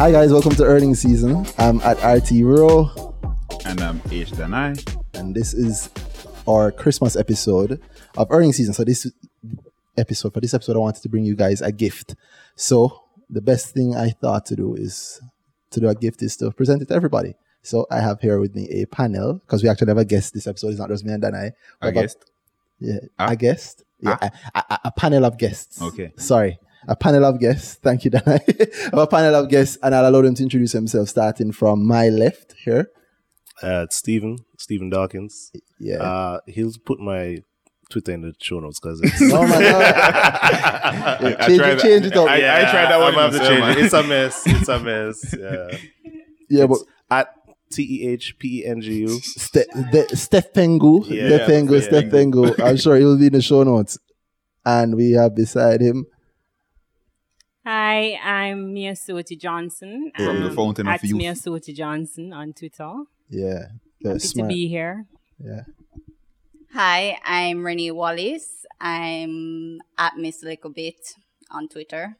Hi guys, welcome to earnings season. I'm at RT Rowe, And I'm H Danai. and this is our Christmas episode of earnings season. So this episode, for this episode, I wanted to bring you guys a gift. So the best thing I thought to do is to do a gift is to present it to everybody. So I have here with me a panel because we actually have a guest. This episode is not just me and Danai. I have a- guest. Yeah, Ah. a guest. Yeah, a, a- a panel of guests. Okay. Sorry, a panel of guests. Thank you, Danai. I a panel of guests, and I'll allow them to introduce themselves, starting from my left here. Uh, it's Stephen, Stephen Dawkins. Yeah. Uh, he'll put my Twitter in the show notes because it's. oh my god. I change, tried it, change it up. I- yeah, tried that one I'm gonna have to change it. It's a mess. It's a mess. Yeah. yeah, but at T E H P E N G U. Steph Pengu, Steph Pengu, Steph Pengu. I'm sure he'll be in the show notes. And we have beside him. Hi, I'm Miossoty Johnson. From the um, Fountain of at Youth. Miossoty Johnson on Twitter. Yeah. yeah Happy smart. to be here. Yeah. Hi, I'm Renee Wallace. I'm at Miss Little Bit on Twitter.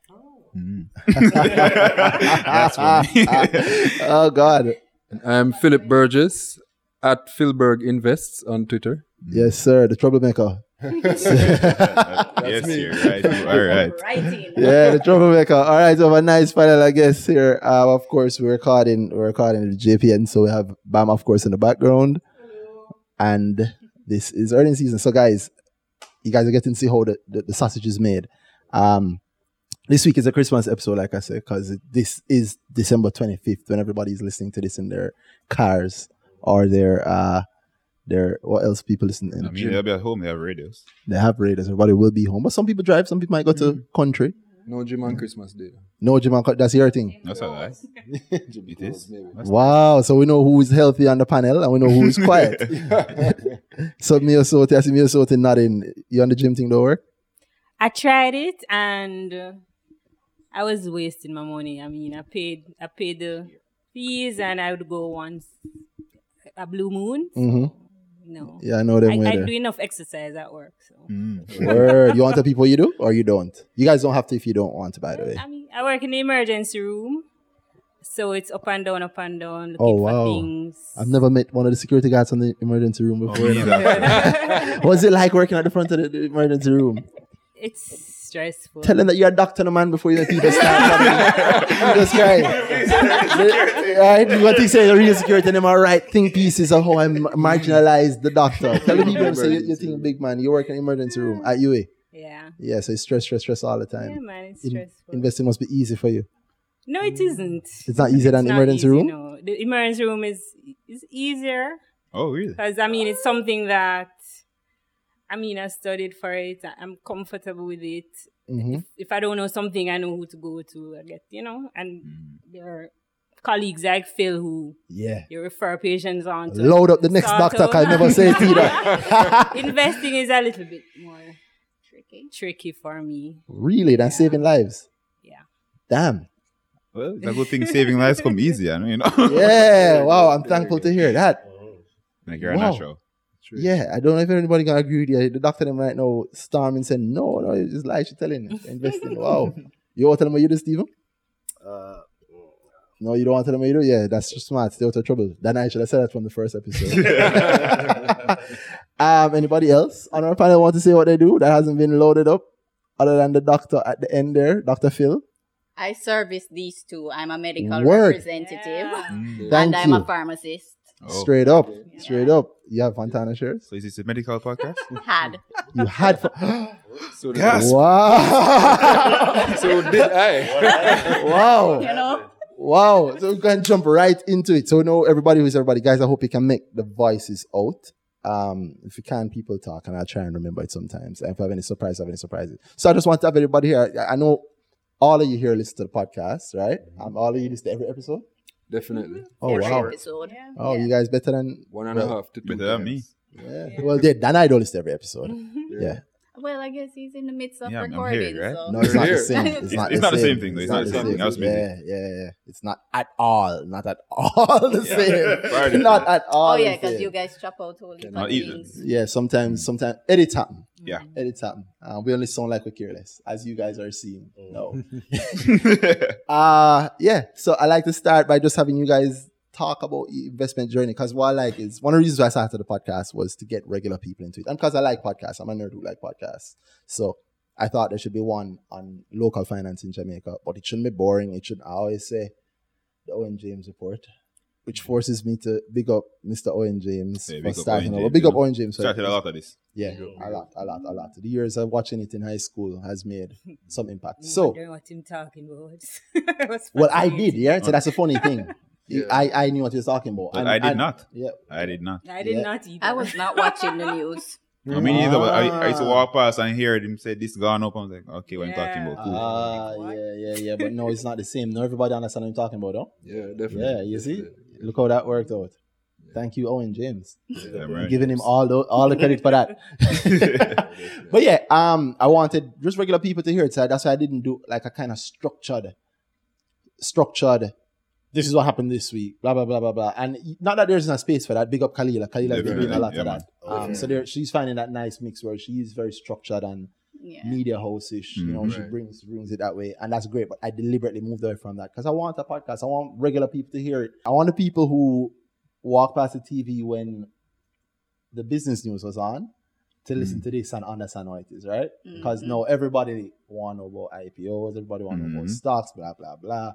That's funny. oh God. I'm Philip Burgess at Philburg Invests on Twitter. Yes, sir. The troublemaker. Yes, you're right. All right. Writing. yeah, the troublemaker. All right, so we have a nice panel, I guess, here. Uh, of course, we're recording, we're recording the JPN, so we have Bam, of course, in the background. And this is earning season. So, guys, you guys are getting to see how the, the, the sausage is made. Um, this week is a Christmas episode, like I said, because this is December 25th when everybody's listening to this in their cars or their, uh, their, what else people listen in? I mean, they'll be at home. They have radios. They have radios. Everybody will be home. But some people drive. Some people might go to country. No gym on Christmas Day. No, Jim, and Co- that's your thing. That's all right. It is. Wow. So we know who is healthy on the panel and we know who is quiet. so Miossoty, I see me Miossoty nodding. You on the gym thing don't work? I tried it and uh, I was wasting my money. I mean, I paid I paid the fees and I would go once a blue moon. Mm-hmm. No. Yeah, I know them I, I do enough exercise at work. So Mm. Word. You want the people you do or you don't? You guys don't have to if you don't want to, by the way. I mean, I work in the emergency room. So it's up and down, up and down, looking Oh, wow. for things. I've never met one of the security guards in the emergency room before. Me neither. What's it like working at the front of the, the emergency room? It's stressful. Tell them that you're a doctor, no man, before you let people start coming. Jesus Christ. right? You want to say the real security and them are right think pieces of how I m- marginalized the doctor. Tell the people say you, you think big man, you work in emergency room at UA. yeah. Yeah, so it's stress, stress, stress all the Yeah, time. man, it's In- stressful. investing must be easy for you. no, it isn't. It's not easier than It's not emergency easy, room? No, the emergency room is is easier Oh, really? because I mean it's something that I mean I studied for it. I- I'm comfortable with it. hmm If I don't know something, I know who to go to. I get you know, and there are colleagues like Phil who Yeah. you refer patients on. To Load up the next doctor, out. can never say it either. Investing is a little bit more Tricky. tricky for me. really, than saving lives. Yeah. Damn. Well, it's a good thing saving lives come easy, I know, you know. Yeah. Wow. I'm thankful to hear that. like you're Wow. a natural. Yeah, I don't know if anybody gonna agree with you. The doctor them right now storming saying no, no, it's just lie. She's telling you, investing. wow, you want to tell them what you do, Stephen? Uh, No, you don't want to tell them what you do. Yeah, that's just smart. Stay out of trouble. Then I should have said that from the first episode. um, anybody else on our panel want to say what they do that hasn't been loaded up, other than the doctor at the end there, Doctor Phil? I service these two. I'm a medical Word. representative. Thank and I'm you. a pharmacist. Oh. Straight up, straight up. You have Fontana shares. So is this a medical podcast? You had. You had. For- So, did, wow. so did I. wow. You know? Wow. So we can jump right into it. So now everybody who's everybody, guys, I hope you can make the voices out. Um, if you can, people talk, and I'll try and remember it sometimes. And if I have any surprise, I have any surprises. So I just want to have everybody here. I I know all of you here listen to the podcast, right? Um, all of you listen to every episode. Definitely. Mm-hmm. Oh Every wow. episode. Oh, you guys better than One and a half well, to two. Better than me. times. Yeah. Well, yeah, Danai don't listen to every episode. Yeah. Well, I guess he's in the midst of Yeah, I'm- I'm recording. here, right? so. No, it's not the same. It's, It's- not, it's the not the same. same thing, though. It's not the same thing. I was busy. Yeah, yeah, yeah. It's not at all. Not at all the Friday. same. not at all. Oh yeah, because you guys chop out all the Not even. things. Yeah, sometimes, sometimes edit happen. Yeah. Edit happen. Uh, we only sound like we're careless, as you guys are seeing. No. yeah. Uh yeah. So I like to start by just having you guys talk about your investment journey because what I like is one of the reasons why I started the podcast was to get regular people into it. And because I like podcasts, I'm a nerd who like podcasts. So I thought there should be one on local finance in Jamaica, but it shouldn't be boring. It should I always say the Owen James report. Which forces me to big up Mr. Owen James Yeah, for big up starting Owen over. James, Big up know. Owen James. for- Started a lot of this. Yeah, a lot, a lot, a lot. The years of watching it in high school has made some impact. I'm So, wondering what him talking about. It well, I did, yeah. So that's a funny thing. Yeah. I, I knew what he was talking about. And- I did and- not. Yeah. I did not. I did Yeah. not either. I was not watching the news. I mean, either but I, I used to Ah. walk past and hear him say this gone up. I was like, okay, what I'm talking about. Cool. Ah, What? yeah, yeah, yeah. But no, it's not the same. No, everybody understand what I'm talking about, though. Yeah, definitely. Yeah, you see? Look how that worked out. Thank you, Owen James. Yeah, I'm right. giving him all the all the credit for that. but yeah, um, I wanted just regular people to hear it. So that's why I didn't do like a kind of structured, structured. This is what happened this week. Blah blah blah blah blah. And not that there's no space for that. Big up Kalilah. Kalilah's been doing a lot Yeah, of man. that. Um, so there, she's finding that nice mix where she is very structured and Yeah. media host-ish. You mm, know, she brings brings it that way, and that's great. But I deliberately moved away from that because I want a podcast. I want regular people to hear it. I want the people who walk past the TV when the business news was on to listen mm. to this and understand what it is, right? Because mm-hmm. now everybody want to know about IPOs, everybody want to know about mm-hmm. stocks, blah blah blah.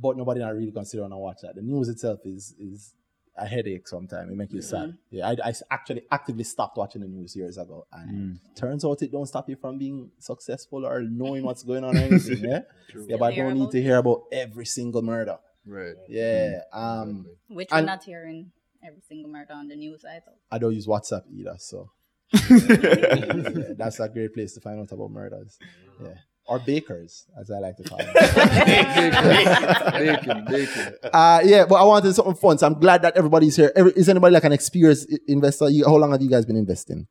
But nobody not really consider and watch that. The news itself is is a headache sometimes. It make you sad. Mm-hmm. Yeah, I actually actively stopped watching the news years ago, and mm. turns out it don't stop you from being successful or knowing what's going on anything. Yeah, yeah, but I don't need to hear about every single murder. Right. Yeah, mm. um, Which And- we're not hearing every single murder on the news either. I don't use WhatsApp either, so yeah, that's a great place to find out about murders. Yeah, or bakers, as I like to call them. Bacon, bacon. uh, yeah, but I wanted something fun, so I'm glad that everybody's here. Every, is anybody like an experienced investor? You, how long have you guys been investing?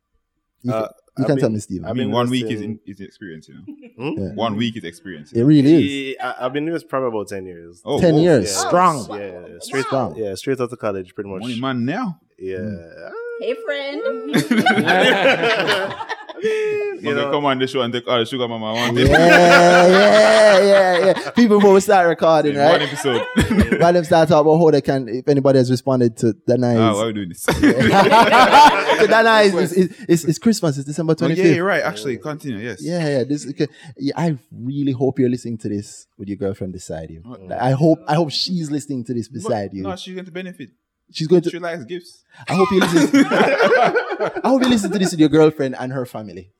You, Uh, can, you I've can tell me, Steve. I mean, one week is, in, is experience, you know. Hmm? Yeah. One week is experience. It really is. Yeah, I, I've been doing this probably about 10 years. Oh, 10 whoa. years, Yeah. strong. Yeah, straight Strong. Yeah, straight out of college, pretty much. Money man now. Yeah. Hey, friend. You know, come on the show and take all the sugar mama one Yeah, yeah, yeah, yeah. People will start recording, In one right? episode. While them start talking about how they can, if anybody has responded to the nice. Ah, why are we doing this? so that nice is, is, is, is Christmas. It's December Oh, 25th. yeah, you're right. Actually, continue. Yes. Yeah, yeah. This okay. yeah, I really hope you're listening to this with your girlfriend beside you. I hope I hope she's listening to this But- beside you. No, she's going to benefit. She's going to. She likes gifts. I hope you listen. I hope you listen to this with your girlfriend and her family.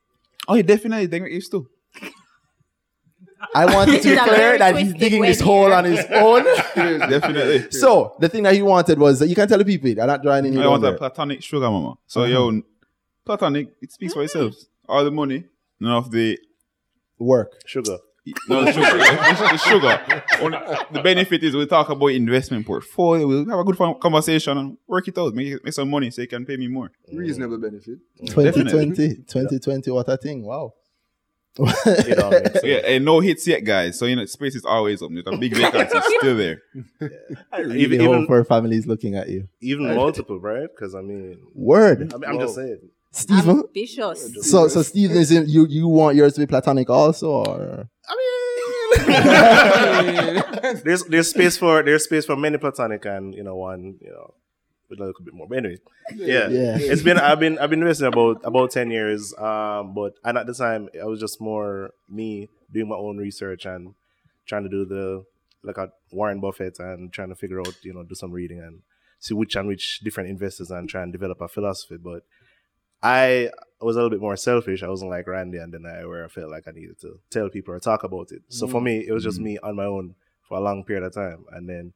Oh, yeah, definitely. They get gifts too. I wanted to is a declare that he's digging way this hole here. on his own. Definitely. so the thing that he wanted was that you can tell the people they're not joining you. I down want a platonic sugar mama. So, uh-huh. yo, platonic, it speaks for itself. All the money, none of the work. sugar. No, the sugar. the, the sugar. The benefit is we talk about investment portfolio. We'll have a good conversation and work it out. Make, make some money so you can pay me more. Mm. Reasonable benefit. Mm. 2020, 2020, what a thing! Wow. You know, what I mean? So, yeah, and no hits yet, guys. So, you know, space is always open. There's a big vacancy is still there. Really even hope even, her family's looking at you. even multiple, right? Because I mean, Word, I mean, I'm just saying. Stephen. Ambitious. So, so Stephen, is it, you you want yours to be platonic also, or I mean there's there's space for there's space for many platonic and you know one you know with a little bit more. But anyway, yeah, Yeah. it's been I've been I've been investing about about ten years. Um, but and at the time I was just more me doing my own research and trying to do the like at Warren Buffett and trying to figure out you know do some reading and see which and which different investors and try and develop a philosophy. But I was a little bit more selfish. I wasn't like Randy, and then I where I felt like I needed to tell people or talk about it. So for mm. me, it was just mm. me on my own for a long period of time, and then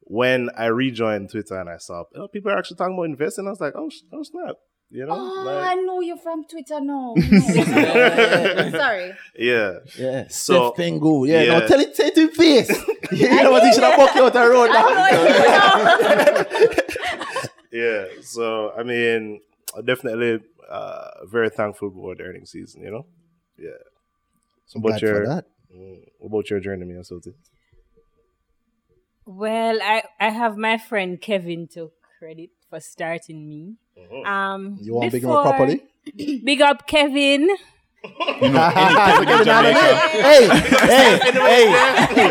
when I rejoined Twitter and I saw oh, people are actually talking about investing, I was like, oh, oh snap, you know, Oh, like, I know you're from Twitter now. No. Sorry. yeah. yeah, So- Steph Pengu, yeah, no, tell it, say it to his face. you know what? He should have walked out the road. I know you know. yeah. So I mean, I'm definitely uh, very thankful for the earning season. You know, yeah. So I'm about glad for your that. mm, what about your journey, Miossoty? Well, I, I have my friend Kevin to credit for starting me. Um, You want to big him up properly? Big up Kevin. hey, hey, hey.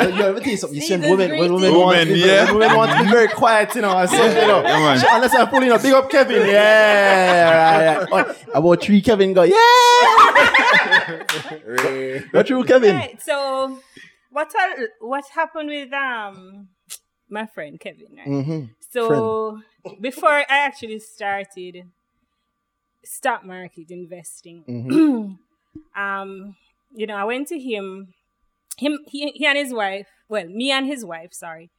You ever tell you something? You see when These are women, great when women things. want to be, Women, yeah. when women want to be very quiet, you know, I say, you know, Yeah, man. unless I'm pulling up, big up Kevin, yeah, right, right. Oh, about three Kevin go, yeah. what true Kevin? Right. So what I, what happened with um my friend Kevin, right? Mm-hmm. So before I actually started stock market investing, Mm-hmm. um, you know, I went to him, him, he, he and his wife. Well, me and his wife. Sorry,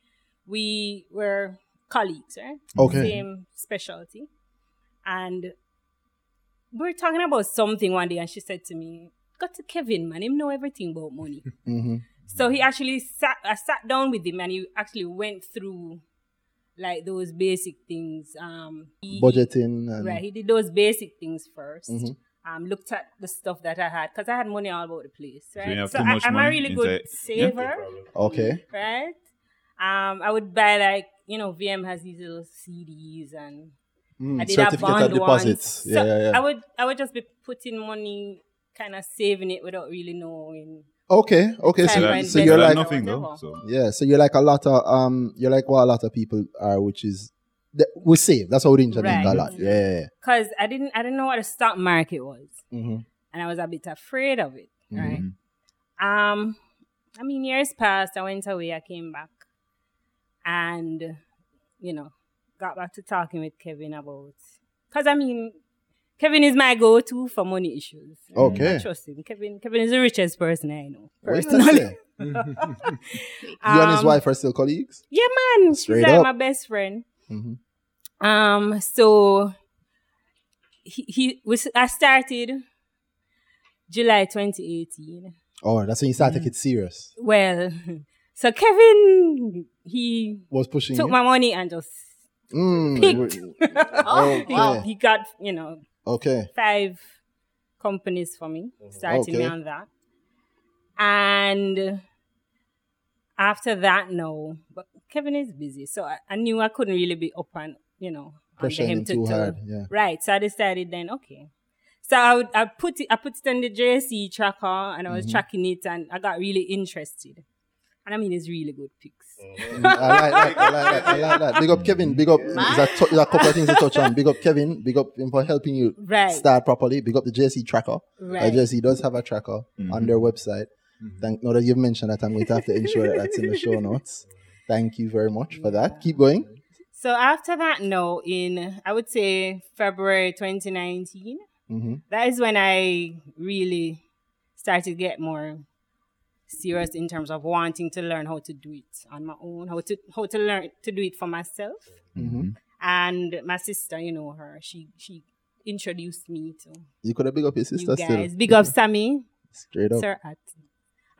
we were colleagues, right? Okay. Same specialty, and we were talking about something one day, and she said to me, "Got to Kevin, man. Him know everything about money." Mm-hmm. So he actually sat. I sat down with him, and he actually went through like those basic things. Um, he- Budgeting and Right, he did those basic things 1st Mhm. Um, looked at the stuff that I had because I had money all over the place. Right, you have so too I, much I'm a really good inside- yeah. saver. okay. Right. Um, I would buy like you know VM has these little CDs and Mm, I did have certificate bond of deposits. Yeah, So yeah, yeah. I would I would just be putting money, kind of saving it without really knowing. Okay, okay. So, of so you're like nothing though. So Yeah, so you're like a lot of um, you're like what a lot of people are, which is that we save. That's how we internet Right. a lot. Yeah, yeah, Cause I didn't I didn't know what the stock market was. Mm-hmm. and I was a bit afraid of it. Right. Mhm. Um, I mean, years passed. I went away. I came back, and you know, got back to talking with Kevin about. Cause I mean, Kevin is my go-to for money issues. Okay. I trust him. Kevin. Kevin is the richest person I know personally. you and his Um, wife are still colleagues. Yeah, man. Straight He's like up. my best friend. Mhm. Um, so he, he was I started July 2018. Oh, that's when you start to Mm. take it serious. Well, so Kevin he Was pushing took you. my money and just Mm, picked. you- Oh, he, he got you know okay. five companies for me, starting me on that, and after that, no. But Kevin is busy, so I, I knew I couldn't really be up and you know under Pressuring him too hard. Yeah. Right. So I decided then, okay. So I would I put it I put it on the JSE tracker and I was Mm-hmm. tracking it and I got really interested. And I mean it's really good picks. Mm, I like that. I like that. I like that. Big up Kevin. Big up. There's a, tou- there's a couple of things to touch on. Big up Kevin. Big up him for helping you Right. start properly. Big up the JSE tracker. Right. Uh, JSE does have a tracker on their website. Thank. Now that you've mentioned that, I'm going to have to ensure that that's in the show notes. Thank you very much for that. Keep going. So after that, no, in I would say February 2019, hmm that is when I really started to get more serious in terms of wanting to learn how to do it on my own, how to how to learn to do it for myself. hmm And my sister, you know her, she she introduced me to You could have big up your sister you still. guys. Big up Sammy, Straight up. sir at,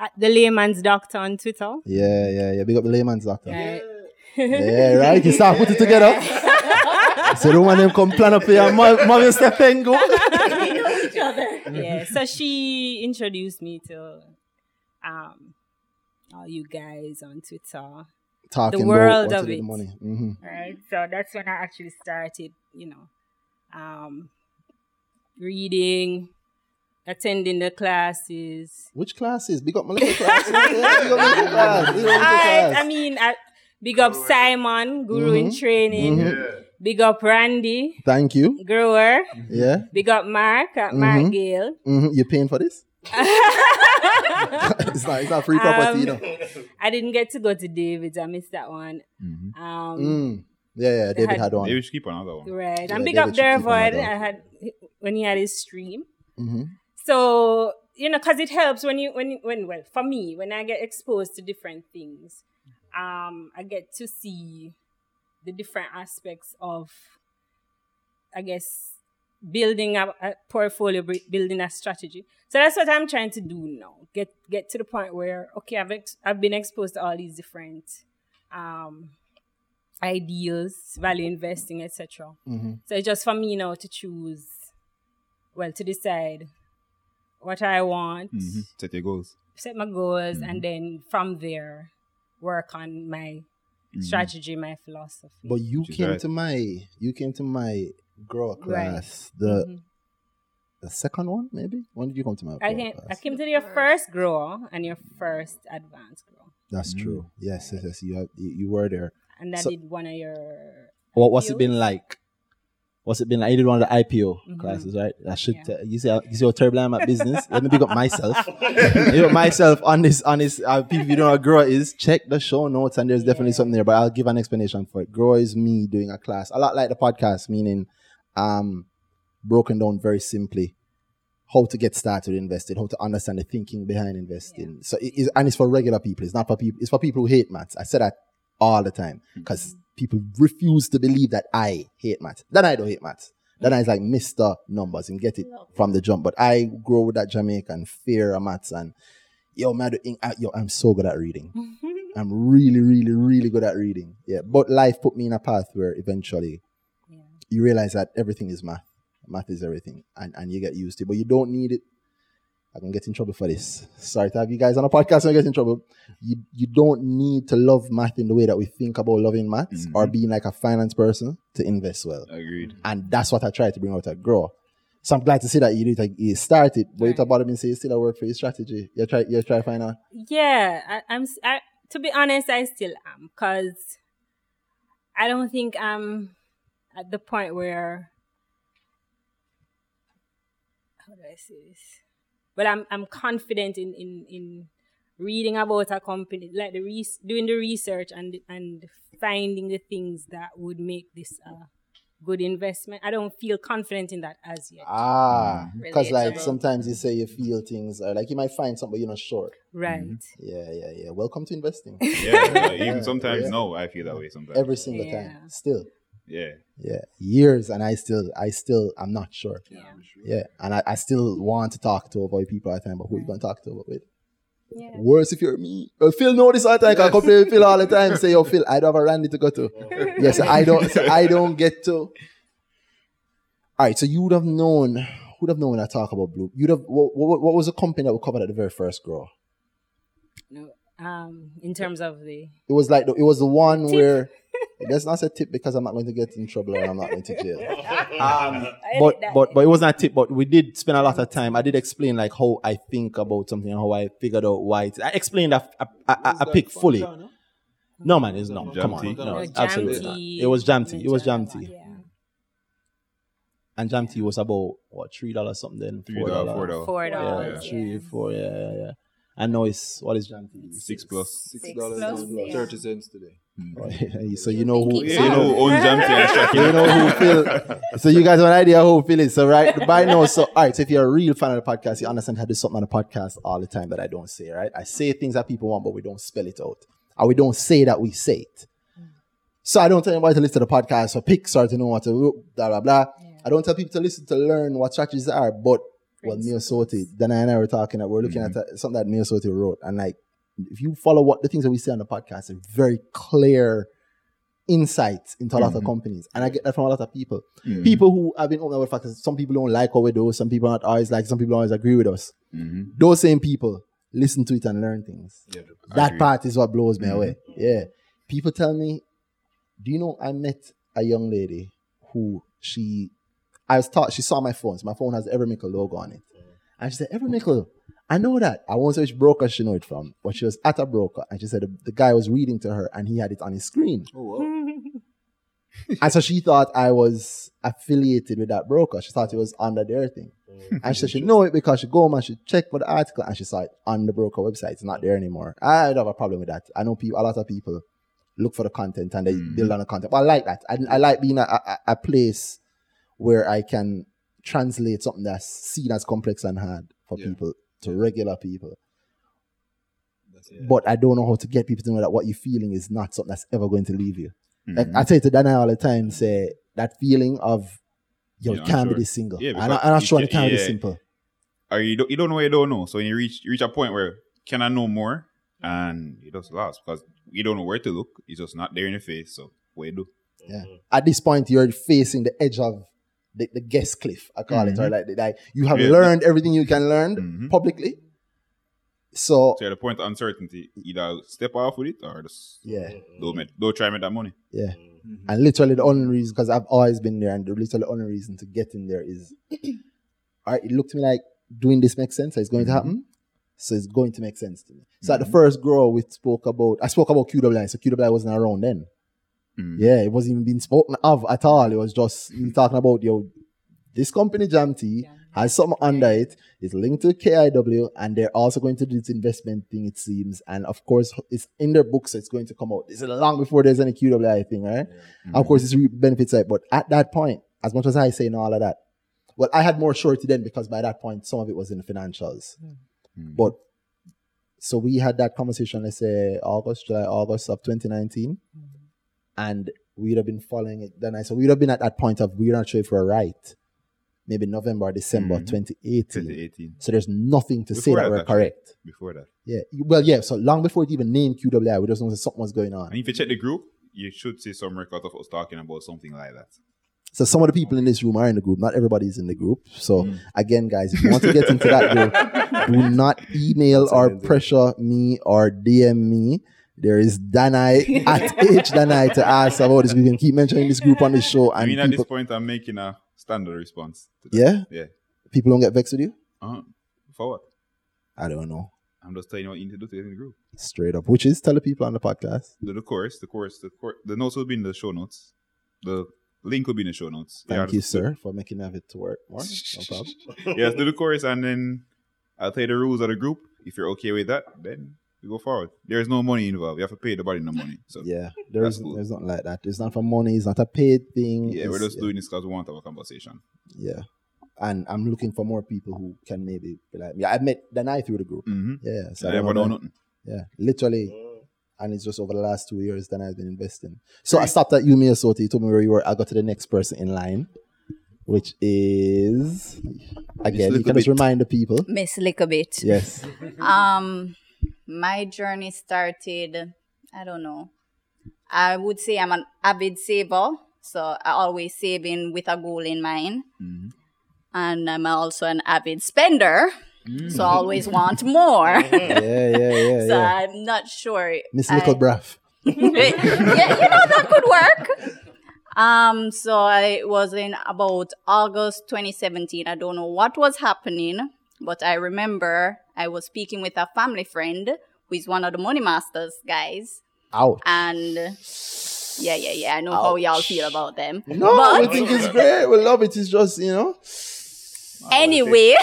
at the layman's doctor on Twitter. Yeah, yeah, yeah. Big up the layman's doctor. Right. Yeah, right. You start put it together. so the one them come plan up for your mom, mom and step and go. yeah. So she introduced me to um all you guys on Twitter. Talking world about what of it. the money. hmm Right. So that's when I actually started, you know, um reading, attending the classes. Which classes? Big up my little class. yeah, big up my class. Big up I. I mean, I, big up Simon, guru in Mhm. training. Mhm. Big up Randy, Thank you. grower. Yeah. Big up Mark at Mark Mhm. Gale. hmm You paying for this? it's not. It's not free property, Um, you know. I didn't get to go to David's. I missed that one. Um, Mm. Yeah, yeah. David had- had one. Maybe we should keep another one. Right. Yeah, and big David up should Dervoid. I had when he had his stream. hmm So you know, because it helps when you when you- when well for me when I get exposed to different things, um, I get to see the different aspects of, I guess, building a, a portfolio, building a strategy. So that's what I'm trying to do now. Get get to the point where okay, I've ex- I've been exposed to all these different, um, ideals, value investing, etc. Mm-hmm. So it's just for me now to choose, well, to decide what I want, Mhm. Set your goals. set my goals, Mm-hmm. and then from there work on my Mm-hmm. strategy, my philosophy. But you Which came right. to my you came to my grower Right. class. The Mhm. the second one, maybe? When did you come to my I grower came, I came to your first grower and your first advanced grower, That's Mm. true. Yes, yes, yes. You have, you, you were there. and I So- did one of your. What what's it been like? What's it been like? You did one of the IPO Mhm. classes, right? I should Yeah. tell- you see how, you see how terrible I'm at business. Let me pick up myself. you know, myself on this on this uh, people you don't know what grow is, check the show notes and there's definitely Yeah. something there, but I'll give an explanation for it. Grow is me doing a class. A lot like the podcast, meaning um broken down very simply how to get started investing, how to understand the thinking behind investing. So it is and it's for regular people. It's not for people, it's for people who hate maths. I say that all the time because people refuse to believe that I hate maths. Then I don't hate maths. Then I like Mr. Numbers and get it from the jump. But I grow with that Jamaican fear of maths and yo, man, yo, I'm so good at reading. I'm really, really, really good at reading. Yeah. But life put me in a path where eventually Yeah. you realize that everything is math. Math is everything. And, and you get used to it. But you don't need it. I can get in trouble for this. Sorry to have you guys on a podcast and get in trouble. You you don't need to love math in the way that we think about loving maths mm-hmm. or being like a finance person to invest well. Agreed. And that's what I try to bring out at Grow. So I'm glad to see that you did like you started, but you talk about it and say you still a work for your strategy. You try you try to find out. Yeah, I, I'm. s- I, to be honest, I still am because I don't think I'm at the point where. How do I say this? But I'm I'm confident in in in reading about a company, like the re- doing the research and and finding the things that would make this a good investment. I don't feel confident in that as yet. Ah, because like sometimes you say you feel things, or like you might find something but you're not sure. right. Yeah, yeah, yeah. Welcome to investing. Yeah, like, even sometimes yeah. no, I feel that way sometimes. Every single Yeah. time, still. Yeah. Yeah, years, and I still, I still, I'm not sure. Yeah, and I, I still want to talk to avoid people I think, time, but who you gonna talk to about with? Yeah. Worse if you're me. Well, Phil know this all the time. 'cause I complain with Phil all the time. Say, yo, Phil, I don't have a Randy to go to. yes, I don't. So I don't get to. All right, so you would have known. Who'd have known when I talk about blue? You'd have. What, what, what was the company that we covered at the very first grow? No, um, in terms of the It was like the, it was the one where. Let's not a tip because I'm not going to get in trouble and I'm not going to jail. Um, but but but it wasn't a tip. But we did spend a lot of time. I did explain like how I think about something and how I figured out why. It's, I explained a, a, a, a pick fully. No man, it's not. Come on, tea? no, No, absolutely not. It was Jam T. It was jam Jam- tea, Yeah. and Jam T was about what three dollars something, then Three four dollar, four dollars. Four Yeah, dollars. three, four, yeah, yeah, yeah. I know it's what is Jam T? Six plus. Six Six dollars plus, and yeah. thirty cents today. Hmm. Oh, so you know who? Yeah, So you you know know who owns Jam T you know who Phil. So you guys have an idea who Phil is. So right by now, so all right. So if you're a real fan of the podcast, you understand how to do something on the podcast all the time that I don't say. Right? I say things that people want, but we don't spell it out, and we don't say that we say it. So I don't tell anybody to listen to the podcast or picks or to know what to blah blah blah. I don't tell people to listen to learn what strategies are, but well, Miossoty, then and I were talking that we're looking at uh, something that Miossoty wrote, and like if you follow what the things that we say on the podcast, are very clear insights into a lot of companies, and I get that from a lot of people. People who have been open about the fact that some people don't like what we do, some people not always like, some people always agree with us. Mm-hmm. Those same people listen to it and learn things. That part is what blows me away. Yeah. People tell me, do you know I met a young lady who she I was taught she saw my phone. So my phone has Every Mickle logo on it. And she said, Every Mickle, I know that. I won't say which broker she know it from, but she was at a broker and she said the, the guy was reading to her and he had it on his screen. Oh, wow. and so she thought I was affiliated with that broker. She thought it was under their thing. Mm. and she said she know it because she go home and she check for the article and she saw it on the broker website. It's not there anymore. I don't have a problem with that. I know people, a lot of people look for the content and they mm. build on the content. But I like that. I, I like being a, a, a place where I can translate something that's seen as complex and hard for Yeah. people to regular people. But I don't know how to get people to know that what you're feeling is not something that's ever going to leave you. Mm-hmm. Like I say to Danai all the time, say that feeling of yo, Yeah, it can't sure. be this single. Yeah, I'm, not, because I'm not sure it can- can't be yeah. simple. or you don't you don't know what you don't know. So when you reach you reach a point where can I know more, and you just lost because you don't know where to look. It's just not there in your face. So what you do. Yeah. At this point, you're facing the edge of the, the guest cliff, I call it, or mm-hmm. like, like you have Yeah. learned everything you can learn Mhm. publicly. So So at the point of uncertainty, either step off with it or just yeah, don't make, don't try and make that money. yeah. Mm-hmm. And literally the only reason, because I've always been there, and the literally only reason to get in there is, all right, it looked to me like doing this makes sense. So it's going to mm-hmm. happen. So it's going to make sense to me. So at the first grow, we spoke about, I spoke about QWI. So QWI wasn't around then. Mhm. Yeah, it wasn't even being spoken of at all. It was just you mm. talking about yo, this company Jam T has something under it. It's linked to KIW, and they're also going to do this investment thing. It seems, and of course, it's in their books. So it's going to come out. This is long before there's any QWI thing, right? Of mm. course, it's re- benefits side, but at that point, as much as I say and all of that, well, I had more surety then because by that point, some of it was in the financials. Mm. But so we had that conversation, let's say August, July, August of 2019, and we'd have been following it. Then I so we'd have been at that point of we're not sure if we're right, maybe November or December Mhm. 2018. 2018. So there's nothing to say that that, we're actually. correct. Before that. Yeah, well, yeah. So long before it even named QWI, we just know that something was going on. And if you check the group, you should see some records of us talking about something like that. So some of the people in this room are in the group. Not everybody's in the group. So Mm. again, guys, if you want to get into that group, do not email or pressure me or DM me. There is Danai at H Danai to ask about this. We can keep mentioning this group on the show, I and mean, at this point, I'm making a standard response. To that. yeah, Yeah. people don't get vexed with you. Uh-huh. For what? I don't know, I'm just telling you what you need to do to get in the group. straight up. Which is tell the people on the podcast. The, the course, the course, the course, the notes will be in the show notes. The link will be in the show notes. Thank Yeah, you, sir, for making have it to work. More. No problem. yes, do the course, and then I'll tell you the rules of the group. If you're okay with that, then we go forward. There is no money involved. You have to pay the body no money. So yeah, Yeah, there's That's cool. there's nothing like that. It's not for money. It's not a paid thing. Yeah, we're It's- just doing this because we want to have a conversation. Yeah. And I'm looking for more people who can maybe be like me. I met Danai through the group. Mm-hmm. Yeah. So I I don't never know nothing. Yeah. Literally. And it's just over the last two years that I've been investing. So I stopped at Yumi Asoti. You told me where you were. I got to the next person in line, which is again, you little can just bit. remind the people. Miss Likklebit. Yes. Um, my journey started. I don't know. I would say I'm an avid saver, so I always saving with a goal in mind. Mm-hmm. And I'm also an avid spender, so I always want more. Yeah, yeah, yeah, so yeah. I'm not sure. Miss I- Little Braff. yeah, you know that could work. Um, so I was in about August 2017. I don't know what was happening, but I remember I was speaking with a family friend who is one of the Money Masters guys, Ouch. and yeah, yeah, yeah. I know how y'all feel about them. No, but we think it's great. We love it. It's just, you know. Anyway,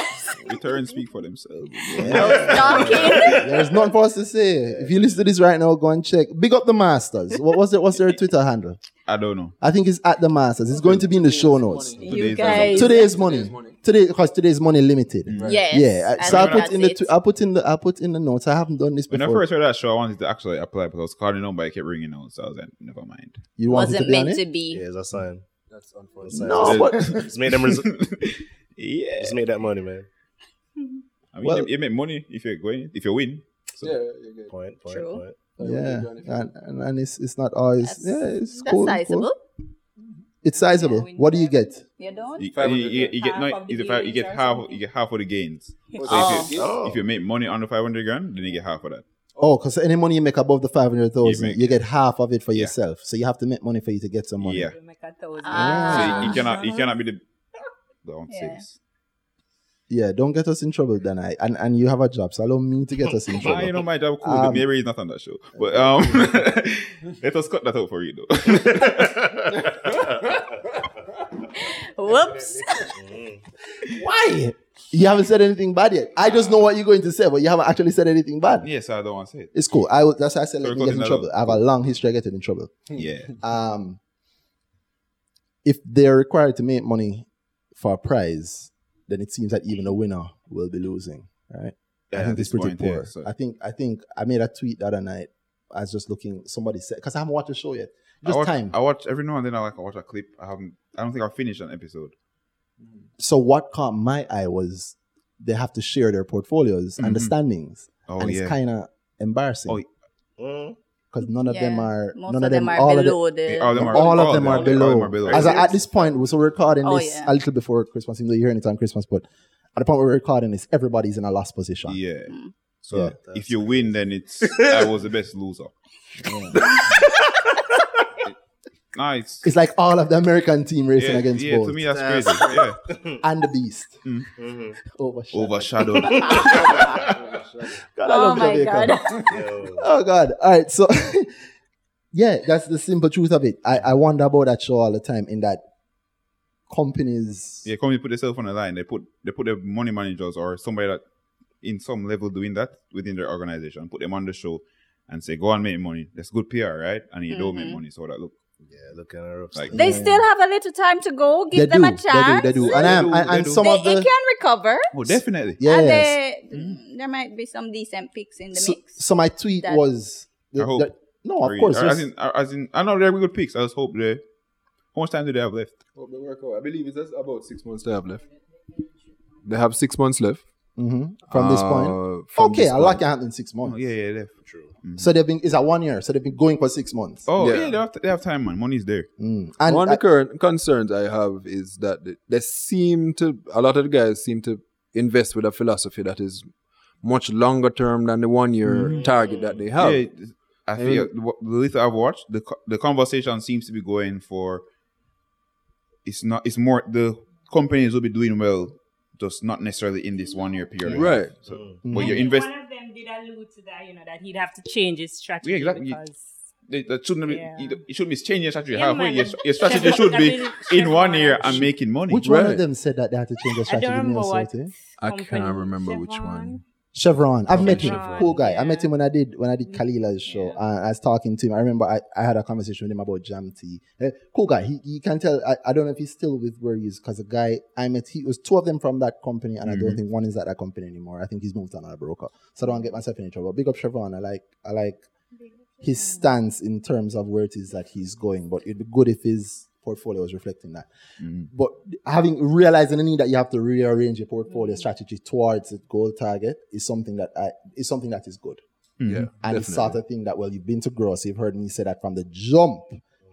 Returns speak for themselves. talking. There's nothing for us to say. If you listen to this right now, go and check. Big up the Masters. What was it? What's their Twitter handle? I don't know. I think it's at the Masters. It's going to be in the show notes. you Today's guys, Today's money. Today, because today's money limited. Mm. yes, Yeah. I So I put in the tw- I put in the I put in the notes. I haven't done this When I first heard that show, I wanted to actually apply, but I was calling the number, I kept ringing out, so I was like, never mind. you want wasn't to be on meant it? to be. Yeah, it's a sign. That's unfortunate. No, just, but just make them. Res- yeah. just make that money, man. I mean, Well- you, you make money if you're going, if you win. So, Yeah, you get Point, point, True. point. yeah, and, and, and it's it's not always That's, yeah it's that's cool, it's cool. It's sizable. Yeah, what do you get? You don't? you, you, you, you get Half no, of the you, get- you get gains half, you get half of the gains. So Oh. if, you, Oh. if you make money under 500 grand, then you get half of that. Oh, because any money you make above the five hundred thousand, You you, get half of it for Yeah. yourself. So you have to make money for you to get some money. Yeah. You make a thousand. Ah. So you, you cannot, you cannot be the. Don't say Yeah. this. Yeah, don't get us in trouble, then I and, and you have a job, so allow me to get us in Ah, trouble. you know my job cool. Um, Mary is not on that show, but um, let us cut that out for you though. Whoops. Why? You haven't said anything bad yet. I just know what you're going to say, but you haven't actually said anything bad. yes, I don't want to say it. It's cool. I will, that's why I said let So me get in trouble. out. I have a long history of getting in trouble. Yeah, Um, if they're required to make money for a prize, then it seems that even the winner will be losing. Right? Yeah, I think this it's pretty point, yeah, poor. so- I think I think I made a tweet the other night. I was just looking. Somebody said because I haven't watched the show yet. I Just watch, time. I watch every now and then. I like I watch a clip. I haven't. I don't think I finished an episode. so what caught my eye was they have to share their portfolios and the Mhm. standings, Oh and yeah. it's kind of embarrassing. Oh, Mm. Because none of them are Most none of them are all of below the. all of them are, all of them are all below. are below. As a, at this point, so we're recording Oh, this yeah. a little before Christmas. Even though you're hearing it on Christmas, but at the point where we're recording this, everybody's in a last position. yeah. Mm. So Yeah. if you win, then it's I was the best loser. nice. It's like all of the American team racing Yeah, against yeah both to me that's crazy. Yeah. and the beast. Mm-hmm. Overshadowed. Overshadowed. God, I Oh my Jamaica. god. Oh God! All right, so yeah, that's the simple truth of it. I, I wonder about that show all the time. In that companies, yeah, companies put themselves on the line. They put they put their money managers or somebody that in some level doing that within their organization, put them on the show and say, Go and make money. That's good PR, right? And you don't Mm-hmm. make money. So that look Yeah, looking at her. Like- They still have a little time to go. Give they them do, a chance. they do, they do, and, They um, do, and, they and do. some They, of the it can recover. Oh, definitely. Yeah. And they, there might be some decent picks in the so, mix. so my tweet That- was, I hope. that- no, of Really. course, As in, as in, I know they're good picks. I just hope they. How much time do they have left? Hope they work out. I believe it's just about six months they have left. They have six months left. Mhm. from this Uh, point. from Okay, this a lot point. can in six months. Oh, yeah, yeah, left. True. So they've been. It's a one year. So they've been going for six months. Oh, Yeah. yeah, they, have, they have time, man. Money's there. Mm. And One I- of the current concerns I have is that they- they seem to a lot of the guys seem to invest with a philosophy that is much longer term than the one year target that they have. Yeah, I feel the the little I've watched, the the conversation seems to be going for. It's not. It's more the companies will be doing well, just not necessarily in this one year period. Right. So, mm. but you And mm. invest. One of them did allude to that, you know, that he'd have to change his strategy. Yeah, exactly. Because That that shouldn't be. Yeah. you- It shouldn't be changing your strategy Yeah, halfway. Your, your strategy should be in one Chevron- year and making money. which one of them said that they had to change their I strategy? don't Give me remember what. I company- can't remember which one. Chevron. I've met him. Chevron, Cool guy. I met him when I did when I did Kalilah's show. Yeah. And I was talking to him. I remember I, I had a conversation with him about Jam T. Eh, cool guy. He you can tell. I, I don't know if he's still with where he is because the guy I met. He was two of them from that company, and I don't think one is at that company anymore. I think he's moved to another broker. So I don't get myself in any trouble. Big up Chevron. I like I like his stance in terms of where it is that he's going. But it'd be good if his portfolio was reflecting that. Mm-hmm. But having realizing the need that you have to rearrange your portfolio mm-hmm. strategy towards the goal target is something that I, is something that is good. Mm-hmm. Yeah, And it's definitely. sort of thing that well, you've been to grow, so you've heard me say that from the jump.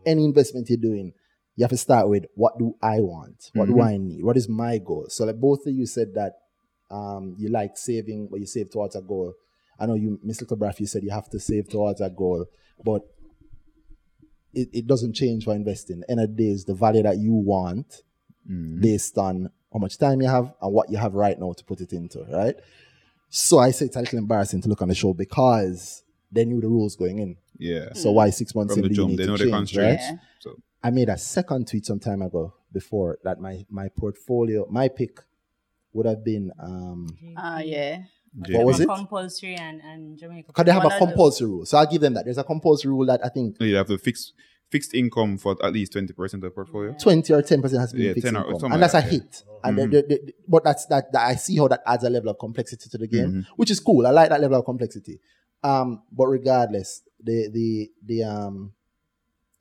Any investment you're doing, you have to start with what do I want? What do I need? What is my goal? So like both of you said that um, you like saving, but you save towards a goal. I know you, Mr. Little Braff, you said you have to save towards a goal, but it, it doesn't change for investing. End of the day is the value that you want based on how much time you have and what you have right now to put it into, right? So I say it's a little embarrassing to look on the show because they knew the rules going in. Yeah. So why six months From in the do jump, need they to know the change, constraints. right? So I made a second tweet some time ago before that my my portfolio, my pick would have been um Ah, yeah. What was it? Compulsory and, and Jamaica. Because they have One a compulsory rule. So I'll give them that. There's a compulsory rule that I think you have to fix fixed income for at least twenty percent of the portfolio. 20 or 10 percent has been Yeah, fixed income. and that's like a that, yeah. hit. And the- the- the- but that's that, that I see how that adds a level of complexity to the game, which is cool. I like that level of complexity. Um, but regardless, the the the um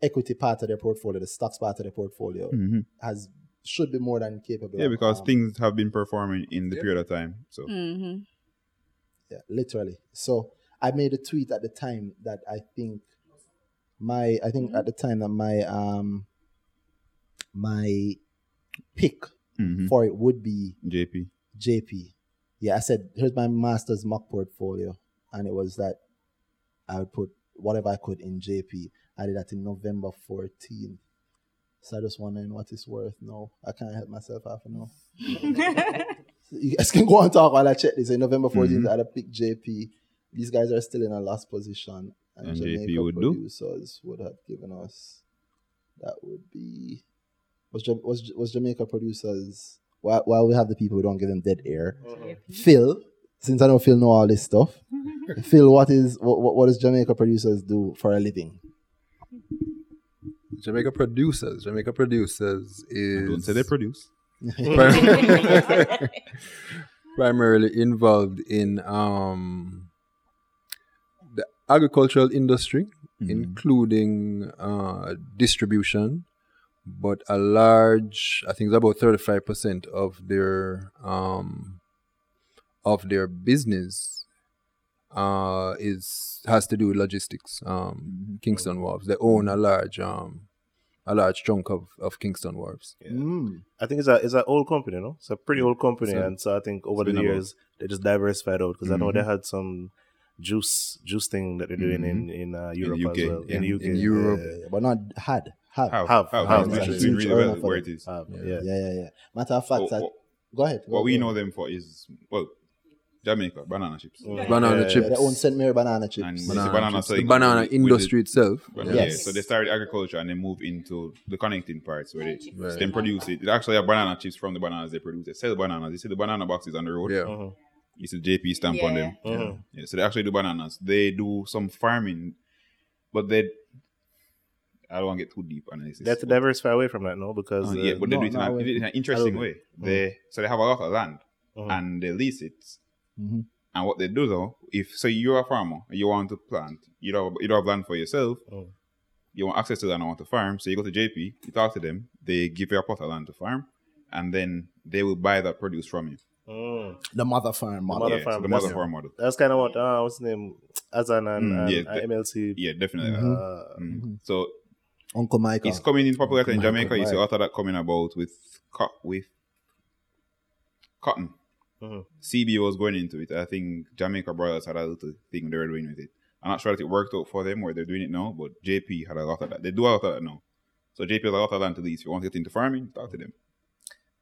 equity part of their portfolio, the stocks part of their portfolio, has should be more than capable. Yeah, because um, things have been performing in the period of time. So hmm Yeah, literally. So I made a tweet at the time that I think my I think at the time that my um my pick Mhm. for it would be JP. JP. Yeah, I said here's my master's mock portfolio, and it was that I would put whatever I could in JP. I did that in November 14th. So I just wondering what it's worth No, I can't help myself half now. you guys can go and talk while I check this. In November 14th, mm-hmm. I had a pick JP. These guys are still in a last position. And, And JP Jamaica would do? producers would have given us that would be was was was Jamaica producers while, while we have the people we don't give them dead air. Phil, since I know Phil know all this stuff, Phil, what is what, what what does Jamaica producers do for a living? Jamaica producers. Jamaica producers is Don't say they produce. primarily involved in um, the agricultural industry, including uh, distribution, but a large, I think it's about 35% of their um, of their business uh, is has to do with logistics. Um, Mm-hmm. Kingston Wharves. They own a large um, a large chunk of, of Kingston Wharves. Mm. I think it's a it's an old company, no? It's a pretty old company, So- and so I think over the been about- years they just diversified out because I know they had some juice juice thing that they're doing in in uh, Europe UK, as well. yeah. In the UK, In Europe. Yeah, but not had. Have. Have, Have, have, have, It's have. just doing really well where it is. Uh, Yeah. yeah. Yeah, yeah, yeah. Matter of fact, What- I- what- go ahead. go What we ahead. know them for is well, Jamaica banana chips. Mm. Banana Yeah, Yeah, chips. they own St. Mary banana chips. And Banana, the banana chips. selling the banana with- with industry the- itself. But Yeah. yeah, Yes. so they started agriculture and they move into the connecting parts where they Right. then produce it. It actually have banana chips from the bananas they produce. They sell bananas. You see the banana boxes on the road. Yeah. Mhm. You see the JP stamp on Yeah. them. Mhm. Yeah, so they actually do bananas. They do some farming, but they. I don't want to get too deep analysis. They have to diversify away from that, no? Because Uh, uh, yeah, but they no, do it in, no, a, in an interesting way. little bit. They so they have a lot of land Mhm. and they lease it. Mhm. And what they do though, if so you're a farmer, you want to plant, you don't you don't have land for yourself, Mm. you want access to land and want to farm, so you go to JP, you talk to them, they give you a plot of land to farm, and then they will buy that produce from you. Mm. The mother farm model. mother yeah, so the mother that's- farm model. that's kind of what uh, what's his name, Azan and, Mm, yeah, uh, the- MLC. Yeah, definitely. Mhm. Uh, Mm. So Uncle Michael. it's coming in popularity in Michael Jamaica. You see a White. lot of that coming about with co- with cotton. Mhm. CB was going into it. I think Jamaica Broilers had a little thing they were doing with it. I'm not sure if it worked out for them or they're doing it now, but JP had a lot of that. They do a lot of that now. So JP has a lot of land to lease. If you want to get into farming, talk to them.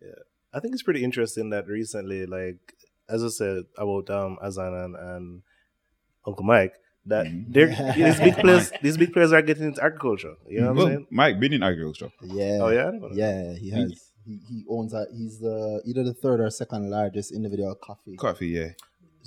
Yeah. I think it's pretty interesting that recently, like as I said about um Azan and, and Uncle Mike, that Mhm. they're these big players these big players are getting into agriculture. You know what well, I'm saying? Mike been in agriculture. Yeah. Oh yeah? Yeah, he has. He, he he owns a. He's the either the third or second largest individual coffee Coffee, yeah.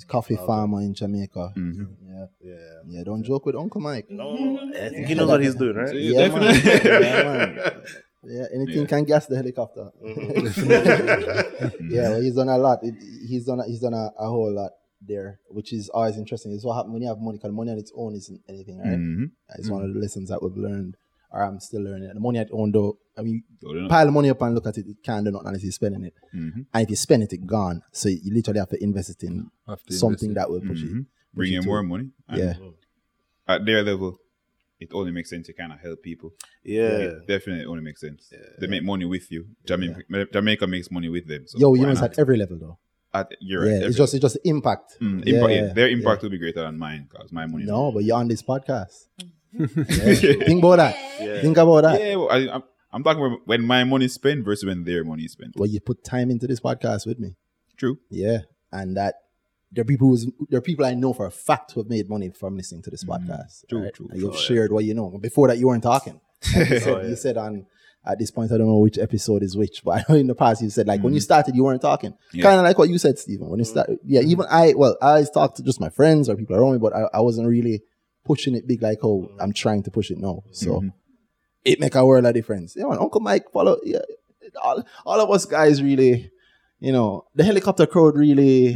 coffee Okay. farmer in Jamaica. hmm Yeah, Yeah. yeah. Don't joke with Uncle Mike. No, I think he knows what he's doing, right? Yeah, Yeah, man. yeah, man. Yeah, anything Yeah. can gas the helicopter. Mm-hmm. yeah, well, he's done a lot. It- He's done. A, he's done a, a whole lot there, which is always interesting. It's what happens when you have money. Because money on its own isn't anything, right? hmm It's one of the lessons that we've learned, or I'm still learning. The money I its own, though. I mean, So, you pile the money up and look at it. It can't do nothing unless you're spending it. Mhm. And if you spend it, it's gone. So you literally have to invest it in something invest that will push Mhm. it. Bring push in it more to- money. And Yeah. At their level, it only makes sense to kind of help people. Yeah. It definitely only makes sense. They make money with you. Jamaica, Jamaica makes money with them. So Yo, you why know it's at every level though. At- you're yeah, right. it's just it's just impact. Mm, impact, yeah, yeah, their yeah. impact will be greater than mine because my money. No, but you're on this podcast. Yeah. Think about that. Yeah. Think about that. yeah, well, I, I'm, I'm talking about when my money is spent versus when their money is spent. Well, you put time into this podcast with me. True. Yeah, and that there are people who's, there are people I know for a fact who have made money from listening to this podcast. Mm-hmm. True, right? true, And true. you've shared what you know. Before that, you weren't talking. Like you, said, Oh, yeah. you said on at this point, I don't know which episode is which, but I know in the past you said like when you started, you weren't talking. Mm-hmm. Yeah. Kind of like what you said, Stephen. When you started, yeah. Even I, well, I always talk to just my friends or people around me, but I, I wasn't really pushing it big like oh I'm trying to push it now. So Mhm. it make a world of difference. Yeah, man, Uncle Mike follow. Yeah, all, all of us guys really, you know, the helicopter crowd really.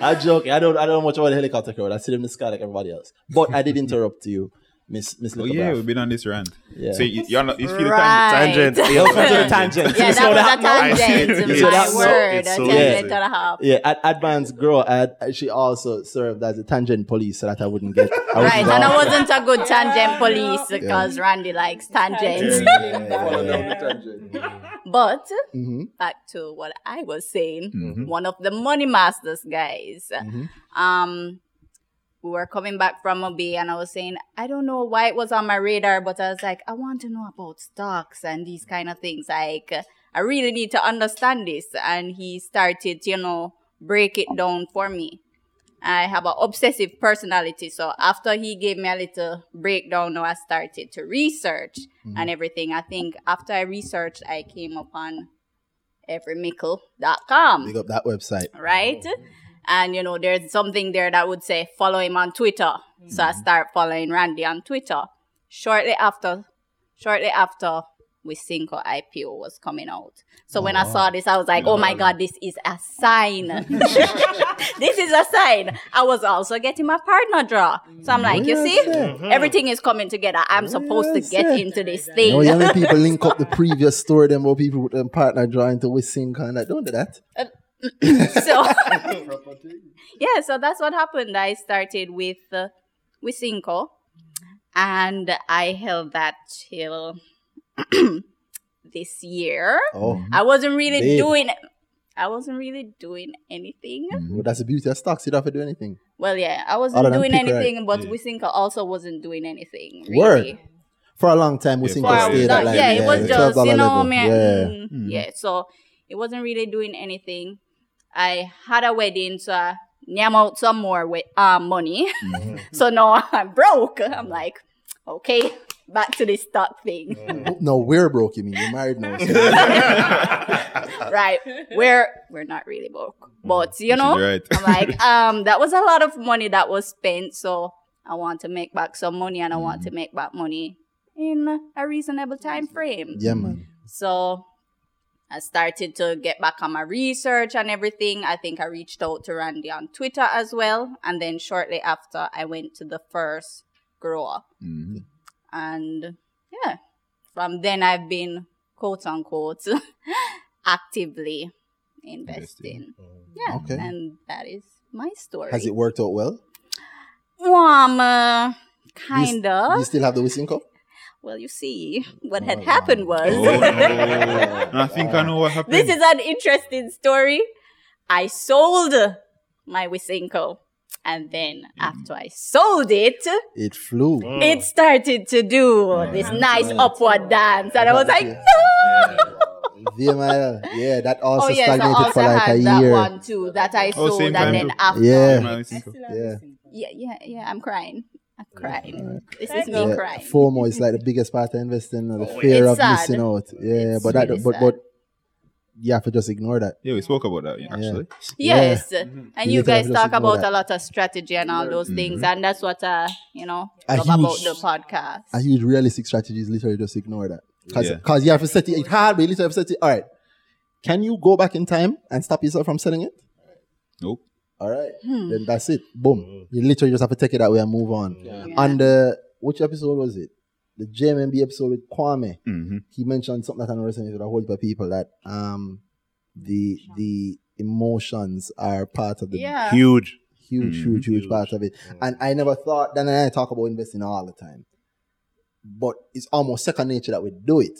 I joke. I don't. I don't know much about the helicopter crowd. I see them in the sky like everybody else. But I did interrupt you, Miss Miss Oh yeah, we've been on this rant. Yeah. So you, you're not, you feel Right. Tangent. Welcome to the tangent. Yeah, So that was that- a I tangent. see. So My that's- word, it's a so tangent easy. and a half. Yeah, at Advanced Grow, I, she also served as a tangent police so that I wouldn't get. I wouldn't Right, and I wasn't a good tangent police because Randy likes tangents. But Mhm, back to what I was saying, Mhm. one of the money masters guys, mhm. um, we were coming back from a bay and I was saying, I don't know why it was on my radar, but I was like, I want to know about stocks and these kind of things. Like, I really need to understand this. And he started, you know, break it down for me. I have an obsessive personality. So after he gave me a little breakdown, now I started to research mm-hmm. and everything. I think after I researched, I came upon everymickle.com Big up that website. right? Oh, And you know, there's something there that would say follow him on Twitter. So I start following Randy on Twitter. Shortly after, shortly after Wisynco IPO was coming out. So when I saw this, I was like, oh my God, this is a sign. this is a sign. I was also getting my partner draw. So I'm like, you see, everything is coming together. I'm supposed to get into this thing. You know, young people link up the previous story them where people with them partner drawing to Wisynco and that. Don't do that. Uh, so yeah, so that's what happened. I started with uh, Wisynco, and I held that till this year. Oh, I wasn't really Babe. doing. I wasn't really doing anything. well, that's the beauty of stocks. You don't have to do anything. Well, yeah, I wasn't doing pick, right? anything, but Yeah. Wisynco also wasn't doing anything. Really. Word. For a long time, we Yeah, think for I a stayed at like yeah, it was $12 just you know, level. man. Yeah. mm, yeah. So it wasn't really doing anything. I had a wedding, so I nyam out some more with uh, money. Mm-hmm. so now I'm broke. I'm mm-hmm. like, okay, back to the stock thing. Mm-hmm. No, we're broke. You mean you're married now? so- right? We're we're not really broke, but you know, Right. I'm like, um, that was a lot of money that was spent, so I want to make back some money, and I want to make back money in a reasonable time frame. yeah, man. So I started to get back on my research and everything. I think I reached out to Randy on Twitter as well. And then shortly after, I went to the first grower. Mhm. And yeah, from then I've been quote unquote actively investing. Yeah. Okay. And that is my story. Has it worked out well? Um, uh, You s- kind of. You still have the Wisynco? Well, you see, what had oh, happened was. Oh, I think I know what happened. This is an interesting story. I sold my Wisynco. And then mm. after I sold it, It flew. it started to do oh, this nice upward dance. And I was like, no! VML. Yeah, that oh, also Oh, yes, I stagnated also for like had a that year. one too that I Oh, sold. same And then after. Yeah. Yeah. Yeah, yeah, yeah, I'm crying. I'm crying. This is Thank me Yeah, crying. FOMO is like the biggest part of investing, the fear of sad. missing out. Yeah, It's but that, but sad. but you have to just ignore that. Yeah, we spoke about that yeah, actually. Yes. Mm-hmm. And You you guys talk about that. a lot of strategy and all those things. And that's what uh, you know, A love about the podcast. A huge realistic strategy is literally just ignore that. Because Yeah. you have to set it, it hard, but you literally have to set it. All right. Can you go back in time and stop yourself from selling it? Nope. All right. Hmm. Then that's it. Boom. You literally just have to take it that way and move on. And uh, which episode was it? The JMMB episode with Kwame. hmm He mentioned something that I know resonated with a whole heap of people that um the the emotions are part of the Yeah. Huge. huge, Mhm. huge, huge part of it. And I never thought, Dan and I talk about investing all the time. But it's almost second nature that we do it.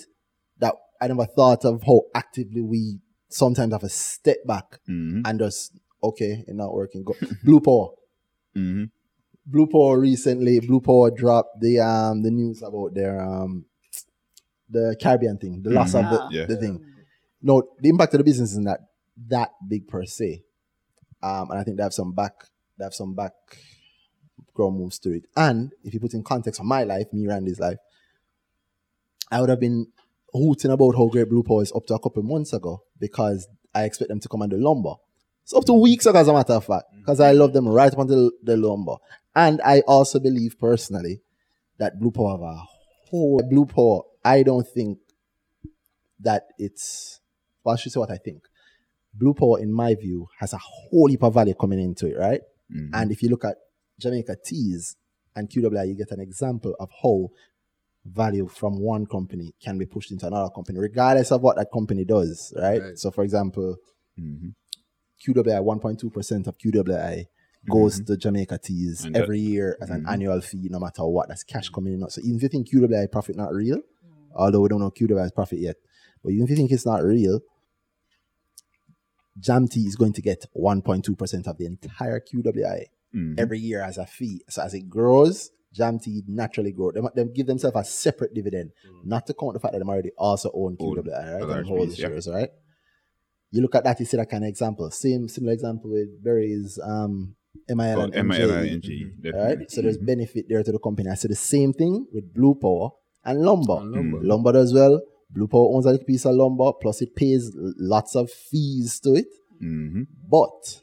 That I never thought of how actively we sometimes have a step back hmm and just, okay, it's not working. Go. Blue Power. hmm Blue Power recently, Blue Power dropped the um the news about their um the Caribbean thing, the loss of the, Mhm. Yeah. the thing. No, the impact of the business is not that big per se. Um, and I think they have some back, they have some back ground moves to it. And if you put in context of my life, me Randy's life, I would have been hooting about how great Blue Power is up to a couple months ago because I expect them to come under lumber. It's up to weeks ago, as a matter of fact, because I love them right up until the lumber. And I also believe personally that Blue Power have a whole Blue Power. I don't think that it's well, I should say what I think. Blue Power, in my view, has a whole heap of value coming into it, right? Mhm. And if you look at Jamaica Teas and QWI, you get an example of how value from one company can be pushed into another company, regardless of what that company does, right? Right. So, for example, Mhm. QWI, 1.2% of QWI goes mm-hmm. to Jamaica Teas And that- every year as an mm-hmm. annual fee, no matter what. That's cash coming in. So even if you think QWI profit not real, mm. although we don't know QWI's profit yet, but even if you think it's not real, Jam T is going to get 1.2% of the entire QWI Mhm. every year as a fee. So as it grows, Jam T naturally grow. They, they give themselves a separate dividend, mm. not to count the fact that they already also own Own QWI, right? And hold the yeah. shares, right? You look at that, you see that kind of example. Same similar example with Berry's um, MIL Oh, and MIL and NG, Right? So there's benefit there to the company. I see the same thing with Blue Power and Lumber. And lumber. Lumber does well. Blue Power owns a little piece of lumber, plus it pays lots of fees to it. hmm But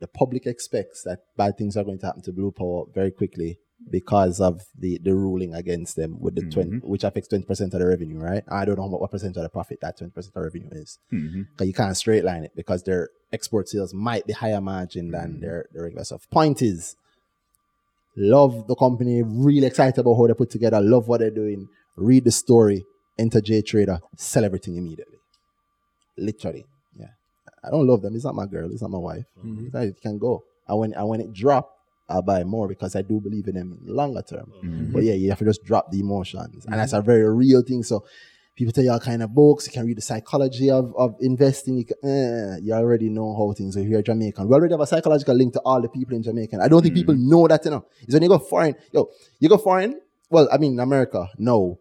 the public expects that bad things are going to happen to Blue Power very quickly because of the, the ruling against them with the 20, mm-hmm. which affects 20% of the revenue, right? I don't know what, what percent of the profit that 20% of revenue is. hmm Because you can't straight line it because their export sales might be higher margin than mm-hmm. their, their regular stuff. Point is, love the company, really excited about how they put together, love what they're doing, read the story, enter J Trader, sell everything immediately. Literally. Yeah. I don't love them. It's not my girl. It's not my wife. Mm-hmm. That It can go. And when and when it drop, I'll buy more because I do believe in them longer term. Mm-hmm. Mm-hmm. But yeah, you have to just drop the emotions, and that's a mm-hmm. very real thing. So people tell you all kind of books. You can read the psychology of, of investing. You, can, eh, you already know how things are here, Jamaican. We already have a psychological link to all the people in Jamaica. I don't think people know that, you know. It's when you go foreign. Yo, you go foreign. Well, I mean, America, no.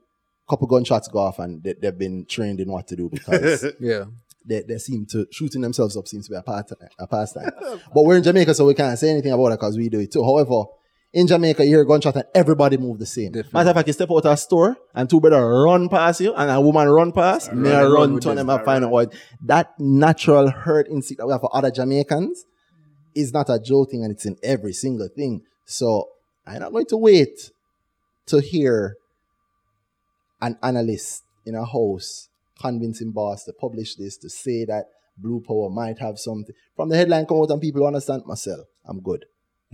Couple gunshots go off and they, they've been trained in what to do because Yeah. They, they seem to shooting themselves up seems to be a, part, a pastime. but we're in Jamaica, so we can't say anything about it because we do it too. However, in Jamaica, you hear a gunshot and everybody move the same. Definitely. Matter of fact, you step out of a store and two brother run past you and a woman run past, me run run to them and find out what that natural hurt instinct that we have for other Jamaicans is not a joke thing and it's in every single thing. So I'm not going to wait to hear an analyst in a house convincing boss to publish this to say that Blue Power might have something. From the headline come out and people understand myself. I'm good.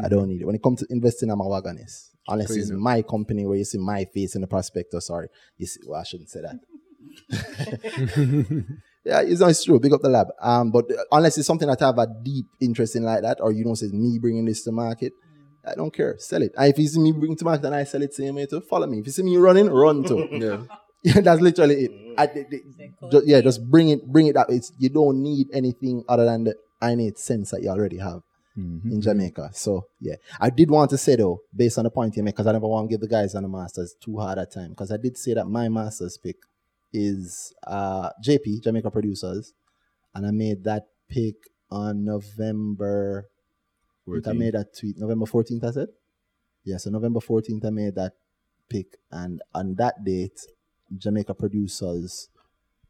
I don't need it. When it comes to investing, I'm a wagonist. Unless it's my company where you see my face in the prospectus. Sorry. You see, well, I shouldn't say that. yeah, it's, no, it's true. Big up the lab. Um, but uh, unless it's something that I have a deep interest in like that, or you know, says me bringing this to market, I don't care. Sell it. And if you see me bring to market and I sell it same way too, follow me. If you see me running, run too. Yeah. Yeah, that's literally it. I, the- the- ju- yeah, just bring it, bring it up. It's you don't need anything other than the innate sense that you already have in Jamaica. So yeah, I did want to say though, based on the point you make, because I never want to give the guys on the masters too hard a time, because I did say that my masters pick is uh JP Jamaica Producers, and I made that pick on November. I think I made that tweet November fourteenth. I said, yeah. So November fourteenth, I made that pick, and on that date, Jamaica Producers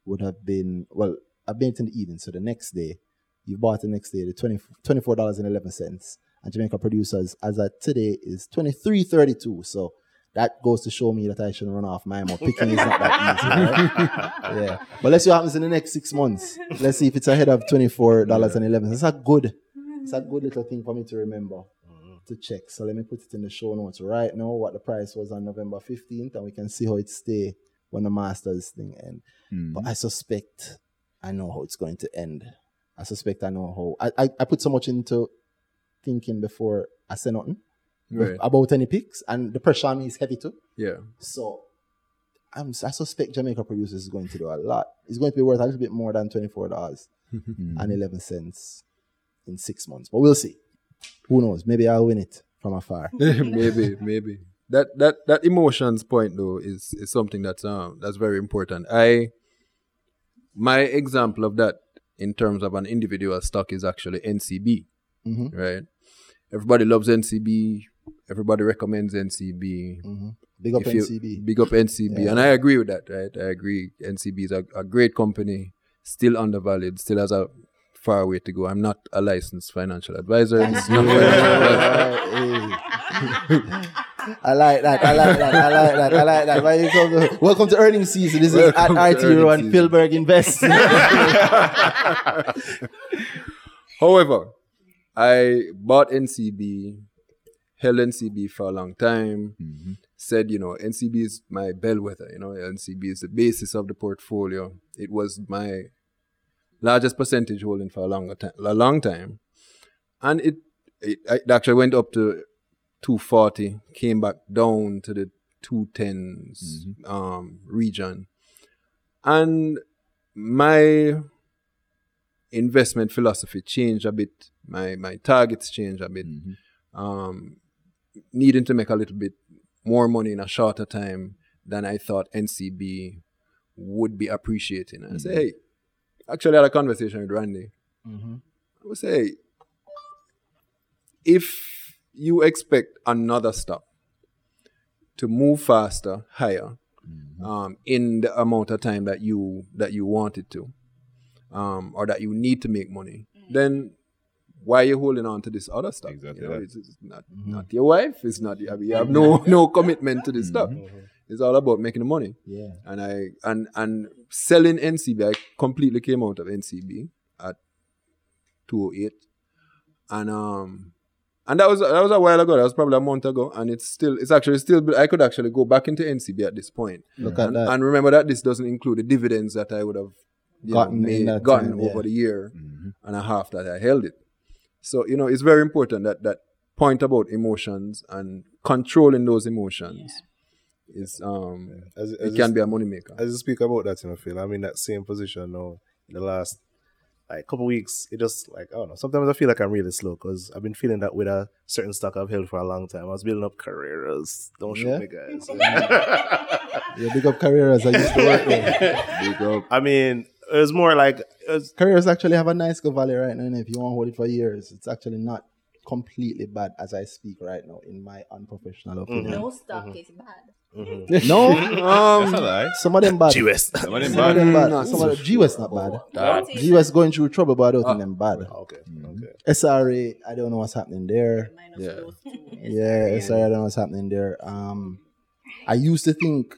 would have been well. I made it in the evening, so the next day, you bought the next day the 20 dollars and eleven cents, and Jamaica Producers as of today is twenty three thirty two. So. That goes to show me that I shouldn't run off my more. Picking is not that easy, right? yeah. But let's see what happens in the next six months. Let's see if it's ahead of twenty four dollars and eleven. It's a good, it's a good little thing for me to remember to check. So let me put it in the show notes right now what the price was on November 15th and we can see how it stay when the Masters thing end. But mm. I suspect I know how it's going to end. I suspect I know how. I, I, I put so much into thinking before I say nothing Right. about any picks and the pressure on me is heavy too. Yeah. So I'm, I suspect Jamaica Producers is going to do a lot. It's going to be worth a little bit more than $24 and 11 cents in six months. But we'll see. Who knows? Maybe I'll win it from afar. maybe, maybe. That that that emotions point though is is something that's um that's very important. I my example of that in terms of an individual stock is actually NCB, Mhm. right? Everybody loves NCB. Everybody recommends NCB. Big up If you- NCB. Big up NCB, and I agree with that. Right, I agree. NCB is a, a great company, still undervalued, still has a far way to go. I'm not a licensed financial advisor. It's not financial advice. I like that. I like that. I like that. I like that. Why you come to- welcome to earnings season. This Welcome is at RT Rowe and Philburg Invest. However, I bought NCB, held NCB for a long time. Mm-hmm. Said, you know, NCB is my bellwether. You know, NCB is the basis of the portfolio. It was my largest percentage holding for a longer time, a long time, and it it, it actually went up to 240, came back down to the 210s um, region, and my investment philosophy changed a bit. My my targets changed a bit. Um, needing to make a little bit more money in a shorter time than I thought NCB would be appreciating. And I say, hey, actually I had a conversation with Randy. I would say, if you expect another stock to move faster, higher, um, in the amount of time that you that you want it to, um, or that you need to make money, then why are you holding on to this other stuff? Exactly You know, it's, it's not not your wife. It's not. I mean, you have no no commitment to this stuff. It's all about making the money. yeah. And I and and selling NCB, I completely came out of NCB at 208, and um. And that was that was a while ago. That was probably a month ago, and it's still it's actually still. I could actually go back into NCB at this point. Look at And, that. and remember that this doesn't include the dividends that I would have Gotten know, made, gotten time, over yeah. the year. and a half that I held it. So you know, it's very important that that point about emotions and controlling those emotions is um As, it as can you, be a moneymaker. as you speak about that, you know, Phil, I'm in that same position now. In the last like a couple weeks, it just like I don't know. Sometimes I feel like I'm really slow because I've been feeling that with a certain stock I've held for a long time. I was building up Carreras. Don't shoot Yeah. me, guys. Yeah, big up Carreras. I used to work with. Big up. I mean, it was more like it was, Carreras actually have a nice go valley right now. And if you want to hold it for years, it's actually not completely bad as I speak right now, in my unprofessional mm-hmm. opinion. No stock mm-hmm. is bad. No, That's a some of them bad. GS. Some of them bad. Some of them bad. bad. Some of the GWS not bad. GWS going through trouble, but I don't think them bad. okay, okay. SRA, I don't know what's happening there. Yeah. Yeah, SRA, I don't know what's happening there. Um, I used to think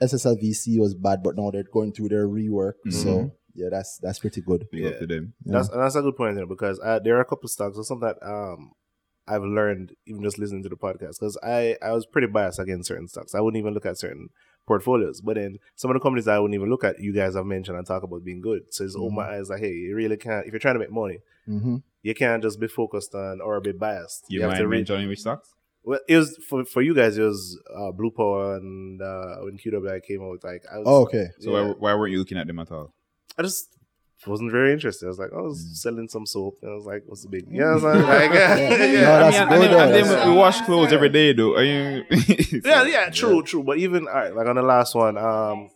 SSLVC was bad, but now they're going through their rework. So yeah, that's that's pretty good. Big up to them. That's and that's a good point there because uh, there are a couple of stocks or something that um I've learned even just listening to the podcast because I I was pretty biased against certain stocks. I wouldn't even look at certain portfolios, but then some of the companies I wouldn't even look at, you guys have mentioned and talk about being good. So it's opened my eyes like, hey, you really can't if you're trying to make money, hmm you can't just be focused on or be biased. You, have mind to read. mentioning which stocks? Well, it was for for you guys. It was uh, Blue Power and uh, when QWI came out. Like, I was, Oh, okay. So yeah. why, why weren't you looking at them at all? I just wasn't very interested. I was like, I was Mm. selling some soap. And I was like, what's the big? Yeah, I was like, like, yeah, yeah. No, I mean, good and then, though. and then we, we wash clothes every day, though. Are you, yeah, yeah, true, true. But even all right, like on the last one, um,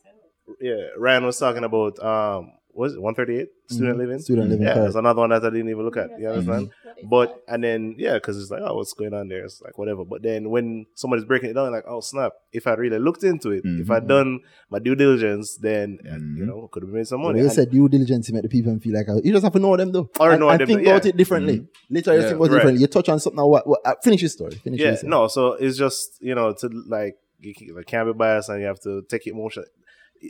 yeah, Ryan was talking about um, what is it one thirty eight student living? Mm-hmm. Student living. Yeah, correct. there's another one that I didn't even look at. You understand? But and then yeah, because it's like, oh, what's going on there? It's like whatever. But then when somebody's breaking it down, like, oh snap! If I really looked into it, if I'd done my due diligence, then uh, you know could have made some When money. you said due diligence, you make the people feel like you just have to know them though. Or and, know and them, think yeah. about it differently. Literally, Yeah. think about it differently. You touch on something. Now, what, what, uh, finish your story. Finish your yeah, story. no. So it's just you know to like you can- like, can't be biased, and you have to take emotion,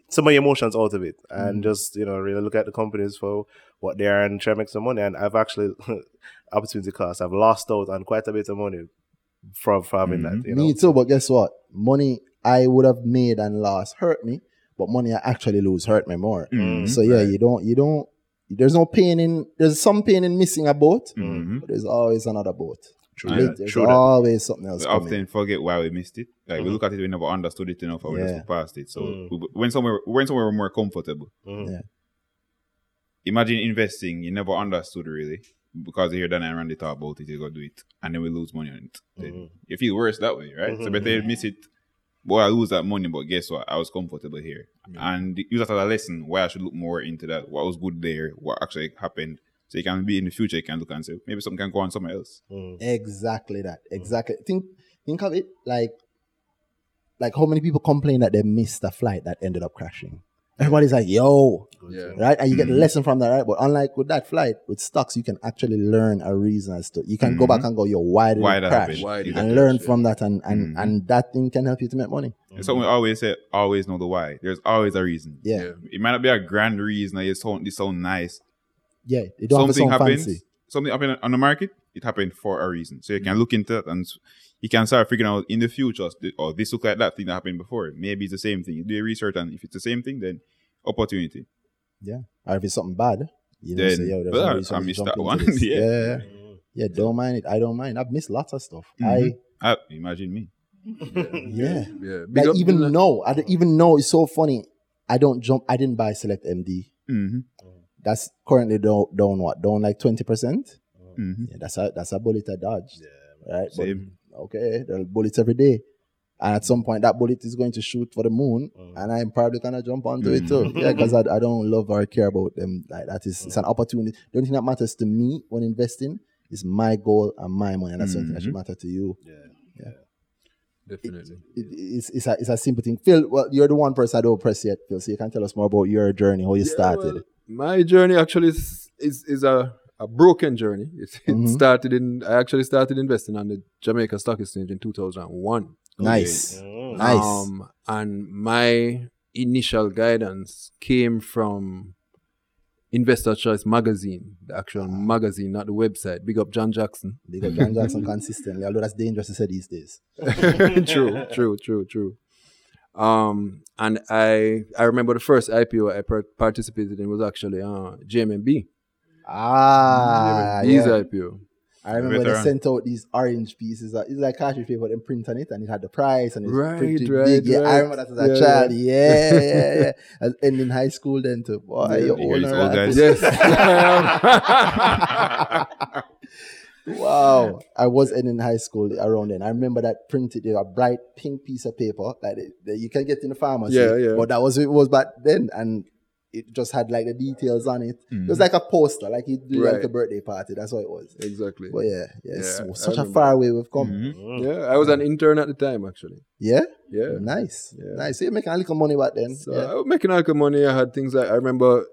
some of your emotions out of it, and just you know really look at the companies for what they are and try to make some money. And I've actually opportunity cost. I've lost out on quite a bit of money from, from having that. You know, Me too, but guess what? Money I would have made and lost hurt me, but money I actually lose hurt me more. Mm-hmm. So yeah, you don't, you don't. There's no pain in. There's some pain in missing a boat, Mhm. but there's always another boat. True Right? There's true that. always something else We coming. often forget why we missed it. Like we look at it, we never understood it enough, or we just Yeah. look past it. So Mm. we, when somewhere, when somewhere we're more comfortable. Yeah. Imagine investing, you never understood really because you hear Dan and Randy talk about it, you go do it, and then we lose money on it. Then Mm-hmm. you feel worse that way, right? So better you miss it. Boy, I lose that money, but guess what? I was comfortable here, and use that as a lesson why I should look more into that. What was good there? What actually happened? So you can be in the future, you can look and say maybe something can go on somewhere else. Mm. Exactly that. Mm. Exactly. Think think of it like like how many people complain that they missed a flight that ended up crashing. Everybody's like, yo, Yeah. right? And you get the mm-hmm. lesson from that, right? But unlike with that flight, with stocks, you can actually learn a reason as to you can go mm-hmm. back and go, yo, why did Why it crash? Why did and it learn crash, from that and and, mm-hmm. and that thing can help you to make money. It's something we always say, always know the why. There's always a reason. Yeah. Yeah. It might not be a grand reason. Like, it sound, this sound nice. Yeah. You don't something have happens. fancy. Something happened on the market. It happened for a reason. So you can look into it and you can start figuring out in the future. Or this look like that thing that happened before. Maybe it's the same thing. You do your research, and if it's the same thing, then opportunity. Yeah. Or if it's something bad, you know, Then, say, yo, there's well, I missed that one. this. Yeah. yeah. Yeah, don't mind it. I don't mind. I've missed lots of stuff. I Ah, imagine me. yeah. Yeah. Big Like up- even know, I don't even know. It's so funny. I don't jump. I didn't buy Select MD. hmm That's currently down, down what? Down like twenty percent. hmm Yeah, that's a that's a bullet I dodged. right. But, Same. okay, there are bullets every day, and at some point that bullet is going to shoot for the moon, Mm. and I'm probably gonna jump onto it Mm-hmm. too. Yeah, because I, I don't love or care about them. Like that is it's an opportunity. The only thing that matters to me when investing is my goal and my money, and that's something that Mm-hmm. should matter to you. Definitely. It, it's, it's, a, it's a simple thing. Phil, well, you're the one person I don't press yet, Phil. So you can tell us more about your journey, how you Yeah, started. well, my journey actually is is, is a, a broken journey. It, it Mhm. started in I actually started investing on the Jamaica Stock Exchange in 2001. nice, Mm. nice. Um, and my initial guidance came from Investor Choice magazine, the actual magazine, not the website. Big up John Jackson. Big up John Jackson consistently, although that's dangerous to say these days. true, true, true, true. Um, and I I remember the first IPO I par- participated in was actually uh, JMMB. Ah, These yeah. IPO. I remember they Veteran. sent out these orange pieces. It's like cartridge paper, then print on it, and it had the price and it's Right, printed right, big. Yeah, I right. remember that as a Yeah, child. Yeah, yeah, yeah. I was ending high school then too. Boy, Yeah. you're You older. old guys? Yes. Wow, I was in high school around then. I remember that printed a bright pink piece of paper like that, that you can get in the pharmacy. Yeah, yeah. But that was it was back then, and it just had like the details on it. It was like a poster, like you do like a birthday party. That's what it was. exactly. But yeah, yeah, Yeah, I such a far way we've come. Mhm. Yeah, I was an intern at the time actually. Yeah, Yeah. nice, Yeah. nice. So you're making a little money back then. So yeah. I was making a little money. I had things like I remember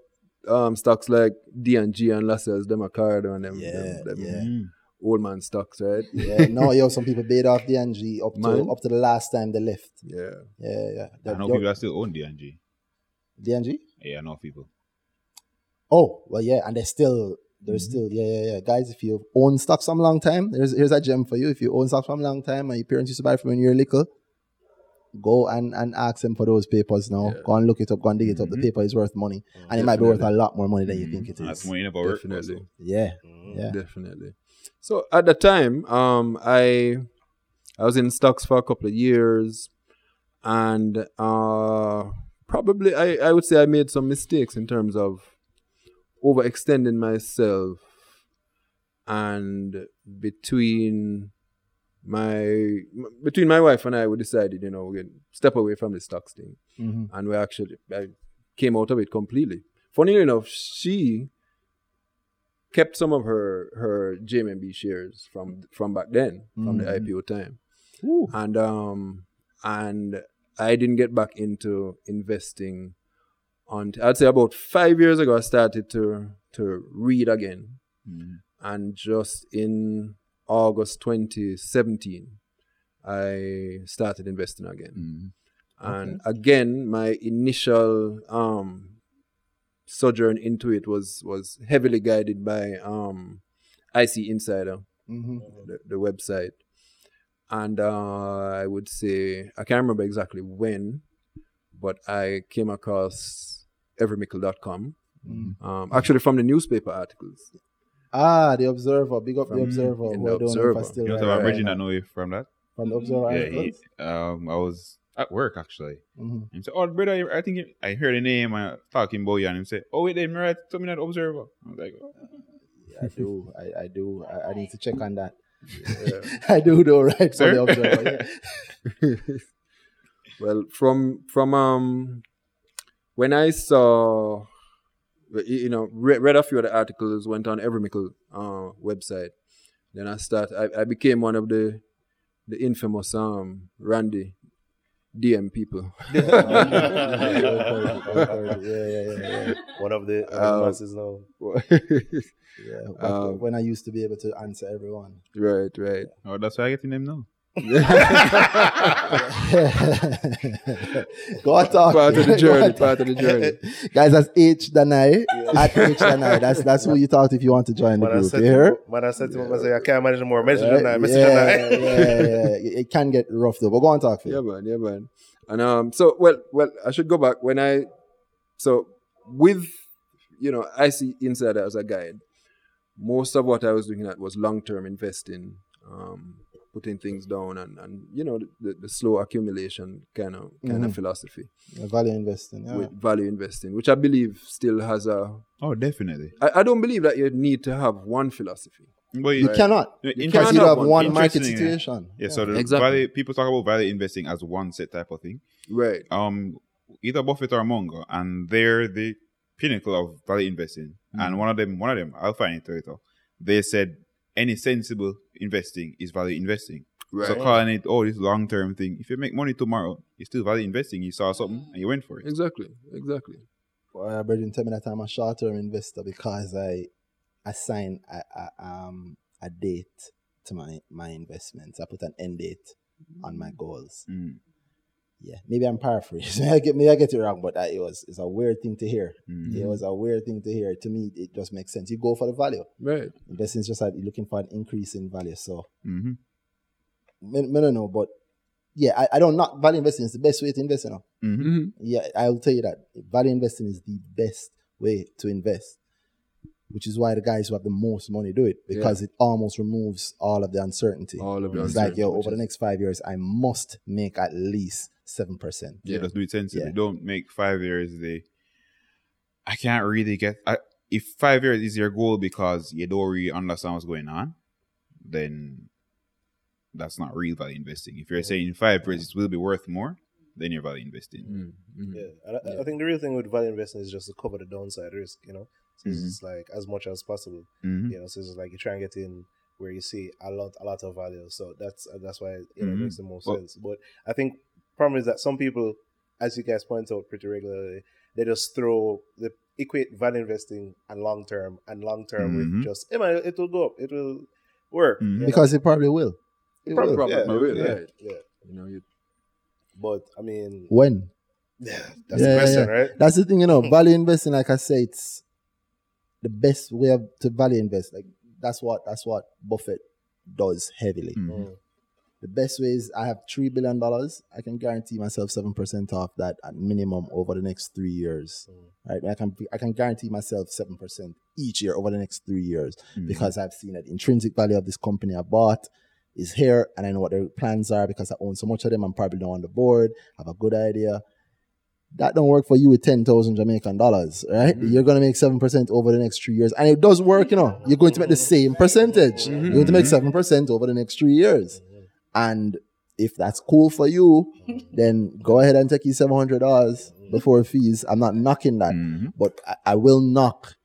um, stocks like D and G and Lascelles, them a card and them, Yeah, them, them yeah. Old man stocks, right? yeah, no, yo, some people paid off DNG up to up to the last time they left. Yeah. Yeah, yeah. I know yo, people that still own DNG. DNG. Yeah, I know people. Oh, well, yeah, and they're still, there's Mm-hmm. still, yeah, yeah, yeah. Guys, if you own stocks some long time, there's here's a gem for you. If you own stocks from a long time and your parents used to buy from when you were little, go and, and ask them for those papers now. Yeah. Mm-hmm. Go and look it up, go and dig it up. The paper is worth money. And it might be worth a lot more money than you think it is. That's money never work. Definitely. Yeah, Mm-hmm. yeah. Definitely. So at the time, um, I I was in stocks for a couple of years, and uh, probably I, I would say I made some mistakes in terms of overextending myself, and between my between my wife and I, we decided, you know, we step away from the stocks thing, Mhm. and we actually I came out of it completely. Funny enough, she kept some of her her JMB shares from from back then, from the Mhm. IPO time, Ooh. and um and I didn't get back into investing. On I'd say about five years ago, I started to to read again, Mhm. and just in August 2017, I started investing again. Mhm. And again, my initial um, sojourn into it was was heavily guided by um, IC Insider, Mhm. the, the website. And uh, I would say I can't remember exactly when, but I came across everymickle.com. Mhm. Um, actually, from the newspaper articles. Ah, the Observer. Big up from, the Observer. in who the I don't know if I Observer. still You know, write so I'm right Bridget now. that know you from that. From the Observer. Yeah, he, articles? um, I was at work actually. Mhm. And so, oh, brother, I- I think you- I heard the name and talking about you, and him say, oh, wait, then right, tell me that observer. I was like, oh. I do. I, I do. I, I need to check on that. I do though, right? For Sir? the Observer. Yeah. Well, from from um when I saw you know read, read a few of the articles, went on Every Mickle uh, website. Then I start. I, I became one of the the infamous um Randy DM people. yeah, yeah, yeah, yeah. One of the, one of the Uh, masses now. yeah. When- Um, when I used to be able to answer everyone. right, right. oh, that's why I get in them now. Go on, talk. Part of the journey. on, Part of the journey. Guys, that's H Danai. At H Danai. That's that's who you talk to if you want to join the Man, I group. said You hear? him, I said to him, I say, I can't manage no more. Message Right? him now. Message yeah, him yeah, yeah. It it can get rough though. But go on, talk. Phil. Yeah, man. Yeah, man. And um, so well, well, I should go back when I, so with, you know, IC Insider as a guide. Most of what I was looking at was long-term investing, um, putting things down, and and you know the, the, the slow accumulation kind of kind of Mhm. philosophy Yeah, Value investing. Yeah. with value investing, which I believe still has a. Oh, definitely. I, I don't believe that you need to have one philosophy But you cannot. You Because cannot you have have one. one market Interesting, yeah. situation. Yeah, so the Exactly. value, people talk about value investing as one set type of thing. Right. Um, either Buffett or Munger, and they're the pinnacle of value investing. And one of them, one of them, I'll find it later. They said any sensible investing is value investing. Right. So calling it, oh, this long term thing. If you make money tomorrow, it's still value investing. You saw something and you went for it. Exactly. Exactly. Uh, Brethren tell me that I'm a short term investor because I assign a, a, um, a date to my, my investments. I put an end date on my goals. Mm. Yeah, maybe I'm paraphrasing. I get, maybe I get it wrong, but uh, it was it's a weird thing to hear. Mm. It was a weird thing to hear. To me, it just makes sense. You go for the value. Right. Investing is just like you're looking for an increase in value. So, hmm I don't know, but yeah, I, I don't not value investing is the best way to invest. You know, hmm hmm yeah, I'll tell you that value investing is the best way to invest. which is why the guys who have the most money do it because it almost removes all of the uncertainty. All of the it's like, yo, uncertainty, over the next five years, I must make at least seven percent. Yeah, just do it sensibly. Yeah. Don't make five years the. I can't really get. I, if five years is your goal because you don't really understand what's going on, then that's not real value investing. If you're saying five years it will be worth more, then you're value investing. Mm, mm. Yeah, and I, I think the real thing with value investing is just to cover the downside risk. You know, so it's Mhm. just like as much as possible. Mhm. You know, so it's like you try and get in where you see a lot, a lot of value. So that's that's why you know, it Mhm. makes the most Well- sense. But I think problem is that some people, as you guys point out pretty regularly, they just throw they equate value investing and long term and long term Mhm. with just hey man, it will go up, it will work Mhm. you know? Because it probably will. It Probably- will. yeah, Probably will, yeah, right. yeah. You know, you, But I mean, When? yeah, that's Yeah, the yeah, question, yeah. right? That's the thing, you know. Value investing, like I say, it's the best way of, to value invest. Like that's what that's what Buffett does heavily. Mhm. Mm. The best way is I have three billion dollars. I can guarantee myself seven percent off that at minimum over the next three years. Right? I can I can guarantee myself seven percent each year over the next three years Mhm. because I've seen that the intrinsic value of this company I bought is here and I know what their plans are because I own so much of them. I'm probably not on the board, have a good idea. That don't work for you with ten thousand Jamaican dollars, right? You're gonna make seven percent over the next three years, and it does work. You know, you're going to make the same percentage. You're going to make seven percent over the next three years, and if that's cool for you, then go ahead and take your seven hundred dollars before fees. I'm not knocking that, Mhm. but I, I will knock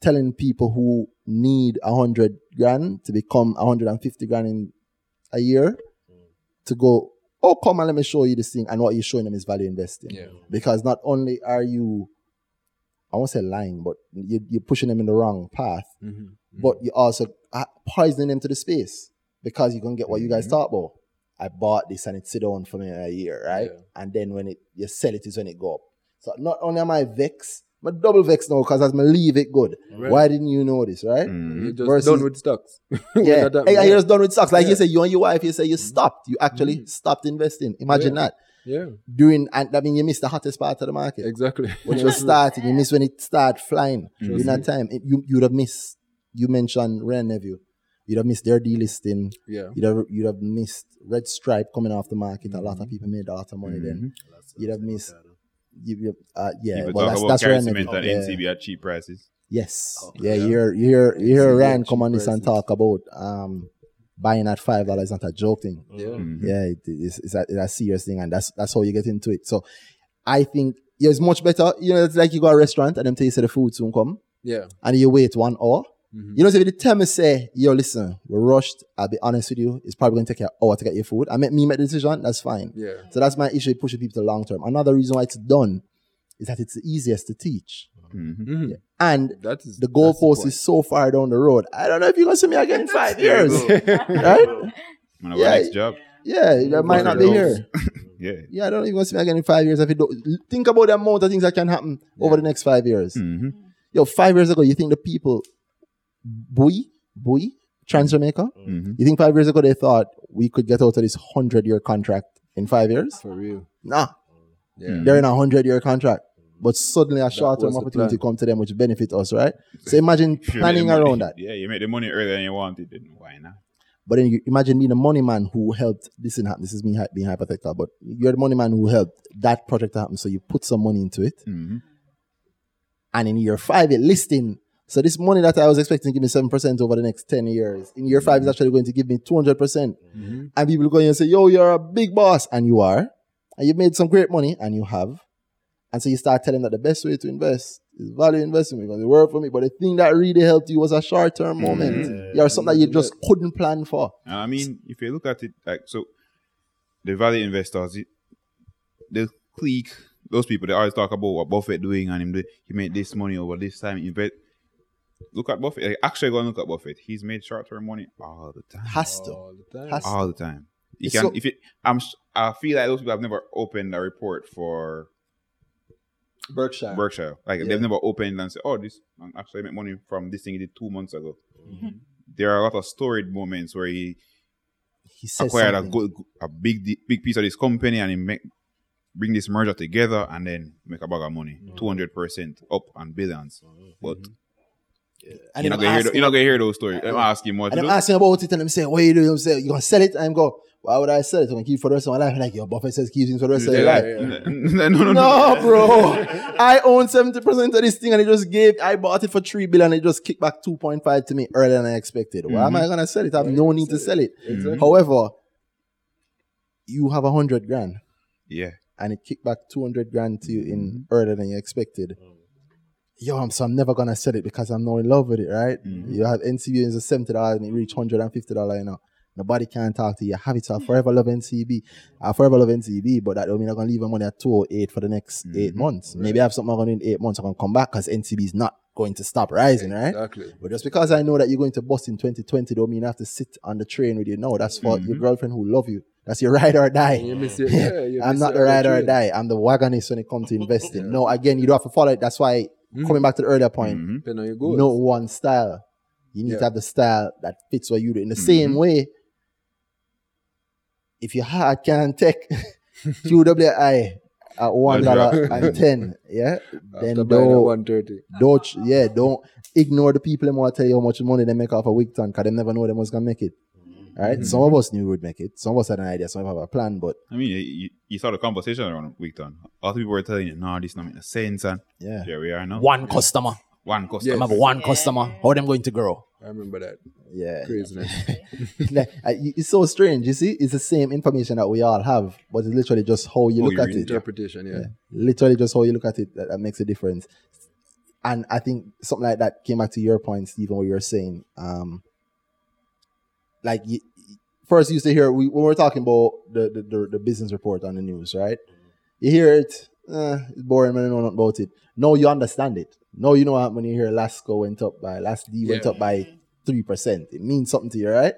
telling people who need a hundred grand to become a hundred and fifty grand in a year to go. Oh, come and let me show you this thing, and what you're showing them is value investing. yeah. Because not only are you, I won't say lying, but you, you're pushing them in the wrong path, Mhm. but you're also poisoning them to the space because you're gonna get what you guys talk about. I bought this and it sit down for me a year, right? Yeah. And then when it you sell it is when it go up. So not only am I vexed, but double vex now because as me leave it good. Right. Why didn't you know this, right? Mhm. You're just Versus- done with stocks. Yeah, that happen, hey, yeah. you're just done with stocks. Like you say, you and your wife, you say you stopped. You actually Mhm. stopped investing. Imagine Yeah. that yeah, Doing and I mean, you missed the hottest part of the market. exactly. when you're starting, you miss when it start flying. In that time, it, you you'd have missed. You mentioned Ren Nephew. You'd have missed their delisting. yeah, You'd have you'd have missed Red Stripe coming off the market. A Mm-hmm. lot of people made a lot of money then. You'd have missed. You, you, uh, yeah, People well, talk that's about that's carry Ren cement Nephew. and Yeah. NCB at cheap prices. Yes. Oh, yeah, yeah. you hear you hear you hear NCB Rand at come cheap on this and talk about um buying at five dollars not a joke thing. yeah. Mhm. Yeah, it, it's, it's, a, it's a serious thing, and that's that's how you get into it. So, I think yeah, it's much better. You know, it's like you go to a restaurant and them tell you say the food soon come, yeah. and you wait one hour. Mhm. You know, so if the tell me say, yo, listen, we're rushed. I'll be honest with you, it's probably going to take you an hour to get your food. I make me make the decision. That's fine. Yeah. So that's my issue pushing people to the long term. Another reason why it's done is that it's the easiest to teach, Mhm. Mhm. and That is the that's goalpost point. is so far down the road. I don't know if you're gonna see me again in five There you years, go. right? Man, our Yeah. next job. Yeah, that might not be here. Yeah. Yeah, I don't even want to see me again in five years. If you don't think about the amount of things that can happen over the next five years. Mhm. Yo, five years ago, you think the people, Boy, Boy, Trans Jamaica, Mhm. you think five years ago they thought we could get out of this hundred year contract in five years? for real. Nah, Yeah. they're in a hundred year contract. But suddenly a short term opportunity plan. come to them which benefit us, right? So imagine If you make the planning money- around that. Yeah, you make the money earlier than you wanted, then why not? But then you imagine being the money man who helped this didn't happen. This is me being hypothetical, but you're the money man who helped that project happen. So you put some money into it. Mhm. and in year five it listing. So this money that I was expecting to give me seven percent over the next ten years, in year five is mm-hmm. actually going to give me two hundred percent. Mm-hmm. And people go in and say, "Yo, you're a big boss," and you are, and you've made some great money, and you have. And so you start telling that the best way to invest is value investing because it worked for me. But the thing that really helped you was a short term mm-hmm. moment. You're something that you just couldn't plan for. And I mean, if you look at it like so, the value investors, the clique, those people, they always talk about what Buffett doing and him. He made this money over this time. Invest. Look at Buffett. Like, actually, go and look at Buffett. He's made short-term money all the time. Has to. All the time. Has to. All the time. You It's can so- if it. I'm. s- I feel like those people have never opened a report for Berkshire. Berkshire. Like Yeah. they've never opened and said, "Oh, this I actually made money from this thing he did two months ago." Mm-hmm. There are a lot of storied moments where he he says acquired a, good, a big big piece of this company and he make bring this merger together and then make a bag of money, Mm-hmm. two hundred percent up and billions. But And You're not gonna hear. ask You're not gonna hear those stories. I'm asking more. And I'm asking about it, and I'm saying, "What you doing?" I'm saying, "You gonna sell it?" And I'm go, "Why would I sell it? I'm gonna keep it for the rest of my life." And like, your Buffett says, keep it for the rest of your Yeah, life. yeah. no, no, no, No, bro. I own 70% of this thing and it just gave, I bought it for 3 billion and it just kicked back 2.5 to me earlier than I expected. Why am I mm-hmm. going to sell it? I have no need to sell it. Exactly. However, you have a 100 grand Yeah. and it kicked back 200 grand to you in earlier than you expected. Yo, I'm, so I'm never going to sell it because I'm not in love with it, right? You have NCB is a $70 and it reach $150, you know. Nobody can talk to you. Have it, so I forever love NCB. I forever love NCB, but that don't mean I'm gonna leave my money at 208 for the next eight months. Maybe I have something I'm gonna do in eight months, I'm gonna come back because NCB is not going to stop rising, right? Exactly. But just because I know that you're going to bust in 2020 don't mean I have to sit on the train with you. No, that's for your girlfriend who love you. That's your ride or die. You miss it. Yeah, I'm not the ride or die. I'm the wagonist when it comes to investing. No, again, you don't have to follow it. That's why Mm-hmm. coming back to the earlier point, mm-hmm. Depending on your goals. no one style. You need Yeah. to have the style that fits what you do. In the same mm-hmm. way, if your heart can take QWI at one dollar and ten, yeah, then After buying at don't, 130. don't, yeah, don't ignore the people that want to tell you how much money they make off a Wigton, because they never know them was gonna make it. All right, some of us knew we would make it. Some of us had an idea. Some of us have a plan, but I mean, you, you, you saw the conversation around Wigton. All the people were telling you, "No, this not making sense." And yeah, here we are now. one customer. One customer. I have one customer. How them going to grow? I remember that. Yeah, Craziness. like, it's so strange. You see, it's the same information that we all have, but it's literally just how you How look you at read it. it, Interpretation, yeah. Literally just how you look at it that, that makes a difference. And I think something like that came back to your point, Stephen, what you were saying. Um, like you, first, you used to hear we, when we were talking about the, the, the, the business report on the news, right? You hear it, eh, it's boring, man. I know nothing about it. No, you understand it. No, you know what when you hear Lasco went up by last D went Yeah. up by three percent. It means something to you, right?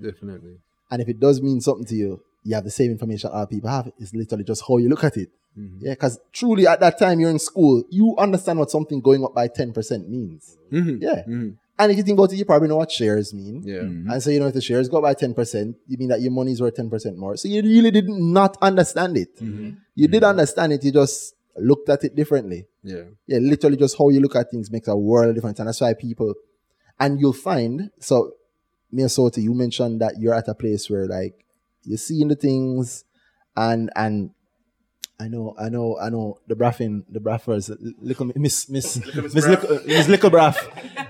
Definitely. And if it does mean something to you, you have the same information other people have. It's literally just how you look at it. Yeah, because truly at that time you're in school, you understand what something going up by 10% means. Mhm. Yeah. Mhm. And if you think about it, you probably know what shares mean. Yeah. Mm-hmm. And so, you know, if the shares go up by 10%, you mean that your money's worth 10% more. So you really did not understand it. Mm-hmm. You did mm-hmm. understand it, you just looked at it differently. Yeah. Yeah, literally just how you look at things makes a world of difference. And that's why people, and you'll find, so Miossoty, you mentioned that you're at a place where like you're seeing the things and, and I know, I know, I know the Braffin, the Braffers, little Miss, Miss, Miss, Little, Miss Little Braff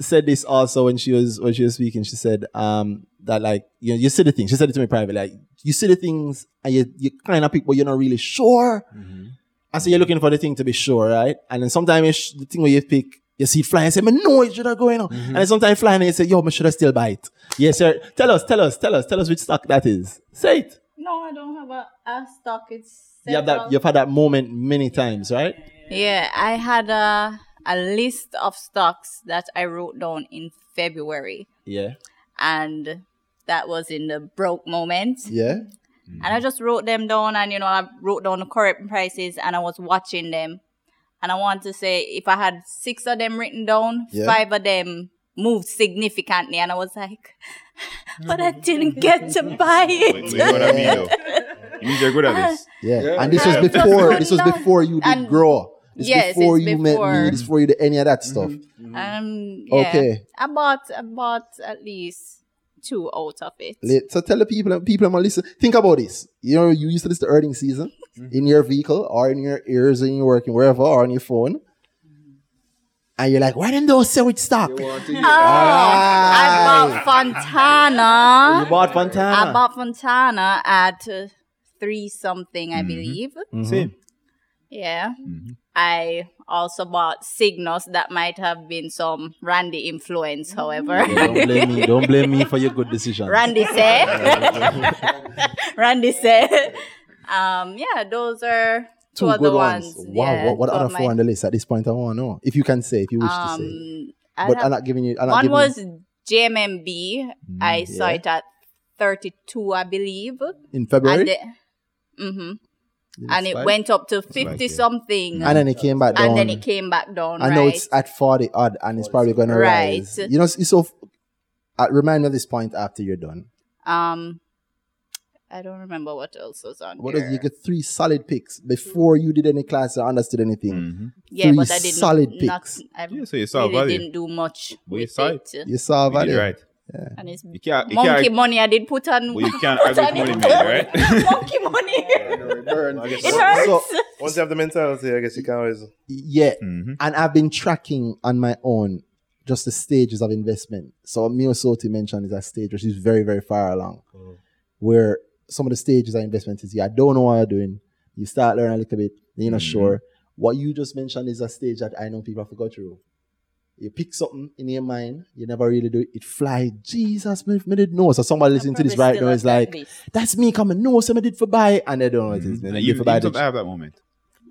said this also when she was, when she was speaking. She said, um, that like, you know, you see the things, she said it to me privately, like, you see the things and you, you kind of pick, but you're not really sure. And so you're looking for the thing to be sure, right? And then sometimes sh- the thing where you pick, you see it flying and say, man, no, it should have going on. And then sometimes flying and you say, yo, man, should I still buy it? Yes, sir. Tell us, tell us, tell us, tell us which stock that is. Say it. No, I don't have a, a stock. It's You have that, you've had that moment many times, right? Yeah, I had a a list of stocks that I wrote down in February, Yeah. and that was in the broke moment. Yeah. And I just wrote them down, and you know, I wrote down the correct prices, and I was watching them. And I want to say, if I had six of them written down, Yeah. five of them moved significantly, and I was like, but I didn't get to buy Wait, wait, it. what I mean though? You mean you're good at this? Yeah. Yeah. And this was before, this was before you did and- grow. This Yes, before it's you met me, this before you did any of that mm-hmm. stuff. Mm-hmm. Um, yeah. Okay. I bought, I bought at least two out of it. Lit. So tell the people, people that listen, think about this. You know, you used to listen to earning season mm-hmm. in your vehicle or in your ears and you're working wherever or on your phone. And you're like, why didn't those say which stock? You want to oh, hear? Oh, I bought Fontana. You bought Fontana. I bought Fontana at uh, three something, I believe. Same. Yeah. I also bought Sygnus That might have been some Randy influence, however. don't blame me. Don't blame me for your good decision. Randy said. Randy said. Um, yeah, those are two, Two other good ones. ones. Wow. Yeah, what what two of other my- four on the list at this point? I want to know. If you can say, if you wish to say. Um, I But have- I'm not giving you. I'm not one giving was JMMB. I saw yeah. it at 32, I believe. in February. And, hmm Did and it spike? went up to 50 like it. something. And then it came back down. and then it came back down. I know right? it's at 40 odd and it's probably going to Right. rise. You know, it's so. Uh, remind me of this point after you're done. um I don't remember what else was on What there. is you get three solid picks before you did any class or understood anything. Mhm. yeah, three but I didn't. solid not, picks. I Yeah, so you saw really value. didn't do much But you saw it. You saw You did value. right. And it's You can't, you monkey can't, money I did put on. but you can't put argue on with it. money made, right? monkey money. I it hurts. So- Once you have the mentality, I guess you can always. Yeah. hmm And I've been tracking on my own just the stages of investment. So Miossoty mentioned is a stage which is very, very far along. Where some of the stages of investment is you I don't know what you're doing. You start learning a little bit, then you're not sure. What you just mentioned is a stage that I know people have to go through. You pick something in your mind, you never really do it, it fly. Jesus, me, me did know. So somebody listening to this right now is like, base. that's me coming, no, some I did for buy, and they don't know what it is. They And did you, for you buy. don't have that moment.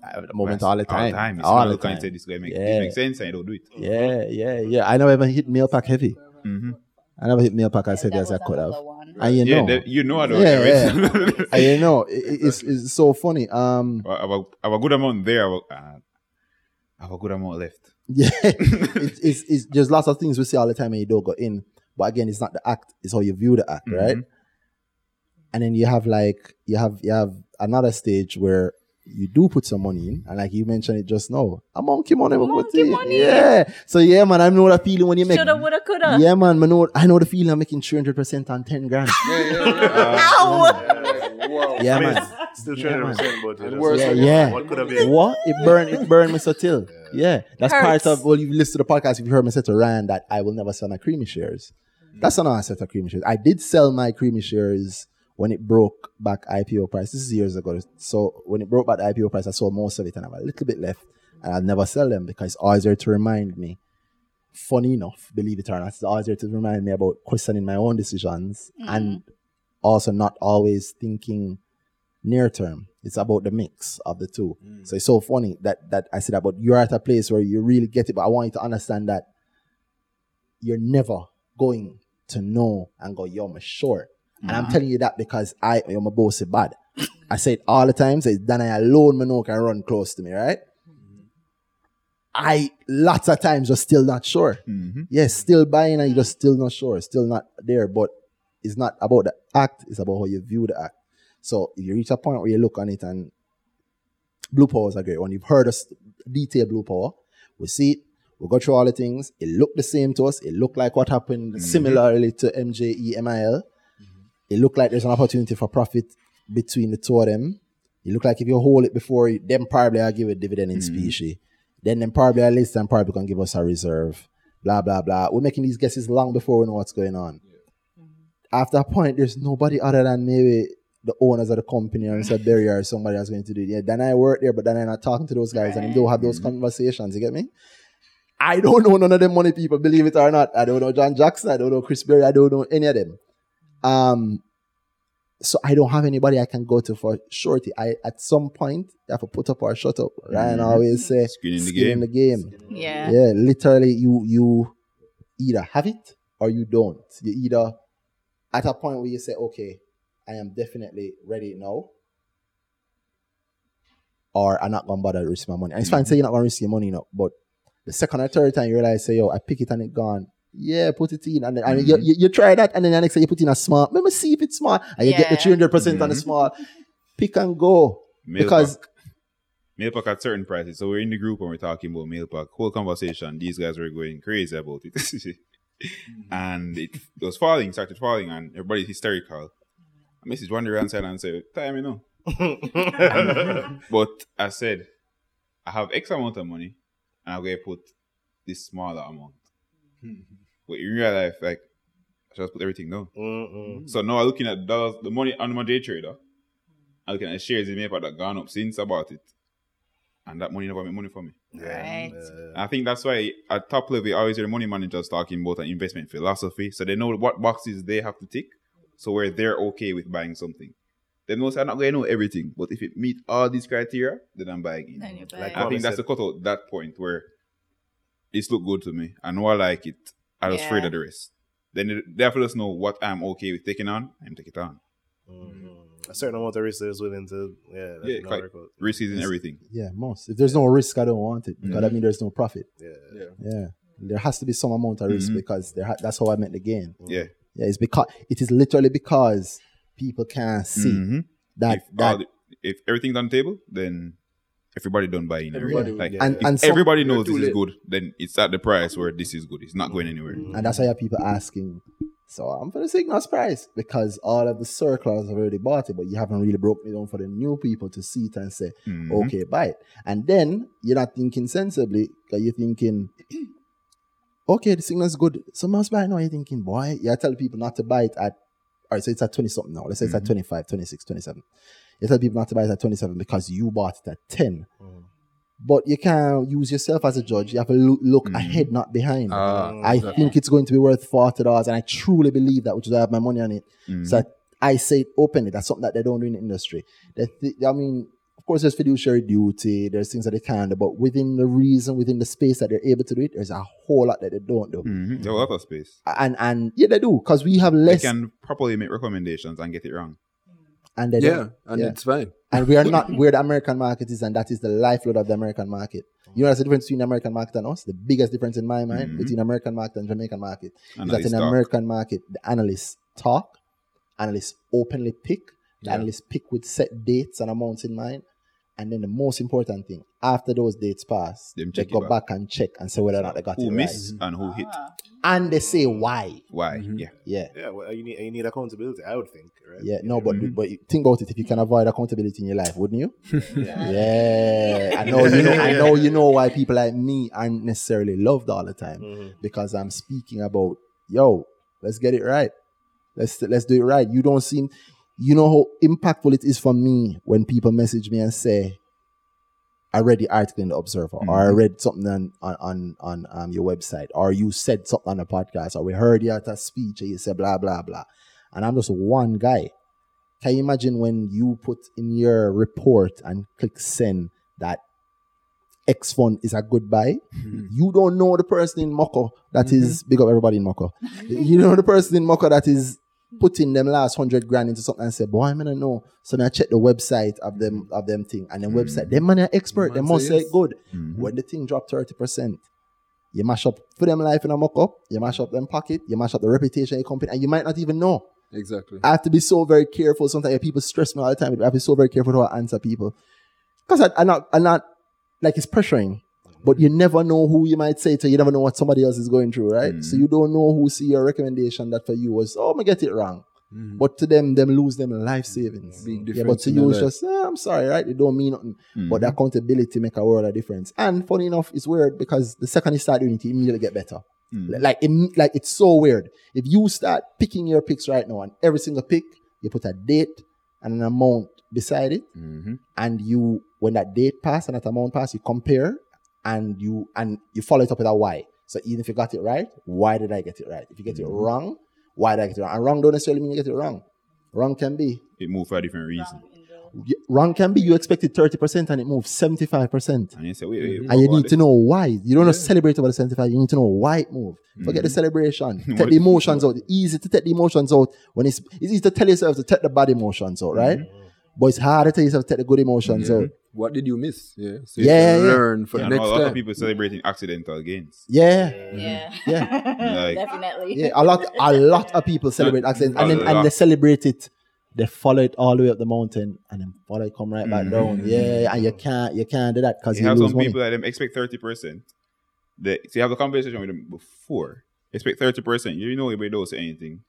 at the moment all the time. All the time. It's All not the look time. say this guy make, Yeah. makes sense and you don't do it. Yeah, yeah, yeah. I never even hit Mailpac heavy. hmm I never hit Mailpac as heavy as I was could have. another one. And you Yeah, know, you know I don't. Yeah, right? and you know, it, it- it's, it's so funny. Um, I have a, I have a good amount there. I have a, uh, I have a good amount left. yeah, it, it's, it's there's lots of things we see all the time and you don't go in. But again, it's not the act; it's how you view the act, mm-hmm. right? And then you have like you have you have another stage where you do put some money in, and like you mentioned it just now, a monkey money, we put Monkey in. money. yeah. So yeah, man, I know the feeling when you make. Shoulda, woulda, coulda. Yeah, man, I know, I know the feeling of making three hundred percent on ten grand. Ow! Yeah, I mean, man. still 300%, but you know, worse Yeah, so yeah. What could have been? What? It burned it burned me so till. Yeah. That's part of well, you've listened to the podcast, you've heard me say to Ryan that I will never sell my Kremi shares. That's not how I set of Kremi shares. I did sell my Kremi shares when it broke back IPO price. This is years ago. So when it broke back the IPO price, I sold most of it and I have a little bit left. And I'll never sell them because it's always there to remind me. Funny enough, believe it or not, it's always there to remind me about questioning my own decisions and mm. also not always thinking near term. It's about the mix of the two. Mm. So it's so funny that that I said that, but you're at a place where you really get it. But I want you to understand that you're never going to know and go, yo, I'm short. And I'm mm-hmm. telling you that because I am my boss is bad. I say it all the time, say then I alone know can run close to me, right? Mm-hmm. I lots of times just still not sure. hmm Yes, still buying and you're just still not sure, still not there. But it's not about the act, it's about how you view the act. So if you reach a point where you look on it and Blue Power is a great one. You've heard us detail Blue Power. We see it, we go through all the things. It looked the same to us. It looked like what happened mm-hmm. similarly to MJE MIL. It looked like there's an opportunity for profit between the two of them. It looked like if you hold it before you, them probably will give a dividend in mm-hmm. specie. Then them probably at least them probably gonna give us a reserve. Blah blah blah. We're making these guesses long before we know what's going on. After a point, there's nobody other than maybe the owners of the company or Mr. Berry or somebody that's going to do it. Yeah, then I work there, but then I'm not talking to those guys and they don't have those conversations. You get me? I don't know none of them money people, believe it or not. I don't know John Jackson. I don't know Chris Berry. I don't know any of them. Um, so I don't have anybody I can go to for shorty. I at some point you have to put up or shut up. Ryan always say Skin in the skin in the game. Yeah. Yeah, literally you you either have it or you don't. You either at a point where you say, okay, I am definitely ready now. Or I'm not gonna bother to risk my money. And it's fine Mm-hmm. say you're not gonna risk your money, you know, but the second or third time you realize, say, yo, I pick it and it gone. Yeah, put it in. And, then, and Mm-hmm. you, you, you try that, and then the next time you put in a small. Let me see if it's small. And you get the 300% on the mm-hmm. small. Pick and go. Mail because pack. Mailpac at certain prices. So we're in the group and we're talking about Mailpac. Whole conversation, these guys were going crazy about it. Mm-hmm. and it, it was falling, started falling, and everybody's hysterical. I messaged one around side and said, Time, you know. but I said, I have X amount of money and I'm going to put this smaller amount. Mm-hmm. But in real life, like, I just put everything down. Mm-mm. So now I'm looking at dollars, the money on my day trader. I'm looking at the shares in Maple that gone up since I bought it. And that money never make money for me. Right. And I think that's why at top level, you always hear the money managers talking about an investment philosophy. So they know what boxes they have to tick. So where they're okay with buying something. They know say, I'm not going to know everything, but if it meet all these criteria, then I'm buying it. Then you buy Like. I think that's the cut out that point where it's look good to me. I know I like it. I was afraid of the rest. Then they- they have to just know what I'm okay with taking on. I'm taking it on. A certain amount of risk is willing to, yeah, Yeah, not quite. Risk is in everything. Yeah, most. If there's no risk, I don't want it. Because Mhm. that means there's no profit. Yeah. Yeah. yeah. There has to be some amount of risk Mhm. because there ha- that's how I make the gain. Yeah. Yeah, it's because it is literally because people can't see Mhm. that if, that all the- if everything's on the table, then everybody done buying. it, Everybody really. like get And- if and some- everybody knows this is good, then it's at the price where this is good. It's not going anywhere. and that's why you have people asking. So I'm for the Sygnus price because all of the circlers have already bought it, but you haven't really broken it down for the new people to see it and say, Mhm. okay, buy it. And then you're not thinking sensibly, because you're thinking, okay, the signal is good. So must buy it now. You're thinking, boy, you tell people not to buy it at, all right, so it's at 20 something now. Let's say it's at 25, 26, 27. You tell people not to buy it at 27 because you bought it at 10. But you can't use yourself as a judge. You have to look, look ahead, not behind. Ah, I think it's going to be worth forty dollars, and I truly believe that, which is why I have my money on it. Mhm. So I say it openly. That's something that they don't do in the industry. They thi- I mean, of course, there's fiduciary duty. There's things that they can do, but within the reason, within the space that they're able to do it, there's a whole lot that they don't do. Mhm. Are a lot of space. And and yeah, they do because we have less. They can properly make recommendations and get it wrong. And they Yeah, don't. and Yeah. it's fine. And we are not where the American market is, and that is the lifeblood of the American market. You know, that's the difference between the American market and us. The biggest difference in my mind Mhm. between American market and Jamaican market is that in talk. American market, the analysts talk, analysts openly pick, the Yeah. analysts pick with set dates and amounts in mind. And then the most important thing, after those dates pass, Them they check it go back. back and check and say whether or not they got Who it missed right. and who hit? And they say why. Why? Mm-hmm. Yeah. Yeah. Yeah, well, you need you need accountability. I would think, right? Yeah, no, but but you think about it. If you can avoid accountability in your life, wouldn't you? yeah, I know you know. I know you know why people like me aren't necessarily loved all the time Mhm. because I'm speaking about yo. Let's get it right. Let's let's do it right. You don't seem. You know how impactful it is for me when people message me and say, "I read the article in the Observer," or "I mm-hmm. read something on on on, on um, your website," or "You said something on a podcast," or "We heard you at a speech," and you said blah blah blah. And I'm just one guy. Can you imagine when you put in your report and click send that X fund is a good buy? Mm-hmm. You don't know the person in Mocho that is mm-hmm. big up everybody in Mocho. you know the person in Mocho that is putting them last hundred grand into something and say, boy, I'm gonna know. So now check the website of them of them thing. And then website, them man are expert, they must say yes. good. Mhm. When the thing drop 30%, you mash up for them life in a mock up, you mash up them pocket, you mash up the reputation of your company, and you might not even know. Exactly. I have to be so very careful. Sometimes people stress me all the time. I have to be so very careful how I answer people. Because I'm not, I'm not, like it's pressuring. But you never know who you might say to. You never know what somebody else is going through, right? So you don't know who see your recommendation that for you was, oh, I'm get it wrong. But to them, them lose them life savings. Big Yeah, but to you, it's just, eh, I'm sorry, right? It don't mean nothing. But Mm-hmm. the accountability make a world of difference. And funny enough, it's weird because the second you start doing it, you immediately get better. Mm. Like, im- like it's so weird. If you start picking your picks right now, and every single pick, you put a date and an amount beside it, and you, when that date pass and that amount pass, you compare and you and you follow it up with a why. So even if you got it right, why did I get it right? If you get it mm-hmm. wrong, why did I get it wrong? And wrong don't necessarily mean you get it wrong. Wrong can be It moved for a different reason. wrong can be you expected 30% and it moved 75%. And you say, wait, wait, And you need to know why. You don't just celebrate over the 75, you need to know why it moved. Forget the mm-hmm. celebration. Take the emotions out. It's easy to take the emotions out when it's it's easy to tell yourself to take the bad emotions out, right? Mm-hmm. But it's hard to tell yourself to take the good emotions out. What did you miss? Yeah. So you Yeah, yeah. learn for Yeah, the next a lot time. of people celebrating accidental gains. Yeah. Yeah. Yeah. Like, Definitely. Yeah. A lot a lot of people celebrate accidents and then and they celebrate it. They follow it all the way up the mountain and then follow it come right back mm. down. Yeah, and you can't you can't do that because you you, have lose some money. people that them expect thirty percent. They so you have a conversation with them before. Expect thirty percent. You know anybody say anything.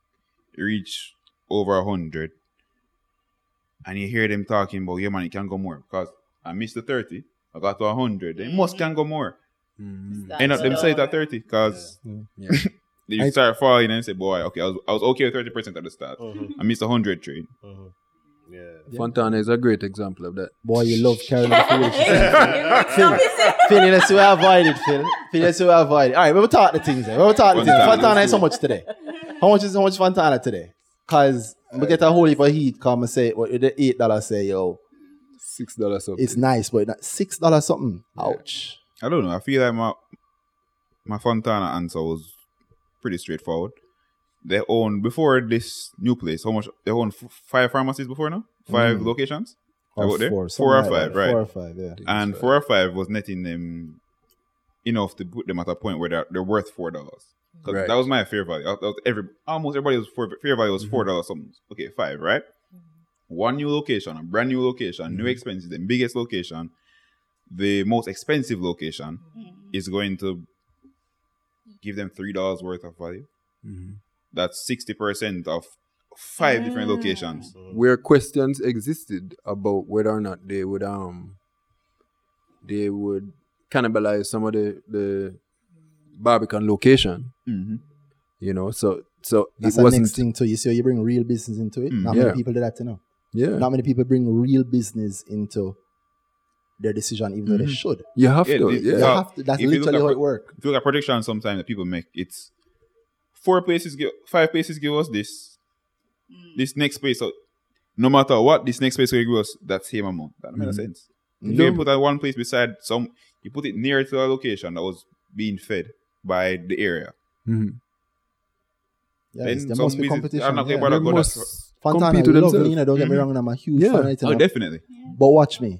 You reach over a hundred, and you hear them talking about yeah man, it can go more because I missed the thirty. I got to a hundred. They must can go more. End up them say it at thirty because Yeah. you start falling and say, boy, okay, I was, I was okay with thirty percent at the start. Mm-hmm. I missed a hundred trade. Yeah. Fontana is a great example of that. Boy, you love carrying the foolish. Phil. Phil, let's see we avoid it, Phil. Phil, let's see we avoid it. All right, we will talk the things then. We will talk the things. Fontana. Fontana is how much today? How much is how much Fontana today? Cause we get a whole heap of heat come and say what the eight dollars say, yo, Six dollars something. it's nice, but not six dollars something. Ouch. I don't know. I feel like my my Fontana answer was pretty straightforward. They own before this new place. How much they own? F- five pharmacies before now. 5 mm. locations. About there? four, Four or like five, that. right? Four or five, yeah. and four or five was netting them enough to put them at a point where they're, they're worth four dollars. Right. That was my fair value. That was every almost everybody was four, fair value was four mm-hmm. dollars something. Okay, five, right? Mm-hmm. one new location, a brand new location, new mm-hmm. expenses, the biggest location, the most expensive location is going to give them three dollars worth of value. That's sixty percent of five different locations. Mm. where questions existed about whether or not they would um they would cannibalize some of the the Barbican location. Mhm. You know, so so That's it the wasn't next thing too. You see, you bring real business into it. Mm, Not yeah. many people do that, you know. yeah. Not many people bring real business into their decision, even though they should. you have Yeah, to. it- Yeah. You have to. That's if you look literally at how it pro- works. If you look at predictions sometimes that people make, it's four places give five places give us this. This next place, so no matter what, this next place will give us that same amount. That makes sense. If you put that one place beside some, you put it near to a location that was being fed by the area. Mhm. Yes, then there must be competition. I'm not yeah. gonna go that must far. Fontana, compete with lovely, themselves. you know, don't get me wrong, I'm a huge Yeah. fan of it. you Oh, know. definitely. But watch me.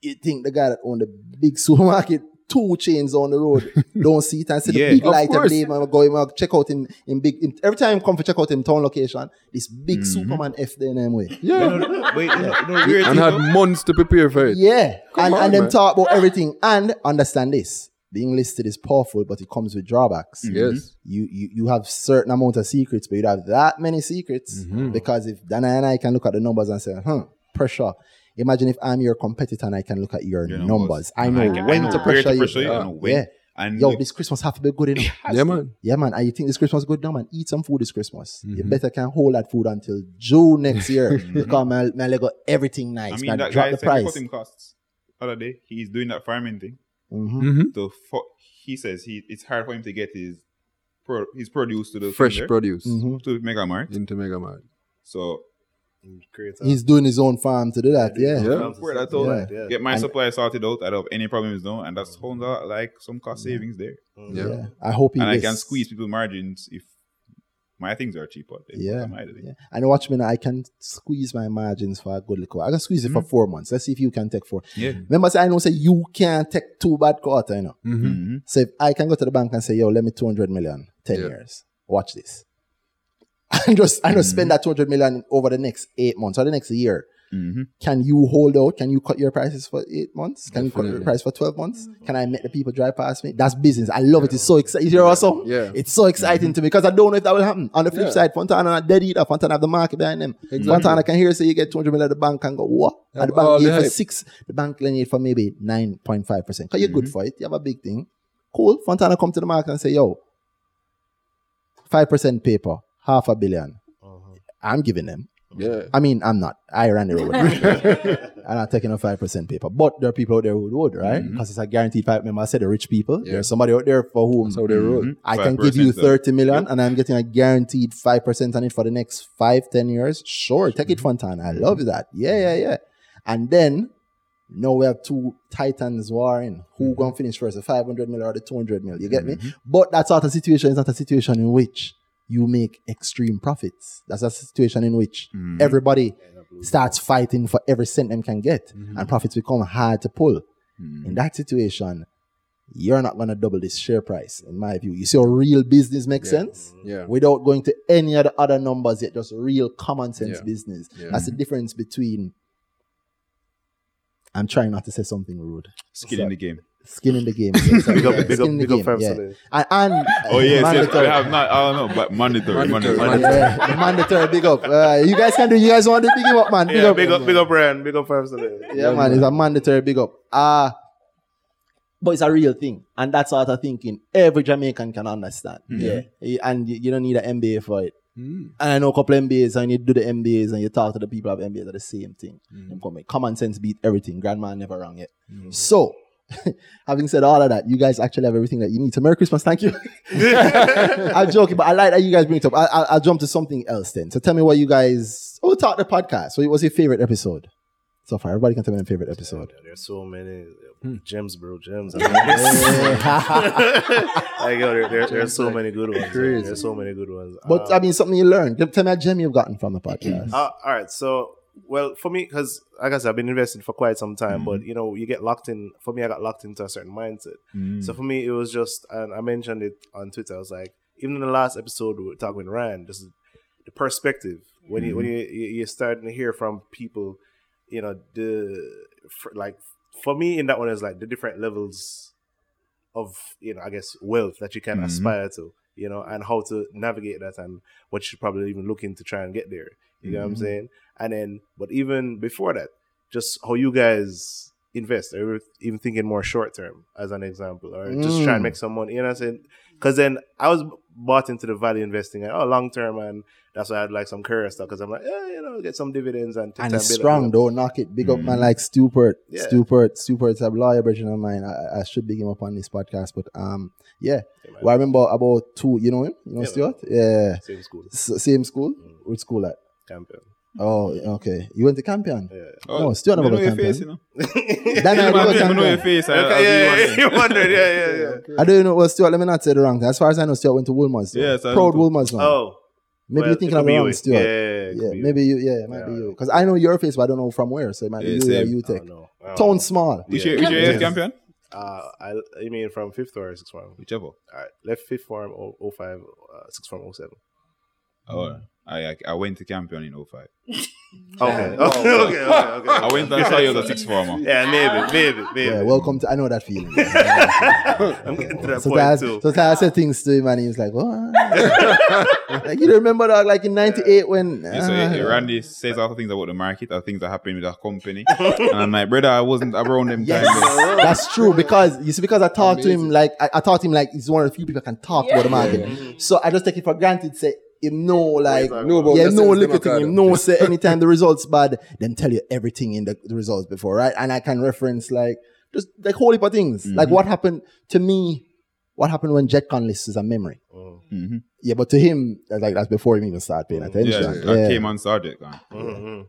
You think the guy that own the big supermarket, two chains on the road, don't see it and see Yeah, the big of light course. every day, man, go him out, check out him in big, in, every time come for check out him town location, this big Superman F there in way. Yeah. But you know, you know, weird and had months to prepare for it. Yeah. and, on, and them talk about everything. And understand this. Being listed is powerful, but it comes with drawbacks. Yes. You, you you have certain amount of secrets, but you don't have that many secrets. Mm-hmm. Because if Dana and I can look at the numbers and say, hmm, pressure. Imagine if I'm your competitor and I can look at your Your numbers. numbers. I know I can- when I know to pressure, to you. pressure you, I Yeah. know when. Yeah. And Yo, like, this Christmas have to be good enough. Yeah, man. Yeah, man. And you think this Christmas good now, man? Eat some food this Christmas. You Mm-hmm. better can hold that food until June next year because man, man, let go everything nice. I mean, man, that drop guy the said he price. cut him costs. Other day, he's doing that farming thing. Mhm. Mhm. So for, he says he it's hard for him to get his pro, his produce to the Fresh thing there, produce Mhm. to Mega Mart. into Mega Mart. So Create He's doing his own farm to do that. Yeah. Yeah. Farms where and that's all. like yeah. Get my And- supply sorted out. I don't have any problems now, and that's sounds a like some cost savings there. Yeah. Yeah. I hope he and I can squeeze people margins if my things are cheaper. Then Yeah. I yeah. And watch me now. I can squeeze my margins for a good liquor. I can squeeze it for Mm-hmm. four months. Let's see if you can take four. Yeah. Remember, say I know say you can't take two bad quarter, you know. Mm-hmm. So if I can go to the bank and say, yo, let me 200 million, 10 Yeah. years. Watch this. And just, I just Mm-hmm. spend that 200 million over the next eight months or the next year. Mm-hmm. Can you hold out? Can you cut your prices for eight months? Can you cut your price for 12 months? Can I make the people drive past me? That's business. I love it. It's so exciting. You hear also? Yeah. It's so exciting to me because I don't know if that will happen. On the flip Yeah. side, Fontana are dead either. Fontana have the market behind them. Fontana can hear say you get 200 million at the bank and go, what? And the Have bank all need for hype. six. The bank lend it for maybe 9.5%. Because you're Mm-hmm. good for it. You have a big thing. Cool. Fontana come to the market and say, yo, 5% paper, half a billion. I'm giving them. Yeah. I mean, I'm not. I ran the road. I'm not taking a five percent paper, but there are people out there who would, right? Mm-hmm. Because it's a guaranteed five. Remember, I said the rich people. Yeah. There's somebody out there for whom That's how they. Mm-hmm. I can give you 5%, uh, thirty million, and I'm getting a guaranteed five percent on it for the next five, ten years. Sure, take it, Fontana. I love that. Yeah, yeah, yeah. And then now we have two titans warring. Who mm-hmm. gonna finish first, the five hundred mil or the two hundred mil? You get me? Mm-hmm. But that sort of situation is not a situation in which you make extreme profits. That's a situation in which mm. everybody starts fighting for every cent them can get, and mm-hmm. profits become hard to pull. Mm. In that situation, you're not gonna double this share price, in my view. You see how real business makes sense? Yeah. Without going to any of the other numbers yet, just real common sense Yeah. business. Yeah. That's the mm-hmm. difference between I'm trying not to say something rude. Skin in the game. Skin in the game. Big up- yeah, big up- big up game, yeah. And, and Oh yes, yes. mandatory. I have not. I don't know, but mandatory. Mandatory. mandatory. Yeah, mandatory big up. Uh, you guys can do. You guys want to big him up, man. Big Yeah, up, big up, big up, big up, Saleh. Yeah, man, it's a mandatory big up. Uh but it's a real thing, and that sort of thinking every Jamaican can understand. Yeah, Eh, and you, don't need an MBA for it. And I know a couple MBAs, and you do the MBAs, and you talk to the people of MBAs, are the same thing. With Common sense beat everything. Grandma never wrong yet. So, having said all of that, you guys actually have everything that you need. So, Merry Christmas, thank you. I'm joking, but I like that you guys bring it up. I, I, I'll jump to something else then. So, tell me what you guys. Oh, talk the podcast. What was your favorite episode so far? Everybody can tell me their favorite episode. There's so many Hmm. gems, bro, gems. I mean, like, yo, there, there, there's so many good ones. Crazy. There's so many good ones. But Um, I mean, something you learned. Tell me a gem you've gotten from the podcast. Uh, all right. So, well, for me, because like I said, I've been invested for quite some time, but Mm-hmm. you know, you get locked in. For me, I got locked into a certain mindset. Mm. So for me, it was just, and I mentioned it on Twitter. I was like, even in the last episode, we were talking with Ryan. This is the perspective when you when Mm-hmm. you you- you're starting to hear from people, you know the for, like for me in that one is like the different levels of you know I guess wealth that you can Mhm. aspire to, you know, and how to navigate that and what you should probably even look into try and get there. You know what I'm Mhm. saying? And then, but even before that, just how you guys invest, or even thinking more short term, as an example, or just try and Mm. make some money. You know what I'm saying? Because then I was bought into the value investing and oh, long term, and that's why I had like some career stuff. Because I'm like, yeah, you know, get some dividends and take And time it's build up, strong build though, knock it. Big up man like Stewpert. Yeah. Stewpert. Stewpert's a lawyer version of mine. I, I should big him up on this podcast. But um yeah. Yeah. Well, I remember about two, you know him? You know Yeah, Stuart? Yeah. Same school, S- same school? Mm. Which school at? Champion. Oh, okay. You went to Campion? Yeah. Oh, no, still I never know go your Campion. face, you know. Then I Yeah, go man, I know your face. I, I, Okay, yeah, yeah, yeah, you wondered, yeah, yeah, yeah. I don't know. Well, Stuart, let me not say the wrong thing. As far as I know, Stuart went to Wolmer's. Yeah, Yes, I Proud know. Wolmer's now. Oh, maybe well, you're thinking it of could the be wrong you. Stuart. Yeah, yeah, yeah, it Yeah, be you. maybe you. Yeah, it might be you. Because I know your face, but I don't know from where. So it might be you same. or you I take. don't know. I don't Town know. small. Which Yeah. year, which year Yeah. is Campion? Uh, I, you mean from fifth or sixth form? Whichever. All right, left fifth form, oh, 05, uh, sixth form, 07. Oh, I, I I went to Campion in 05. Okay, okay, okay, okay, okay. I went and saw you as a sixth former. Yeah, maybe, maybe, maybe. Yeah, welcome to. I know that feeling. I'm getting to that so point that, too. so that I said things to him and he was like, "What?" like you remember that, like in '98 when. Yeah, so uh, uh, Randy says other things about the market, or things that happen with our company, and I'm like, brother, I wasn't around them Yes, times. that's true because you see, because I talked to him like I, I talked to him like he's one of the few people that can talk about the market. So I just take it for granted. Say him know like No, but yeah, no the look at Democrat. him. No say anytime the results bad, then tell you everything in the, the results before, right? And I can reference like just like whole heap of things. Mm-hmm. Like what happened to me. What happened when JetCon lists is a memory. Mhm. Yeah, but to him, that's like that's before him even start paying mm-hmm. attention. Yeah, attention. I came on subject. Man. Mm-hmm.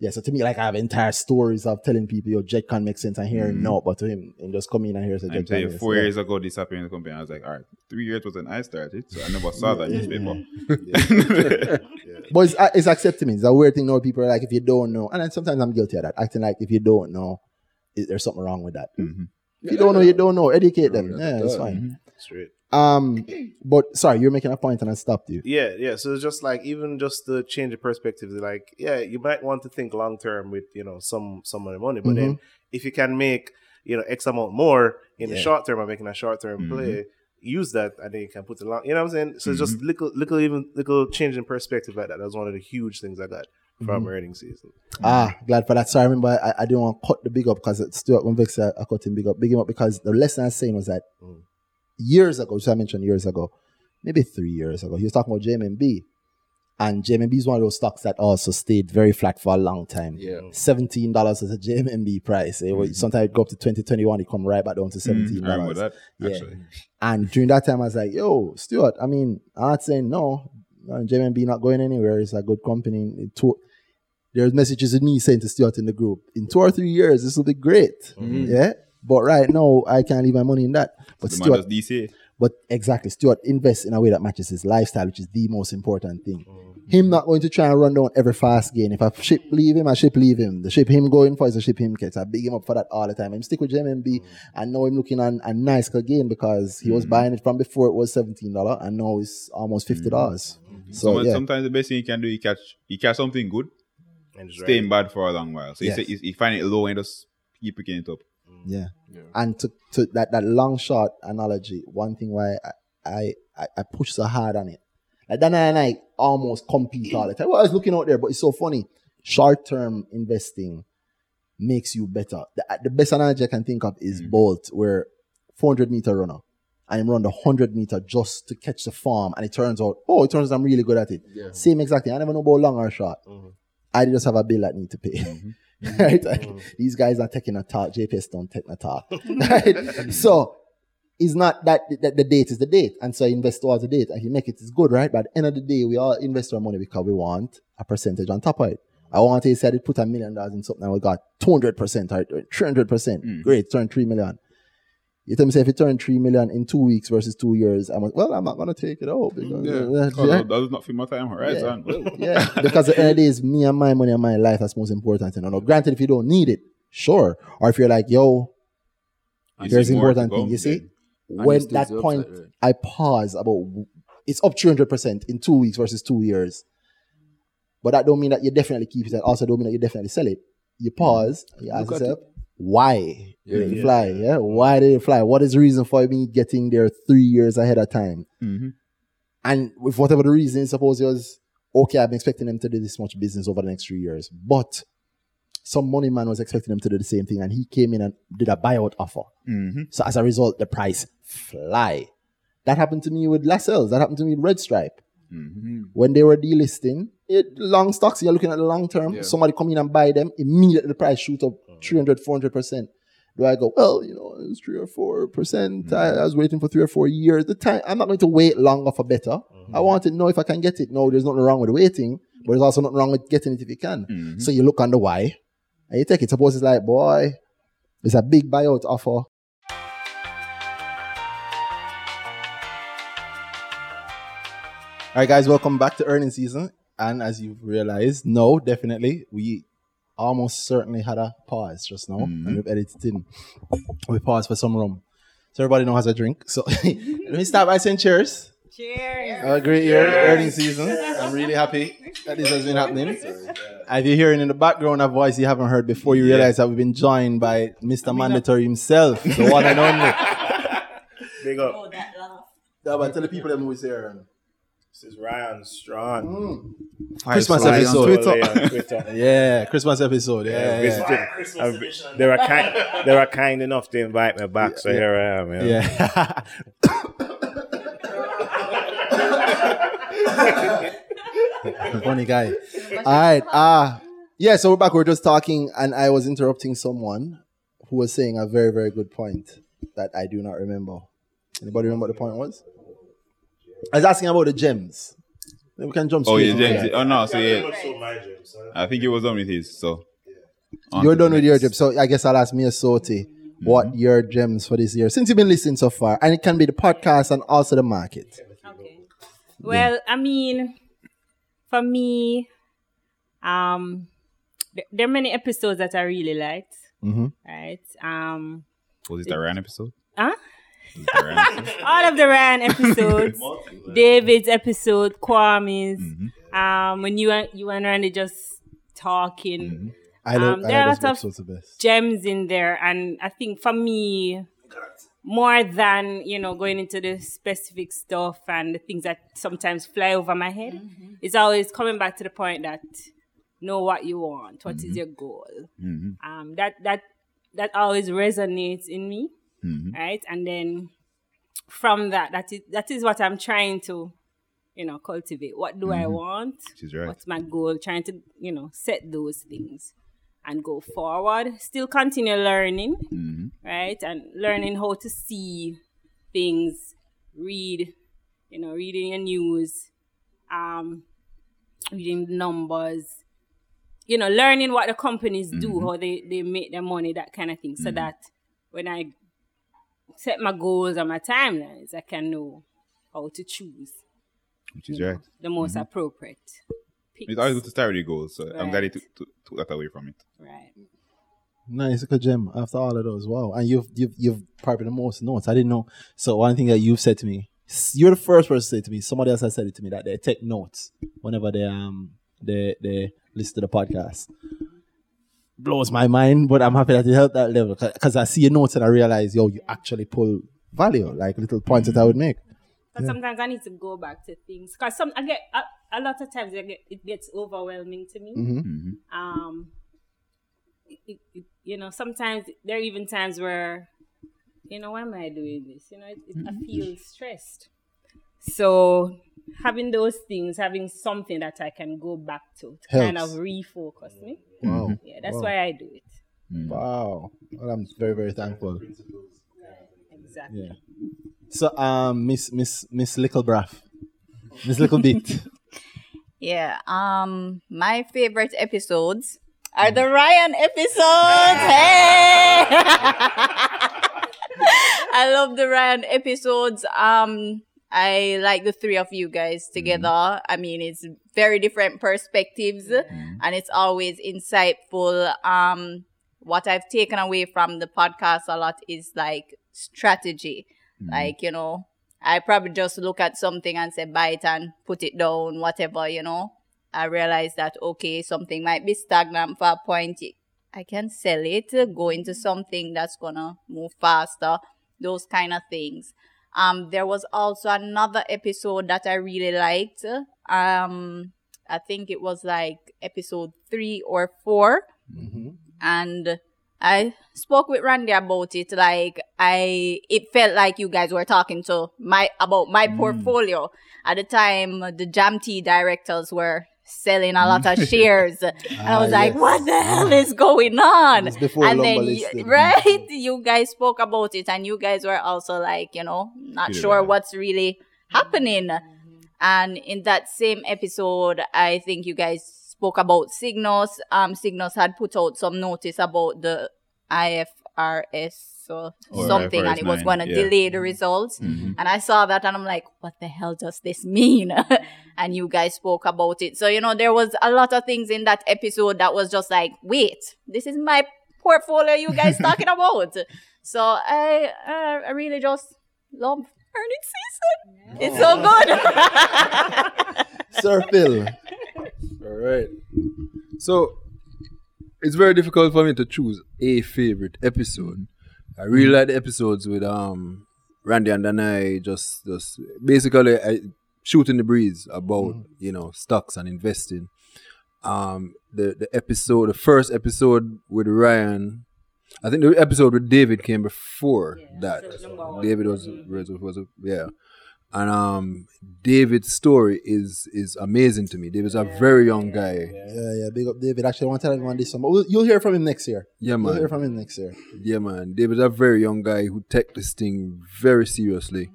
Yeah, so to me, like I have entire stories of telling people, yo, JetCon makes sense and hearing no, but to him, and just come in and hear say I'm you, four sense. years ago, this happened in the company. I was like, all right, three years was when I started, so I never saw that newspaper. But it's, uh, it's accepting me. It's a weird thing now. People are like, if you don't know, and then sometimes I'm guilty of that, acting like if you don't know, i- there's something wrong with that. Mhm. If you don't know, you don't know. Educate them. Yeah, Yeah, it's yeah. fine. Straight. Um, but sorry, you're making a point and I stopped you. Yeah, yeah. So it's just like even just the change of perspective. Like, yeah, you might want to think long term with you know some some of the money, but then if you can make you know X amount more in the short term by making a short term Mhm. play, use that and then you can put it long. You know what I'm saying? So it's just little little even little change in perspective like that. That was one of the huge things I got from earnings season. Ah, glad for that. Sorry, I remember I, I didn't want to cut the big up because Stuart when Vex said I cut him big up, big him up because the lesson I was saying was that Mm. Years ago, which I mentioned years ago, maybe three years ago, he was talking about JMB. And JMB is one of those stocks that also stayed very flat for a long time. Yeah. Mm. Seventeen dollars is a JMB price. It was- mm-hmm. Sometimes it go up to twenty twenty one. It come right back down to mm, seventeen Mm, I remember dollars. that, Yeah. actually. And during that time, I was like, "Yo, Stuart. I mean, I'm not saying no. JMB not going anywhere. It's a good company. It to- there's messages of me saying to Stuart in the group, in two or three years, this will be great. Mm-hmm. Yeah. But right now, I can't leave my money in that. But The Stuart, does DCA. but exactly, Stuart invests in a way that matches his lifestyle, which is the most important thing. Him not going to try and run down every fast gain. If a ship leave him, a ship leave him. The ship him going for is a ship him gets. I big him up for that all the time. Him stick with JMB and know him looking on a nice gain because he was mm-hmm. buying it from before it was seventeen dollar and now it's almost fifty mm-hmm. dollars. Mm-hmm. So Some- yeah, Sometimes the best thing you can do, you catch you catch something good, And just stay right. in bad for a long while. So Yes. you, say, you, you find it low and just keep picking it up. Yeah. And to, to that, that long shot analogy, one thing why I, I, I, I push so hard on it. Like Dan and I almost compete all the time. Well, I was looking out there, but it's so funny. Short term investing makes you better. The, the best analogy I can think of is mm. Bolt, where 400 meter runner. Him run the 100 meter just to catch the farm. And it turns out, oh, it turns out I'm really good at it. Same exactly. I never know about long or short. Mm-hmm. I just have a bill that need to pay. Mm-hmm. right? Like, mm. These guys are taking a talk. JPS don't take a talk. right? So it's not that, that the date is the date. And so I invest towards the date. And you make it, it's good, right? But at the end of the day, we all invest our money because we want a percentage on top of it. I want to say I put a million dollars in something and we got 200% or 300%. percent mm. Great, turn 3 million. You tell me, say, if you turn 3 million in two weeks versus two years, I'm like, well, I'm not going to take it out. Because, Oh, Yeah. that does not fit my time horizon. Well, Yeah, because the end of the day, it's me and my money and my life that's most important. You know, Now, granted, if you don't need it, sure. Or if you're like, yo, you there's important thing. You see, And when that point, upside, right? I pause about it's up 300% in two weeks versus two years. But that don't mean that you definitely keep it. and also don't mean that you definitely sell it. You mm. pause. You ask Look yourself, why Yeah. did it fly? Yeah, why did it fly? What is the reason for me getting there three years ahead of time? Mm-hmm. And with whatever the reason, suppose it was okay. I've been expecting them to do this much business over the next three years, but some money man was expecting them to do the same thing, and he came in and did a buyout offer. Mm-hmm. So as a result, the price fly. That happened to me with Lascelles. That happened to me with Red Stripe. Mm-hmm. When they were delisting, it, long stocks, you're looking at the long term. Yeah. Somebody come in and buy them, immediately the price shoot up 300, 400%. Do I go, well, you know, it's three or 4%. percent I, I was waiting for three or four years. The time, I'm not going to wait longer for better. I want to know if I can get it. No, there's nothing wrong with waiting, but there's also nothing wrong with getting it if you can. Mhm. So you look on the why and you take it. Suppose it's like, boy, it's a big buyout offer. All right, guys, welcome back to earning season. And as you've realized, no, definitely, we almost certainly had a pause just now, and mm-hmm. we've edited in. We paused for some rum, so everybody knows how a drink. So let me start by saying cheers. Cheers. Have a great year, earning season. I'm really happy that this has been happening. If you're hearing in the background a voice you haven't heard before, you realize that we've been joined by Mr. Mandatory himself, the one and only. Big up. Yeah, but tell the people them who's here. This is Ryan Strong. Christmas Fly on episode. Twitter. On Twitter. Yeah, Christmas episode. Yeah, yeah. Visited- I've- they were kind. They were kind enough to invite me back, so here I am. Yeah. yeah. Funny guy. All right. Uh yeah, so we're back. We're just talking, and I was interrupting someone who was saying a very, very good point that I do not remember. Anybody remember what the point was? I was asking about the gems. Then we can jump Oh straight yeah, into James. that. Oh no, so yeah, I think it was done with his. So on You're to the done with your next. gems. So I guess I'll ask Miossoty what your gems for this year, since you've been listening so far, and it can be the podcast and also the market. Okay. Well, I mean, for me, um, th- there are many episodes that I really liked. Mhm. Right. Um. Was it the Ryan episode? Huh? Was it the Ryan episode? All of the Ryan episodes, David's episode, Kwame's. Mm-hmm. Um, when you and you and Randy just talking, Mm-hmm. I know, Um, I there know are those lots of episodes gems in there, and I think for me, more than you know going into the specific stuff and the things that sometimes fly over my head, it's always coming back to the point that know what you want, What is your goal. Mhm. Um, that that that always resonates in me, Mhm. right? And then from that, that is that is what I'm trying to, you know, cultivate. What do I want? She's right. What's my goal? Trying to, you know, set those things and go forward. Still continue learning, Mhm. right? And learning how to see things, read, you know, reading your news, um, reading numbers, you know, learning what the companies do, how they, they make their money, that kind of thing. So that when I set my goals and my timelines, I can know how to choose Which is you know, right. the most appropriate. Picks. It's always good to start with your goals. So I'm glad Right. you took, took, took that away from it. Right. Nice, good gem. After all of those, wow! And you've you've you've probably the most notes. I didn't know. So one thing that you've said to me, you're the first person to say to me. Somebody else has said it to me that they take notes whenever they um they they listen to the podcast. Blows my mind, but I'm happy that it helped that level because I see your notes and I realize, yo, you actually pull value, like little points that I would make. But sometimes I need to go back to things because some I get a, a lot of times I get, it gets overwhelming to me. Mm-hmm. Um, it, it, it- you know, sometimes there are even times where, you know, why am I doing this? You know, it, it, I feel stressed. So having those things, having something that I can go back to, to kind of refocus me. Wow, Yeah, that's Wow. why I do it. wow! Well, I'm very very thankful. Exactly. Yeah. So um, Miss Miss Miss Littlebraff, Miss Little Bit. Yeah. Um, my favorite episodes are the Ryan episodes. Hey! I love the Ryan episodes. Um, I like the three of you guys mm-hmm. together. I mean, it's very different perspectives, mm-hmm. and it's always insightful. Um, what I've taken away from the podcast a lot is like strategy. Mm-hmm. Like, you know, I probably just look at something and say, buy it and put it down, whatever, you know. I realize that okay, something might be stagnant for a point. I can sell it, go into something that's gonna move faster, those kind of things. Um, there was also another episode that I really liked. Um, I think it was like episode three or 4 and I spoke with Randy about it. Like I, it felt like you guys were talking to my about my portfolio at the time. The Jam T directors were selling a lot of shares, and I was Ah, like, yes. "What the hell is going on?" And then, Lumber y- listed. right, you guys spoke about it, and you guys were also like, you know, not sure what's really happening. And in that same episode, I think you guys spoke about Sygnus. Um, Sygnus had put out some notice about the IFRS or Or something, and it was going to yeah. delay the results. Mhm. And I saw that, and I'm like, what the hell does this mean? and you guys spoke about it. So you know, there was a lot of things in that episode that was just like, wait, this is my portfolio you guys talking about. So I, uh, I really just love earning season. It's so good. Sir Phil. All right. So it's very difficult for me to choose a favorite episode. I really like the episodes with um Randy and Danai just just basically I, shooting the breeze about you know stocks and investing. Um, the the episode, the first episode with Ryan. I think the episode with David came before that. David was was, was a, yeah, and um, David's story is is amazing to me. David's a very young guy. Yeah, yeah. Big up David. Actually, I want to tell everyone this one, but we'll, you'll hear from him next year. Yeah, man. You'll hear from him next year. Yeah, man. David's a very young guy who take this thing very seriously.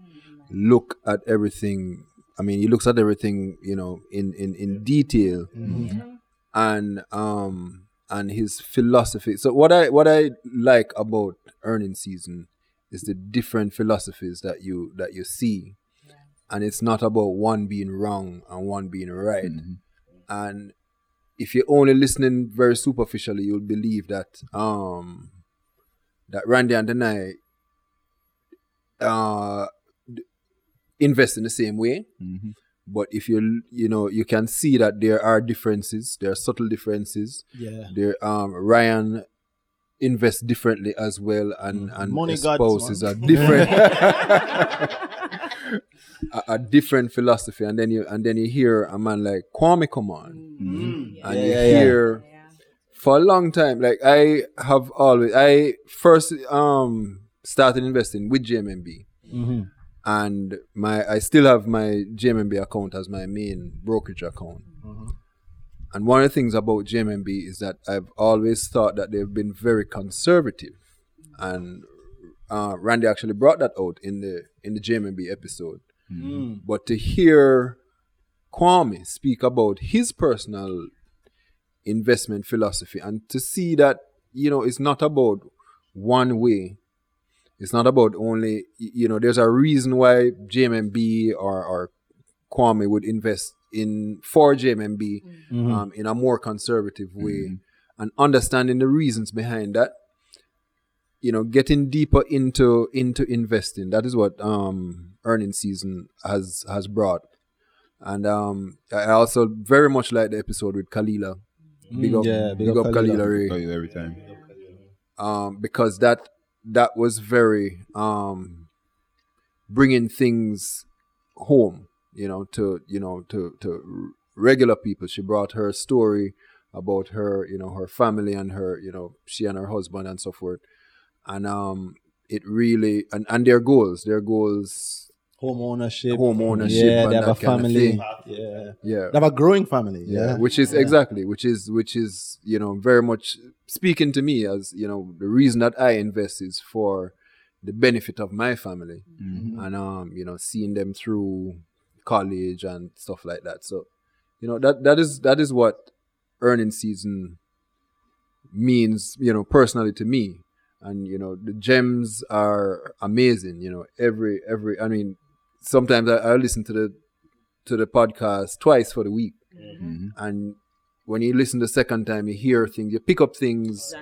Look at everything. I mean, he looks at everything, you know, in in in detail, and um and his philosophy. So what I what I like about earning season is the different philosophies that you that you see, and it's not about one being wrong and one being right. And if you're only listening very superficially, you'll believe that um that Randy and Danai uh invest in the same way. But if you you know you can see that there are differences, there are subtle differences. Yeah. There um Ryan invests differently as well and and Money gods, espouses man. a different a, a different philosophy. And then you and then you hear a man like Kwame come on. And Yeah, you yeah, yeah. hear for a long time like I have always I first um started investing with JMMB Mm-hmm. and my I still have my JMMB account as my main brokerage account. And one of the things about JMMB is that I've always thought that they've been very conservative, and uh, Randy actually brought that out in the in the JMMB episode. But to hear Kwame speak about his personal investment philosophy and to see that you know it's not about one way. It's not about only you know there's a reason why JMMB or or Kwame would invest in for JMMB um, in a more conservative way and understanding the reasons behind that you know getting deeper into into investing. That is what um earning season has has brought. And um I also very much like the episode with Kalilah. Big up yeah, big, up, Kalilah, Ray Tell you every time. um, because that that was very um, bringing things home, you know, to you know to to regular people. She brought her story about her, you know, her family and her, you know, she and her husband and so forth, and um, it really and and their goals, their goals, Home ownership. home ownership, Yeah, and they have a family. Yeah. yeah, They have a growing family. yeah, Yeah. which is exactly which is which is you know very much speaking to me as you know the reason that i invest is for the benefit of my family and um you know seeing them through college and stuff like that so you know that that is that is what earning season means you know personally to me and you know the gems are amazing you know every every i mean sometimes i, I listen to the to the podcast twice for the week mm-hmm. Mm-hmm. and when you listen the second time you hear things you pick up things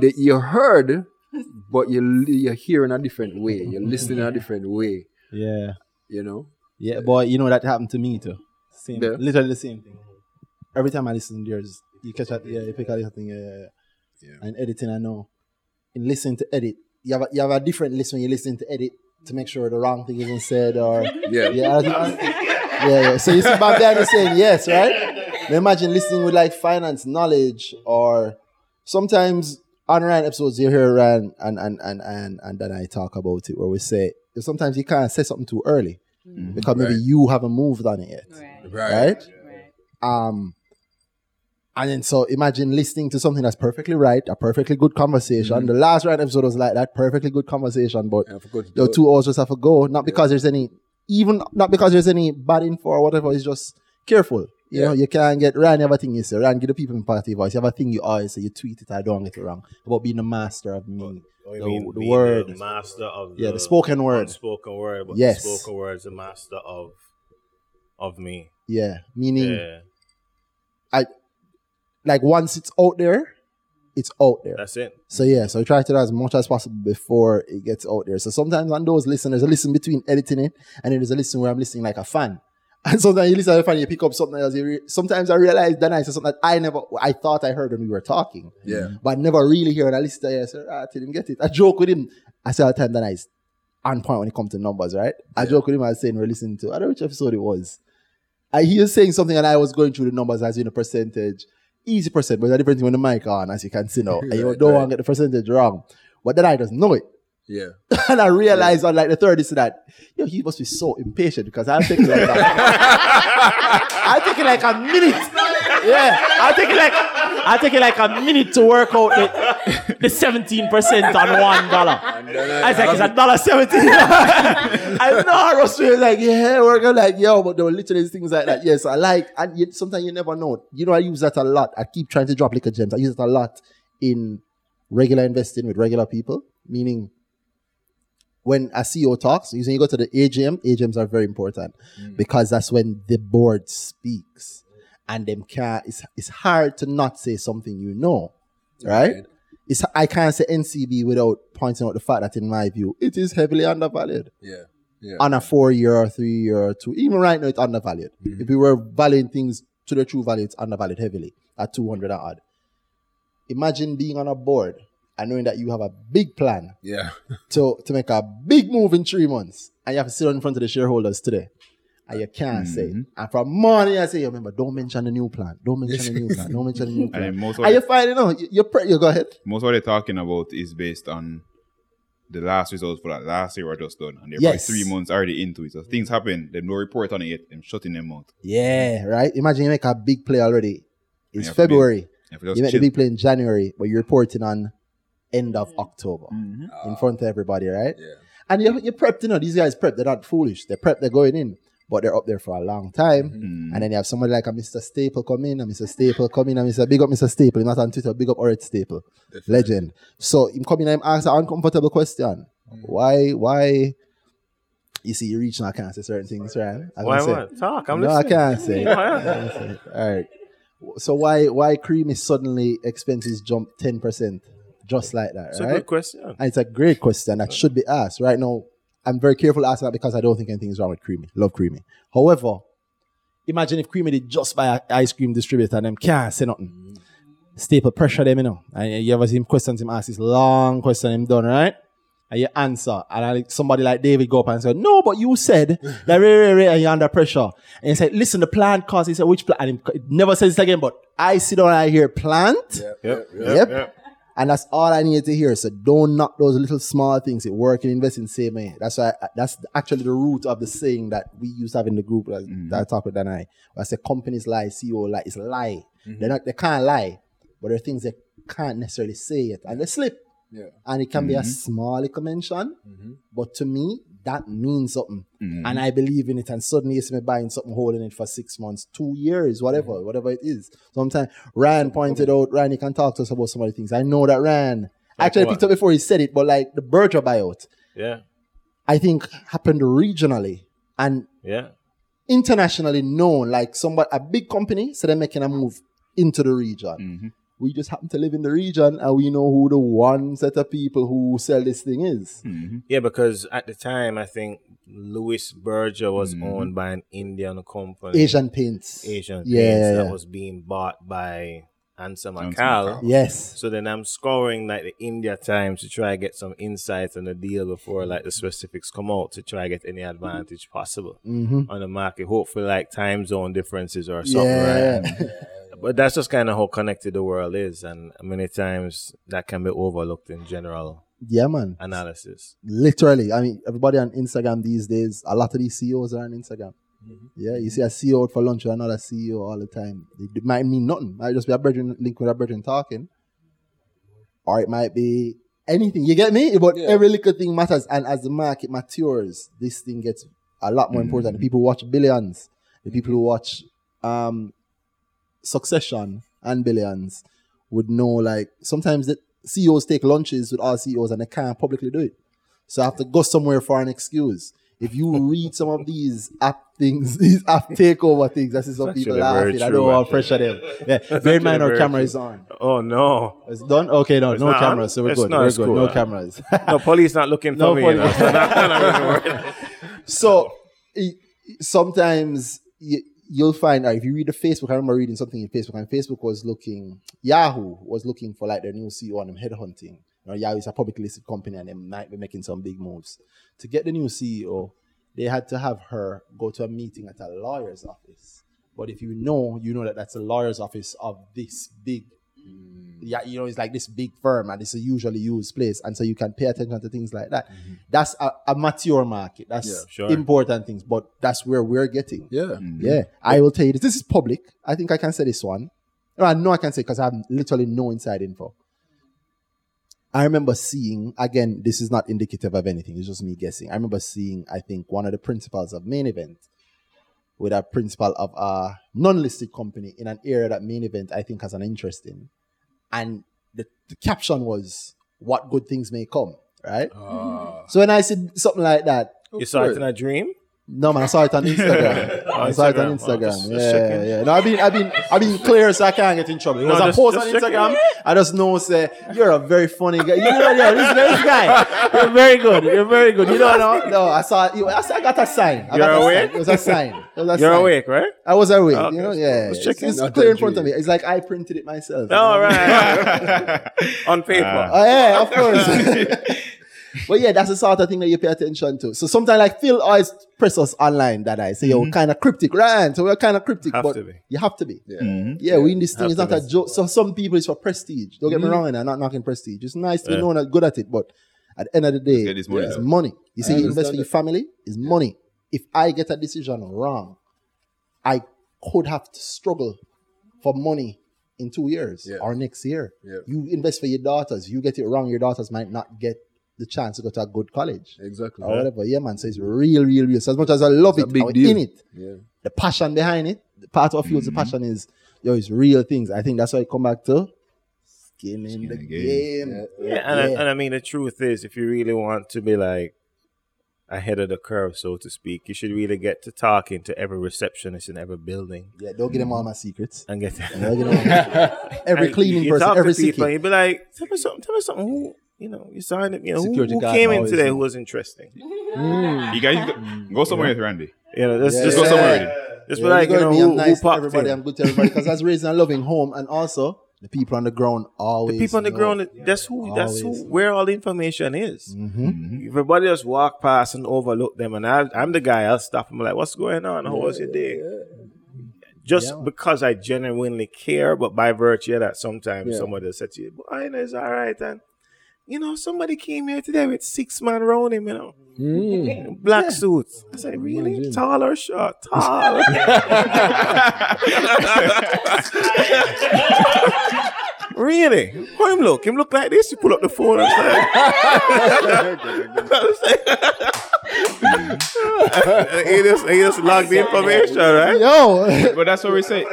that you heard but you you're hearing a different way you're listening in a different way Yeah. you know Yeah, boy, you know that happened to me too. Same, Yeah. literally the same thing. every time I listen, there's you catch that, yeah, you pick out something, yeah, yeah, yeah. Yeah. And editing, I know. In listening to edit, you have a, you have a different list when you listen to edit to make sure the wrong thing isn't said or Yeah. yeah, I yeah, yeah. So you see back there you're saying yes, right? Now imagine listening with like finance knowledge or sometimes on Ryan episodes you hear Ryan and and and and and then I talk about it where we say sometimes you can't say something too early because maybe Right. you haven't moved on it yet Right. Right. right? Right. Um, and then so imagine listening to something that's perfectly right, a perfectly good conversation. Mm-hmm. The last right episode was like that, perfectly good conversation, but And I forgot to your do it. two hours just have to go. Not because there's any, even not because there's any bad info or whatever. It's just careful. You Yeah. know, you can't get Ryan. You have a thing you say. Ryan, give the people in party voice. You have a thing you always say. You tweet it. I don't get it wrong about being the master of me. What do oh, The- mean? the word. the master of Yeah, the spoken word. Spoken word, but Yes. the spoken word is the master of of me. Yeah, meaning Yeah, like once it's out there, it's out there. that's it. So yeah, so we try to do as much as possible before it gets out there. So sometimes on those listen, there's a listen between editing it, and then there's a listen where I'm listening like a fan. And sometimes you listen to a fan, you pick up something else. You re- sometimes I realize that I said something that I never, I thought I heard when we were talking, Yeah. but never really hear. And I listen to it, I said, ah, I didn't get it. I joke with him. I say all the time that I on point when it comes to numbers, right? I joke with him. I was saying we're listening to. I don't know which episode it was. I he was saying something, and I was going through the numbers as in a percentage, easy percent, but it's different when the mic on, as you can see now. And you don't right. want to get the percentage wrong. But then I just know it. Yeah. and I realized on like the third is that, yo, he must be so impatient because I'm taking like a, I'm taking like a minute. Yeah, I'm taking like I'm it like a minute to work out the the seventeen percent on one dollar. I was like, it's a dollar seventeen. I know Ross was like, yeah, we're going like, yo, but there were literally things like that. Yes, I like, and yet sometimes you never know. You know, I use that a lot. I keep trying to drop liquor gems. I use it a lot in regular investing with regular people, meaning when a CEO talks, you you go to the AGM, AGMs are very important mm. because that's when the board speaks. And them can't, it's, it's hard to not say something you know, right? Right. It's, I can't say NCB without pointing out the fact that, in my view, it is heavily undervalued Yeah. Yeah. on a four year or three year or two. Even right now, it's undervalued. Mm-hmm. If we were valuing things to the true value, it's undervalued heavily at 200 and odd. Imagine being on a board and knowing that you have a big plan Yeah. to, to make a big move in three months and you have to sit in front of the shareholders today. And you can't say Mm-hmm. it. And from morning, I say, "Yo, remember, don't mention the new plan. Don't mention the new plan. Don't mention the new plan. and most are you the- finding out? You, you're pre- you go ahead. most of what they're talking about is based on the last results for that last year were just done, and they're Yes. probably three months already into it. So things happen, they no report on it yet, them shutting them out. Yeah, right. Imagine you make a big play already. It's you have to be- February. You You make the chill. big play in January, but you're reporting on end of October Mhm. in front of everybody, right? Yeah. And you you prepped, you know, these guys prepped. They're not foolish. They're prepped. They're going in, but they're up there for a long time. Mhm. And then you have somebody like a Mr. Staple come in, and Mr. Staple come in, and Mr. Big up Mr. Staple. He's not on Twitter. Big up Orit Staple, legend. So him coming in and ask an uncomfortable question. Why? Why? You see, you reach now, I can't say certain things, right? I Why can say- what? Talk. I'm no, listening. I can't say. I can't say. All right. So why why cream is suddenly expenses jump ten percent just like that, It's a right? good question. And it's a great question that should be asked. Right now, I'm very careful asking that because I don't think anything is wrong with Kremi. Love Kremi. However, imagine if Kremi did just buy an ice cream distributor and them can't say nothing. Staple pressure them, you know. And you ever see him questions him ask this long question him done, right? And you answer. And I, somebody like David go up and say, No, but you said that re, re, re, and you're under pressure. And he said, Listen, the plant cost. He said, Which plant? And he never says it again, but I sit down and I hear plant. Yep. Yep. Yep. And that's all I needed to hear. So don't knock those little small things. It work and invest in same way. That's why uh, that's actually the root of the saying that we used to have in the group that, mm-hmm. that I talk with Danai. I say companies lie, CEO lie. It's lie. Mm-hmm. They're not they can't lie, but there are things they can't necessarily say it. And they slip. Yeah. And it can be a mm-hmm. small little mention, but to me, that means something. Mm-hmm. And I believe in it. And suddenly you see me buying something, holding it for six months, two years, whatever, mm-hmm. whatever it is. Sometimes Ryan pointed out, Ryan, you can talk to us about some of the things. I know that Ryan actually what? picked up before he said it, but like the Berger buyout, Yeah. I think happened regionally and Yeah. internationally known. Like somebody, a big company, so they're making a move into the region. Mm-hmm. We just happen to live in the region and we know who the one set of people who sell this thing is. Yeah, because at the time, I think Louis Berger was Mm-hmm. owned by an Indian company. Asian paints. Asian Yeah, paints yeah, that was being bought by Ansa Ansa McAL. McAL. Yes. So then I'm scouring like the India Times to try and get some insights on the deal before like the specifics come out to try and get any advantage possible Mm-hmm. on the market. Hopefully like time zone differences or something, Yeah. right? But that's just kind of how connected the world is, and many times that can be overlooked in general Yeah, man. analysis. Literally. I mean, everybody on Instagram these days, a lot of these CEOs are on Instagram. Yeah, you see a CEO out for lunch with another CEO all the time. It might mean nothing. Might just be a brethren link with a brethren talking. Or it might be anything. You get me? But every little thing matters. And as the market matures, this thing gets a lot more important. The people watch billions, the people who watch um succession and billions would know like sometimes the CEOs take lunches with all CEOs and they can't publicly do it. So I have to go somewhere for an excuse. If you read some of these app things, these app takeover things, that's some It's people laughing. I how actually. fresh of them. Yeah, bear in mind our camera true. is on. Oh no, It's done? Okay, no, no cameras. So we're It's good. We're good. cool. No cameras. no police not looking for No me. you know, police. so that- I'm not really worried. So sometimes you, you'll find uh, if you read the Facebook. I remember reading something in Facebook, and Facebook was looking Yahoo was looking for like their new CEO and them headhunting. You know, Yahoo is a publicly listed company, and they might be making some big moves to get the new CEO. They had to have her go to a meeting at a lawyer's office. But if you know, you know that that's a lawyer's office of this big Mm. yeah, you know, it's like this big firm and it's a usually used place. And so you can pay attention to things like that. Mm-hmm. That's a, a mature market. That's Yeah, sure. important things, but that's where we're getting. Yeah. Mm-hmm. Yeah. I will tell you this. This is public. I think I can say this one. No, I know I can say because I have literally no inside info. I remember seeing, again, this is not indicative of anything, it's just me guessing. I remember seeing, I think, one of the principals of main event with a principal of a non-listed company in an area that main event I think has an interest in. And the, the caption was what good things may come, right? Ah. so when I said something like that, You saw it in a dream. No man, I saw it on Instagram. I saw it on Instagram. Oh, just- just yeah, checking. yeah. No, I've been, I've been, I've been clear so I can't get in trouble. It was No, a just- post just on. Instagram. I just know, say, you're a very funny guy. You know, yeah, this, this guy, you're very good. You're very good. You know, no, no. I saw, I, saw, I got a sign. I You're got a awake? Sign. It was a sign. It was a You're sign. awake, right? I was awake. Okay, You know, yeah. let's It's, check it's clear in front of me. It's like I printed it myself. you know? right. on paper. Oh yeah, of course. But yeah, that's the sort of thing that you pay attention to. So sometimes like Phil always press us online that I say you're mm-hmm. kind of cryptic, right? So we're kind of cryptic, Have but to be. you have to be. Yeah, Yeah. Mm-hmm. we in this thing Have is to not a joke. So some people it's for prestige. Don't get me mm-hmm. wrong, and I'm not knocking prestige. It's nice to be Yeah. known as good at it, but at the end of the day, get this money it's money. You see, you invest for your family, it's money. If I get a decision wrong, I could have to struggle for money in two years Yeah. or next year. Yeah. You invest for your daughters. You get it wrong, your daughters might not get the chance to go to a good college Exactly. or whatever. Yeah, man. So it's real, real, real. So as much as I love It's it, I'm in it. Yeah. The passion behind it, the part of fuels the mm-hmm. passion is yo, it's real things. I think that's why I come back to skin in Skin the game. game. Yeah, and, I, and I mean the truth is, if you really want to be like ahead of the curve, so to speak, you should really get to talking to every receptionist in every building Yeah, don't give them all my secrets. and get Don't them every and cleaning person, every to people, and you be like, tell me something, tell me something. Who you know, you signed him. You know, who, Security who guard came in always today who was interesting. You guys go, go somewhere with Randy. You know, just, Yeah. just Go go somewhere somewhere. with him. Just Yeah, be like, you you know know, who, I'm nice who to everybody. in? I'm good to everybody because that's raising a loving home, and also the people on the ground always. The people on the know. ground, that's who, that's who, where all the information is. Mhm. Everybody just walk past and overlook them, and I, I'm the guy. I'll stop them like, "What's going on? How was your day?" Just Yeah. because I genuinely care, but by virtue of that, sometimes Yeah. somebody will say to you, "Boy, you know, it's all right." And you know, somebody came here today with six man around him, you know, Mm. black suits. I said, "Really? Imagine. Tall or short? Tall." Really? How him look? Him look like this? You pull up the phone and say. he just he just log the information, right? Yo, But that's what we say.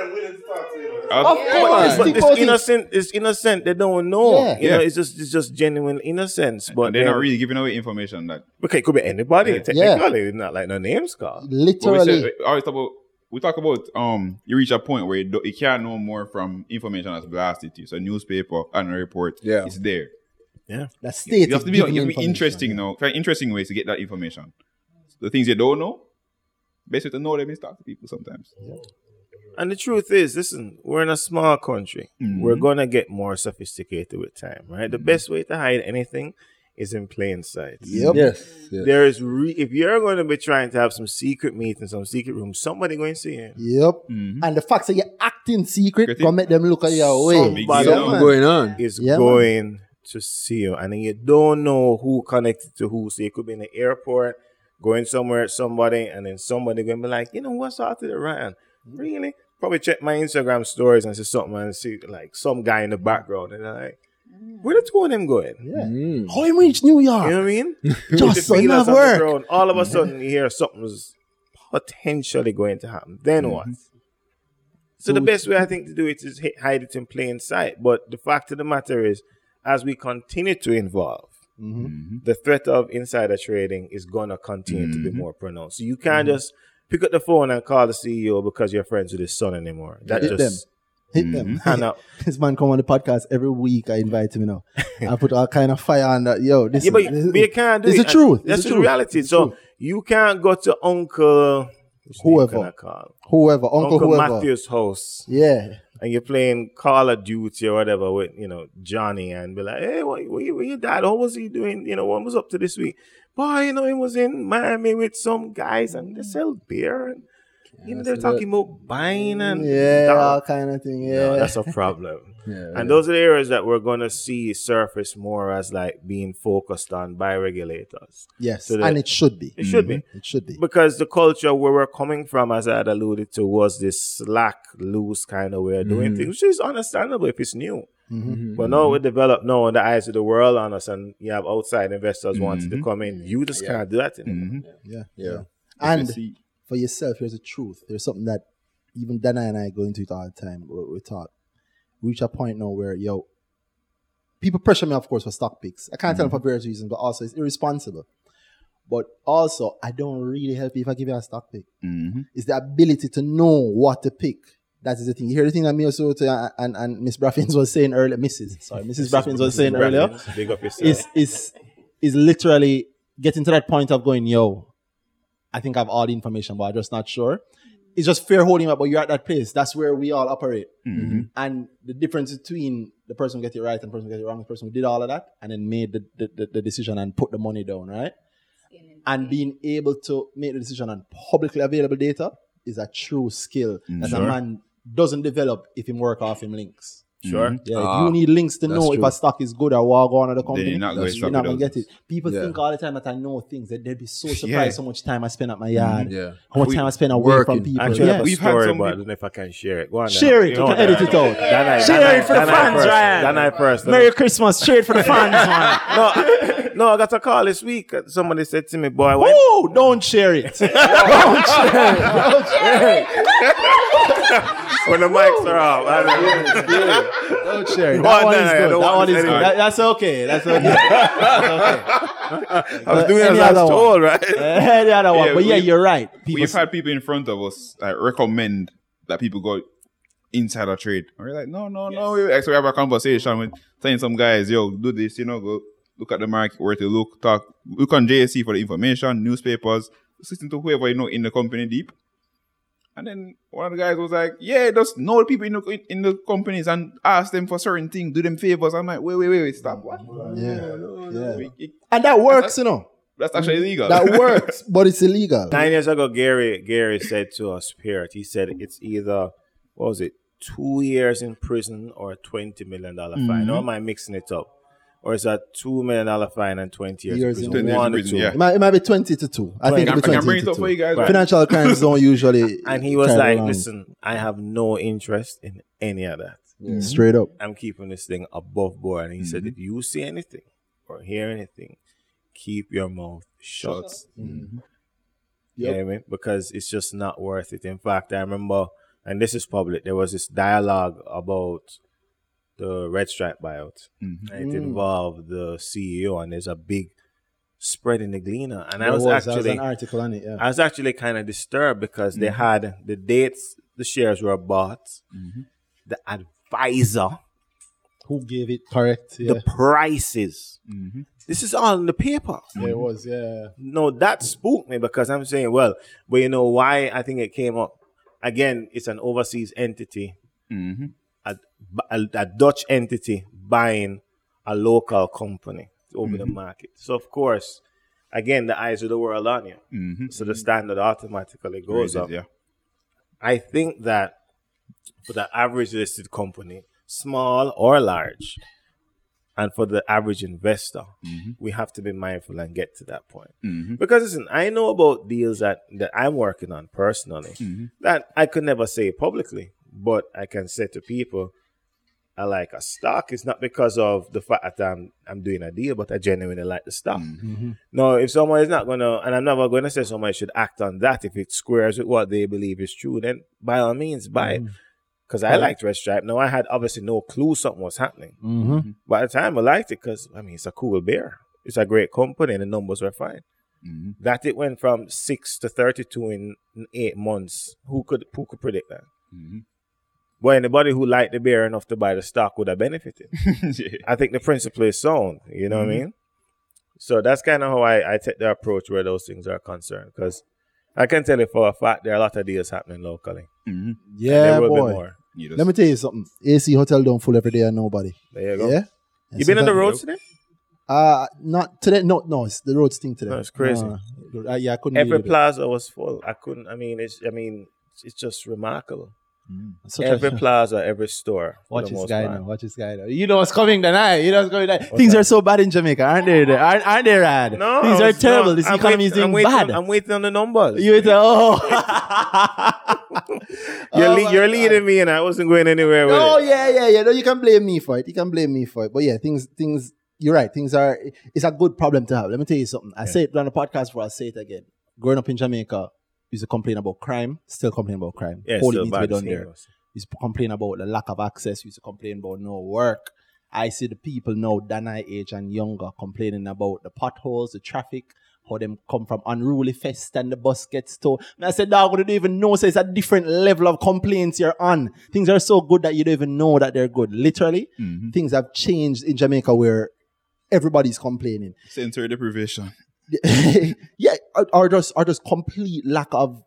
Of course, But stick it's innocent. It's innocent. They don't know. Yeah. You know, it's just it's just genuine innocence. But they're then- not really giving away information that Okay, it could be anybody. Yeah. Technically, not like no names called. But we Literally, said, always talk about we talk about um you reach a point where you, do, you can't know more from information that's blasted to you. So newspaper and a report, Yeah. it's there. Yeah, That state You have to be, you have to be interesting yeah. now. Find interesting ways to get that information. The things you don't know, basically way to know them is talk to people sometimes. And the truth is, listen, we're in a small country. We're mm-hmm. gonna get more sophisticated with time, right? The best mm-hmm. way to hide anything is in plain sight. Yep. Yes. yes. There is re- if you're going to be trying to have some secret meeting, some secret room, somebody going to see you. Yep. Mm-hmm. And the fact that you're acting secret, Secret. gonna make them look at your way. Some big Somebody deal. Yeah, What's going on? Is Yeah, man. going to see you, and then you don't know who connected to who. So you could be in the airport, going somewhere at somebody, and then somebody going to be like, you know what's out the Ryan? Mm-hmm. Really? Probably check my Instagram stories and see something and see like some guy in the background, and they're like, mm. where the two of them going? Yeah. Mm. How him reach New York? You know what I mean? Just so you have on work. ground, All of a sudden, you hear something's potentially going to happen. Then mm-hmm. what? So the best way I think to do it is hi- hide it in plain sight. But the fact of the matter is, as we continue to evolve, mm-hmm. Mm-hmm. the threat of insider trading is gonna continue to be more pronounced. So you can't just pick up the phone and call the CEO because you're friends with his son anymore. That Hit just Hit them. Mm-hmm. hand up. this man come on the podcast every week. I invite him, you know. I put all kind of fire on that. Yo, this Yeah, but, is, but you can't do it's it. the truth. That's It's the truth. reality. It's so truth. you can't go to Uncle Whoever. I whoever, uncle, Uncle whoever. Matthew's house. Yeah. and you're playing Call of Duty or whatever with you know Johnny and be like, hey, what, what, what your dad? What was he doing? You know, what was up to this week? Boy, you know, he was in Miami with some guys and they mm. sell beer and you know they're talking about buying and mm, Yeah, Dog. all kind of thing. Yeah. No, that's a problem. Yeah, and those are the areas that we're gonna see surface more as like being focused on by regulators. yes. so and it should be. It should be. Mm-hmm. It should be. because the culture where we're coming from, as I had alluded to, was this slack, loose kind of way of doing mm. things, which is understandable if it's new. Mm-hmm. Mm-hmm. But now we develop now in the eyes of the world on us, and you have outside investors wanting to mm-hmm. come in. You just can't do that anymore. Yeah. Yeah. And see. for yourself, here's the truth. There's something that even Danai and I go into it all the time. We, we talk. We reach a point now where, yo, people pressure me, of course, for stock picks. I can't tell them for various reasons, but also it's irresponsible. But also, I don't really help you if I give you a stock pick. Mm-hmm. It's the ability to know what to pick. That is the thing. You hear the thing that Miossoty and, and, Miss Braffins was saying earlier, Mrs. Sorry, Mrs. Braffins was saying earlier Big up yourself. is is is literally getting to that point of going, yo, I think I have all the information, but I'm just not sure. It's just fair holding up, but you're at that place. That's where we all operate. Mm-hmm. And the difference between the person who gets it right and the person who gets it wrong, the person who did all of that and then made the, the, the, the decision and put the money down, right? And being able to make the decision on publicly available data is a true skill that a man doesn't develop if he work off him links. sure. Yeah, Ah, you need links to that's know if a stock is good or what go on at the company. you're not gonna You're not gonna get it. People Yeah. think all the time that I know things. That they'd be so surprised Yeah. how much time I spend at my yard. Yeah. How much We- time I spend away from working. people. Actually, I yeah. have a We've had story, some but I don't know if I can share it. Go on. then. Share it. You know can edit it out. Then I- Share then I- it for the then fans, first- Ryan. Then I first. Merry Christmas. Share it for the fans, man. no, no, I got a call this week. Somebody said to me, "Boy, why, Oh, don't share it. don't share it. Don't share it. when the mics are off. I don't know. Don't share it. That on, one is good. That one is good. That- That's okay. That's okay. That's okay. I was doing any as I was other one? right? Uh, the other one. Yeah, but yeah, you're right. People We've had people in front of us like recommend that people go insider trade. And we're like, no, no, no. We actually have a conversation with saying some guys, yo, do this, you know, go look at the market, where to look, talk, look on JSE for the information, newspapers, listen to whoever you know in the company deep. And then one of the guys was like, yeah, just know the people in the, in the companies and ask them for certain things, do them favors. I'm like, wait, wait, wait, wait, stop. What? Yeah. No, no, Yeah. no. It- and that works, you know. that's actually mm-hmm. illegal. That works, but it's illegal. Nine years ago, Gary Gary said to us, Spirit, he said it's either what was it, two years in prison or a twenty million dollar fine. Mm-hmm. Or am I mixing it up? Or is that two million dollar fine and twenty years, Years in in prison? in One or prison, two. yeah. It might, it might be 20 to 2. I think I it'll be I 20 can bring it to up 2. for you guys. Right. Financial crimes don't usually. And he was like, around "Listen, I have no interest in any of that. Mm-hmm. Straight up. I'm keeping this thing above board." And he said, mm-hmm. "If you see anything or hear anything, keep your mouth shut." Mm-hmm. You know what I mean? Because it's just not worth it. In fact, I remember, and this is public, there was this dialogue about the Red Stripe buyout. And it involved the CEO, and there's a big spread in the gleaner, and I There was, was, was actually an article on it. Yeah. I was actually kind of disturbed because they Mm-hmm. had the dates the shares were bought, Mm-hmm. the advisor, Who gave it correct? Yeah. the prices. Mm-hmm. This is all in the paper. yeah, it was. Yeah. No, that spooked me because I'm saying, well, but you know why I think it came up? Again, it's an overseas entity, Mm-hmm. A, a, a Dutch entity buying a local company over the market. So, of course, again, the eyes of the world on you. Mm-hmm. So the standard automatically goes up. yeah. I think that for the average listed company, small or large, and for the average investor, we have to be mindful and get to that point. Mm-hmm. Because listen, I know about deals that, that I'm working on personally that I could never say publicly, but I can say to people, I like a stock. It's not because of the fact that I'm I'm doing a deal, but I genuinely like the stock. No, if someone is not gonna, and I'm never gonna say someone should act on that if it squares with what they believe is true, then by all means buy it. Because I liked Red Stripe. Now I had obviously no clue something was happening. Mm-hmm. But at the time I liked it because I mean it's a cool beer. It's a great company and the numbers were fine. Mm-hmm. That it went from six to thirty-two in in eight months. Who could who could predict that? Mm-hmm. Well, anybody who liked the beer enough to buy the stock would have benefited. I think the principle is sound. You know what I mean? So that's kind of how I, I take the approach where those things are concerned. Because I can tell you for a fact there are a lot of deals happening locally. Mm-hmm. Yeah, there will boy. be more. Just, Let me tell you something. AC hotel don't full every day and nobody. There you go. Yeah. You been on the roads today? Uh not today. No, no. It's the roads thing today. No, it's crazy. Uh, uh, yeah, I couldn't. Every believe it. plaza was full. I couldn't. I mean, it's. I mean, it's just remarkable. Mm. Such every a, plaza, every store. Watch this guy part. now. Watch this guy now. You know what's coming tonight. You know what's coming tonight. Things are so bad in Jamaica, aren't they? Aren't, aren't they, Rad? No, Things are terrible. not. This I'm economy is waiting- I'm doing waiting, bad. I'm waiting on the numbers. you say, oh. You're, Oh le- you're leading me, and I wasn't going anywhere with Oh it. yeah, yeah, yeah. No, you can blame me for it. You can blame me for it. But yeah, things, things. You're right. Things are. It's a good problem to have. Let me tell you something. I say it on the podcast before I say it again. Growing up in Jamaica, used to complain about crime. Still complain about crime. Yeah, Police still needs to be done there. also. used to complain about the lack of access, used to complain about no work. I see the people now, than I age and younger, complaining about the potholes, the traffic, how them come from unruly fest and the bus gets towed. And I said, dog, you don't even know, so it's a different level of complaints you're on. Things are so good that you don't even know that they're good. Literally, mm-hmm. things have changed in Jamaica where everybody's complaining. sensory deprivation. yeah, or, just or just complete lack of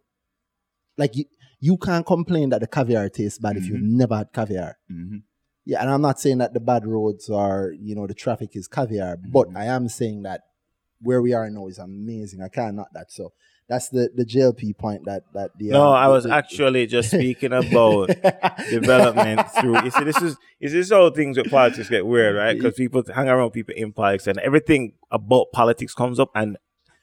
like you, you can't complain that the caviar tastes bad if you've never had caviar. Mm-hmm. Yeah, and I'm not saying that the bad roads are you know the traffic is caviar, but I am saying that where we are now is amazing. I can't knock that. So that's the the JLP point that that the No, um, I was the- actually just speaking about development through. You see, this is is this how things with politics get weird, right? Because people hang around people in politics, and everything about politics comes up, and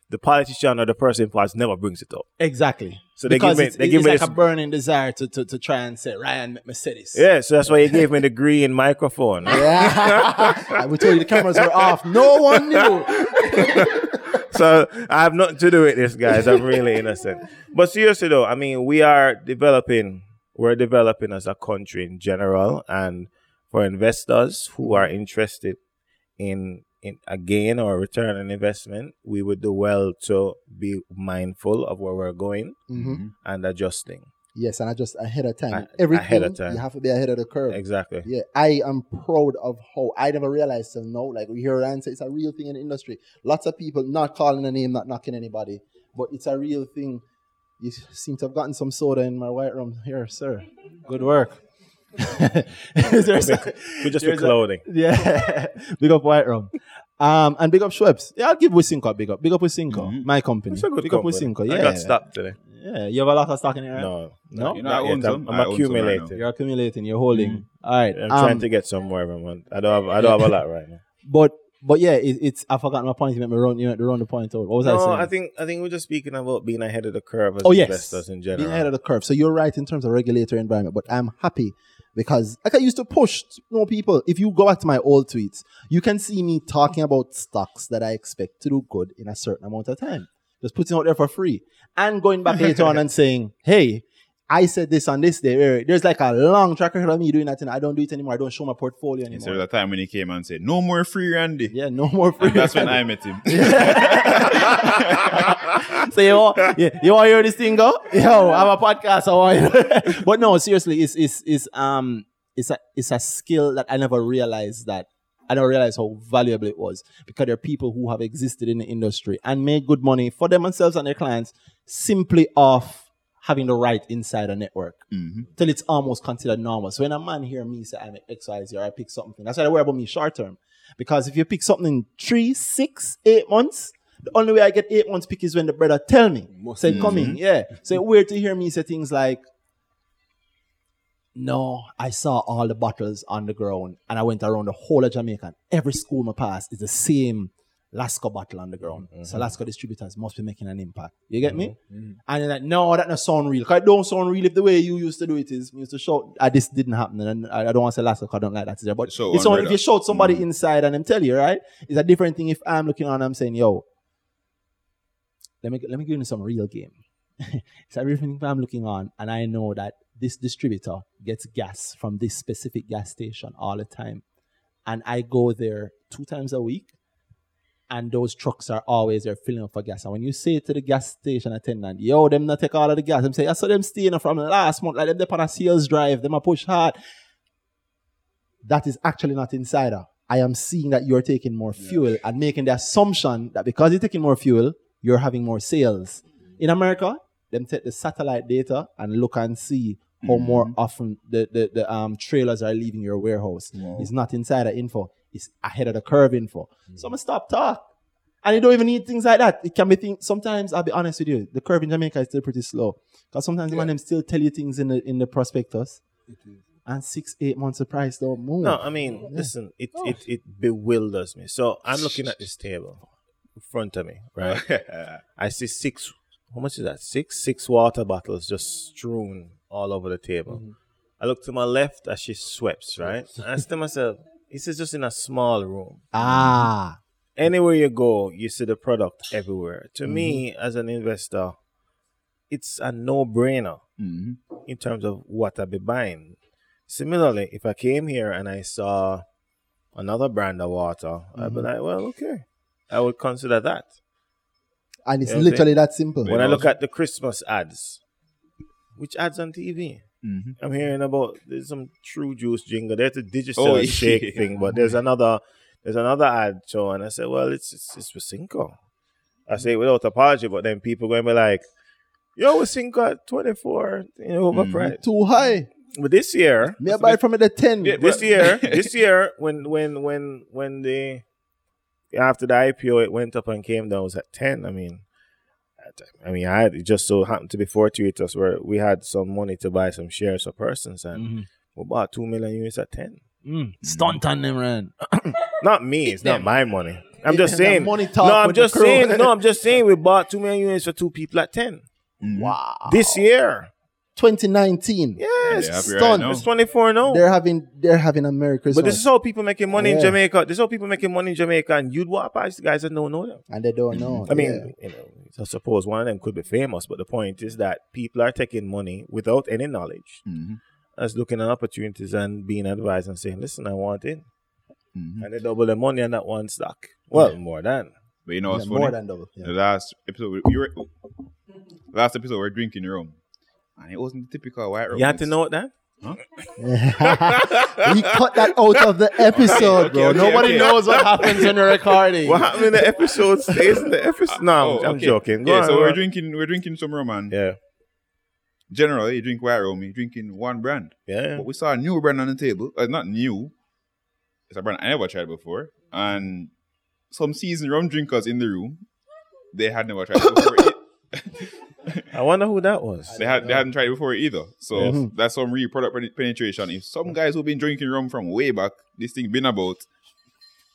the politician or the person in politics never brings it up. exactly. So they because give me- it's, they it's give me like this- a burning desire to, to to try and say Ryan make me say this. Yeah, so that's why you gave me the green microphone. Yeah. we told you the cameras were off. No one knew. so I have nothing to do with this, guys. I'm really innocent. But seriously, though, I mean, we are developing. We're developing as a country in general, and for investors who are interested in in a gain or return on investment, we would do well to be mindful of where we're going hmm and adjusting. Yes, and I just ahead of time. A- Everything ahead of time. you have to be ahead of the curve. Exactly. Yeah, I am proud of how I never realized till now. Like we hear Ryan say, it's a real thing in the industry. Lots of people not calling a name, not knocking anybody, but it's a real thing. You seem to have gotten some soda in my white room here, sir. Good work. Is there some- We just there's with a- clothing. yeah, big up White Rum. Um, and big up Schweppes. Yeah, I'll give Wisynco a big up. Big up Wisynco, my company. It's a good big company. up Wisynco. I Yeah, got stopped today. yeah. You have a lot of stock in here. right? No, No? You know, not I yet. own I'm, some. I'm I own some right accumulating. You're accumulating. You're holding. All right. I'm um, trying to get somewhere every month. I don't have. I don't have a lot right now. But but yeah, it, it's I forgot my point. You made me run. You had to run the point out. What was I No, saying? I think I think we're just speaking about being ahead of the curve as oh yes, investors in general. being ahead of the curve. So you're right in terms of regulatory environment. But I'm happy because like I used to push you know, people. If you go back to my old tweets, you can see me talking about stocks that I expect to do good in a certain amount of time. Just putting out there for free and going back later on and saying, hey. I said this on this day. There's like a long track record of me doing that, and I don't do it anymore. I don't show my portfolio Yes, anymore. there was a time when he came and said, "No more free Randy." Yeah, no more free. And that's when I met him. so you want, yeah, you want to hear this thing go? Yo, I have a podcast. I want you. but no, seriously, it's it's it's um it's a it's a skill that I never realized that I never realized how valuable it was because there are people who have existed in the industry and made good money for themselves and their clients simply off having the right insider network till it's almost considered normal. So when a man hear me say I'm X, Y, Z or I pick something, that's why I worry about me short term. Because if you pick something in three, six, eight months, the only way I get eight months pick is when the brother tell me. Say coming, yeah. So weird to hear me say things like, no, I saw all the bottles on the ground and I went around the whole of Jamaica. And every school I passed is the same Lasco bottle on the ground. So Lasco distributors must be making an impact. You get me? And you're like, no, that not sound real. Cause it don't sound real if the way you used to do it is you used to shout, ah, this didn't happen. And I, I don't want to say Lasco because I don't like that. Either. But So it's on if you shout somebody inside and them tell you, right? It's a different thing if I'm looking on and I'm saying, yo, let me let me give you some real game. it's everything I'm looking on, and I know that this distributor gets gas from this specific gas station all the time, and I go there two times a week, and those trucks are always there filling up for gas. And when you say to the gas station attendant, "Yo, them not take all of the gas," them say, "I saw them staying from last month, like them they on a sales drive, them a push hard." That is actually not insider. I am seeing that you're taking more fuel and making the assumption that because you're taking more fuel, you're having more sales. In America, them take the satellite data and look and see how more often the, the, the um, trailers are leaving your warehouse. It's not insider info, it's ahead of the curve info. So I'm gonna stop talk. And you don't even need things like that. It can be things. Sometimes I'll be honest with you, the curve in Jamaica is still pretty slow. Because sometimes the man them still tell you things in the in the prospectus, and six eight months the price don't move. No, I mean, listen, it, it it bewilders me. So I'm looking at this table in front of me, right? I see six. How much is that? Six six water bottles just strewn all over the table. Mm-hmm. I look to my left as she sweeps, right? And I say to myself, this is just in a small room. Ah, Anywhere you go, you see the product everywhere. To me, mm-hmm. as an investor, it's a no-brainer mm-hmm. in terms of what I'd be buying. Similarly, if I came here and I saw another brand of water, I'd be like, well, okay. I would consider that. and it's Yeah, literally that simple. When I look at the Christmas ads, which ads on TV? Mm-hmm. I'm hearing about there's some True Juice jingle. There's a digital Oh, yeah. shake thing, but there's another there's another ad show, and I said, well, it's it's, it's Wisynco. I say it without apology, but then people going to be like, yo, Wisynco at 24, you know, mm-hmm. overpriced. Too high. But this year, Me I buy it from at the ten. yeah, this year, this year, when when when when the after the IPO it went up and came down it was at ten. I mean, I mean, I had, it just so happened to be fortuitous where we had some money to buy some shares for persons, and we bought two million units at ten. Mm, stunt on them, man. Not me, it's not my money. I'm just saying. money talk No, I'm just saying. No, I'm just saying we bought two million units for two people at ten Wow. this year. 2019. Yes, Yeah, happy right stunned. it's 24 now. They're having they're having a Merry Christmas. But this is how people making money in Jamaica. This is how people making money in Jamaica, and you'd walk past the guys that don't know them. and they don't know. I mean, you know, I suppose one of them could be famous, but the point is that people are taking money without any knowledge, mm-hmm. as looking at opportunities and being advised and saying, "Listen, I want in," mm-hmm. and they double the money on that one stock. Well, more than. But you know yeah, funny? more than double. The last episode, we we were last episode we were drinking rum, and it wasn't the typical white rum. You had to It's- know that. we cut that out of the episode, okay, bro. okay, Nobody okay. knows what happens in the recording. What happened in the episode stays in the episode. No, I'm, Oh, I'm okay. joking. Go yeah, on, so go we're on. drinking, we're drinking some rum, and Yeah, generally you drink white rum, you're drinking one brand. yeah. But we saw a new brand on the table. Uh, not new. It's a brand I never tried before. And some seasoned rum drinkers in the room, they had never tried it before. I wonder who that was. they had they hadn't tried it before either. So mm-hmm. that's some real product penetration. If some guys who've been drinking rum from way back, this thing been about,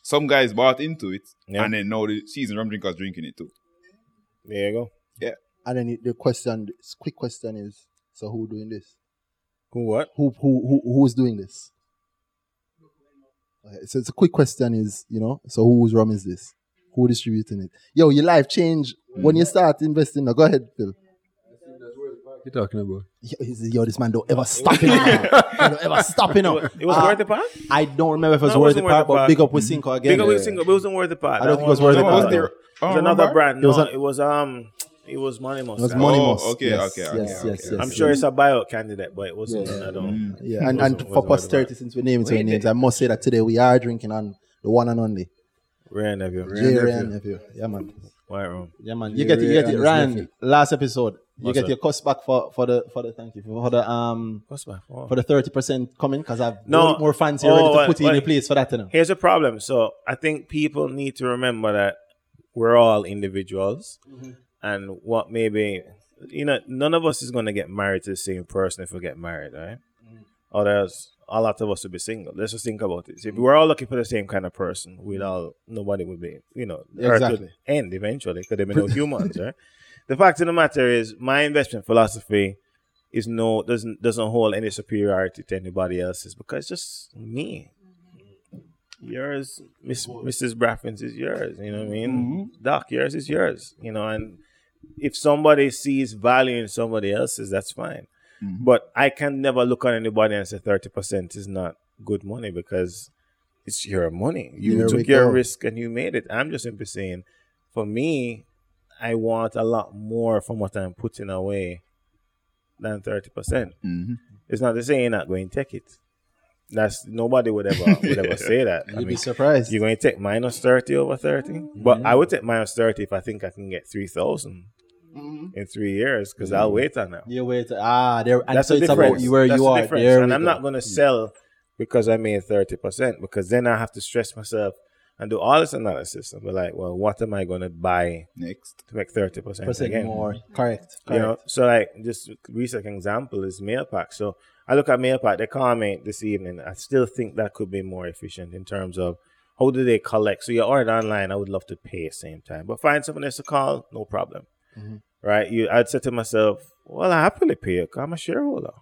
some guys bought into it, Yeah. and then now the seasoned rum drinkers drinking it too. There you go. Yeah. And then the question, this quick question is: So who doing this? Who what? Who who who who's doing this? Okay, so it's a quick question: Is you know? So whose rum is this? Who distributing it? Yo, your life change when you start investing. Now, go ahead, Phil. you talking about? Yo, yo, this man don't ever stop it. man. Don't ever stop it. now. It was Uh, Worthy Park. I don't remember if it was No, worth the worth part, but part. big up Wisynco again. Big up Wisynco, but it wasn't Worthy Park. I don't That think it was worth the was part, another- though. It was Oh, another remember? brand. It was a- it was um, it was Monymusk. It was I Money Oh, Must. okay, yes, okay, yes, okay, yes, okay. yes, I'm sure it's a buyout candidate, but it wasn't. Yeah. I don't. Yeah, and, and for wasn't worth the posterity, since we name it to our names, I must say that today we are drinking on the one and only Wray nephew. J. Wray and Nephew. Yeah, man. White room. Yeah, man. You get it. You get it. his Ryan, last episode, you get your cost back for for the for the thank you for the um What's my fault? for the thirty percent coming because I've No. no more fans here Oh, ready to what- put you in what- your place for that. You know. Here's a problem. So I think people need to remember that we're all individuals, Mm-hmm. and what maybe you know, none of us is gonna get married to the same person if we get married, right? Mm-hmm. Or there's a lot of us will be single. Let's just think about this. If we we're all looking for the same kind of person, we'd all nobody would be, you know, earth Exactly. would end eventually because there be no humans, right? The fact of the matter is, my investment philosophy is no doesn't doesn't hold any superiority to anybody else's because it's just me. Yours, Miss Mrs. Braffins is yours. You know what I mean? Mm-hmm. Doc, yours is yours. You know, and if somebody sees value in somebody else's, that's fine. But I can never look at anybody and say thirty percent is not good money because it's your money. You took your go. risk and you made it. I'm just simply saying, for me, I want a lot more from what I'm putting away than thirty percent. Mm-hmm. It's not to say you're not going to take it. That's nobody would ever would ever say that. I You'd be mean, surprised. you're going to take minus thirty over 30 but I would take minus thirty if I think I can get three in three years because I'll wait on them. You wait. Ah, there. And That's so the it's difference. about you where That's you the are. difference. There and I'm go. not going to sell because I made thirty percent because then I have to stress myself and do all this analysis and be like, well, what am I going to buy Next. to make thirty percent percent again? more. Correct. You know, so like just recent example is Mailpac. So I look at Mailpac, they call me this evening. I still think that could be more efficient in terms of how do they collect. So you order online, I would love to pay at the same time. But find someone else to call, no problem. Right? You I'd say to myself, Well, I happily pay it 'cause I'm a shareholder.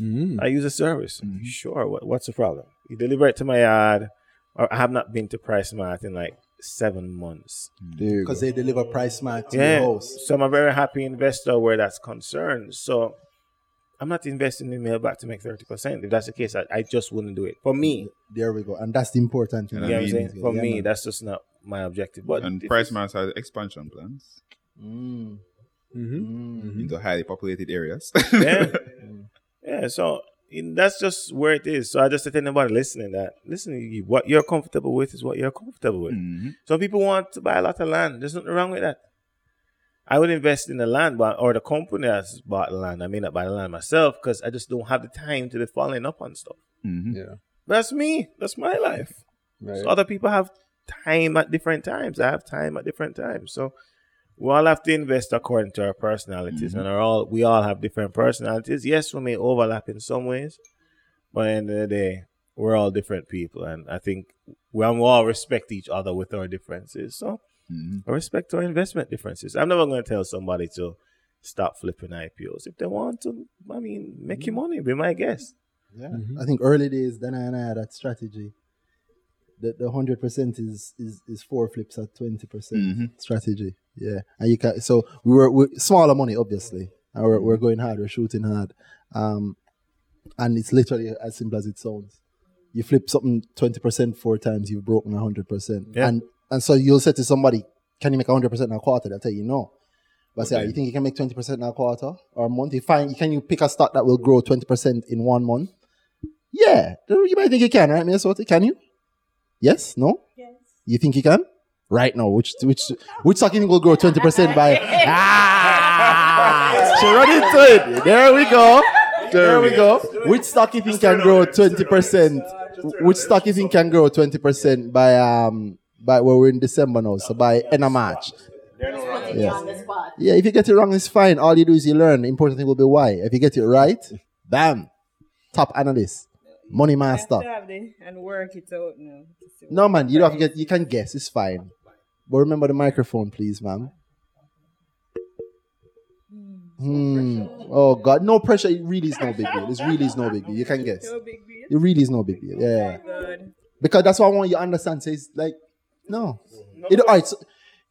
Mm. I use a service. Sure, what, what's the problem? You deliver it to my yard, or I have not been to PriceSmart in like seven months. Because they deliver price smart to Yeah. your house. So I'm a very happy investor where that's concerned. So I'm not investing in Mailpac to make 30%. If that's the case, I, I just wouldn't do it. For me, There we go. And that's the important thing. you know what I'm mean, saying? For Yeah, me, man. that's just not my objective. But And Price it's- Mart has expansion plans Mm. Mm-hmm. Mm. into highly populated areas. Yeah. yeah, so that's just where it is. So I just said to anybody listening that, listen, what you're comfortable with is what you're comfortable with. Mhm. Some people want to buy a lot of land. There's nothing wrong with that. I would invest in the land, but or the company has bought the land. I may not buy the land myself because I just don't have the time to be following up on stuff. Mhm. Yeah. That's me. That's my life. Right. So other people have time at different times. I have time at different times. So we all have to invest according to our personalities, and are all we all have different personalities. Yes, we may overlap in some ways, but at the end of the day, we're all different people, and I think we all respect each other with our differences. So Mhm. I respect our investment differences. I'm never going to tell somebody to stop flipping IPOs if they want to. I mean, make your money. Be my guest. Yeah. I think early days, then and I had that strategy. The the hundred percent is is is four flips at twenty percent Mhm. strategy. Yeah, and you can. So we were we, smaller money, obviously. And we're, we're going hard. We're shooting hard. Um, and it's literally as simple as it sounds. You flip something twenty percent four times, you've broken hundred percent. Yeah. And and so you'll say to somebody, "Can you make hundred percent in a quarter?" They'll tell you no. But say, you think you can make twenty percent in a quarter or a month? You find can you pick a stock that will grow twenty percent in one month? Yeah, you might think you can, right, Miossoty? Can you? Yes? No? Yes. You think you can? Right now, which which which stock you think will grow twenty percent by? ah, she run into it. There we go. There we go. Which stock you think can grow twenty percent? Which stock you think can grow twenty percent by um by well we're in December now, so by end of March. Yeah. Yeah, if you get it wrong, it's fine. All you do is you learn. The important thing will be why. If you get it right, bam, top analyst, money master. to have the, and work it out now. to see what- No, man, you don't have to get. You can guess. It's fine. But remember the microphone, please, ma'am. Hmm. Oh God, no pressure. It really is no big deal. It really is no big deal. You can guess. No big deal. It really is no big deal. Yeah. Good. Because that's what I want you to understand. Says like, no. It, all right. So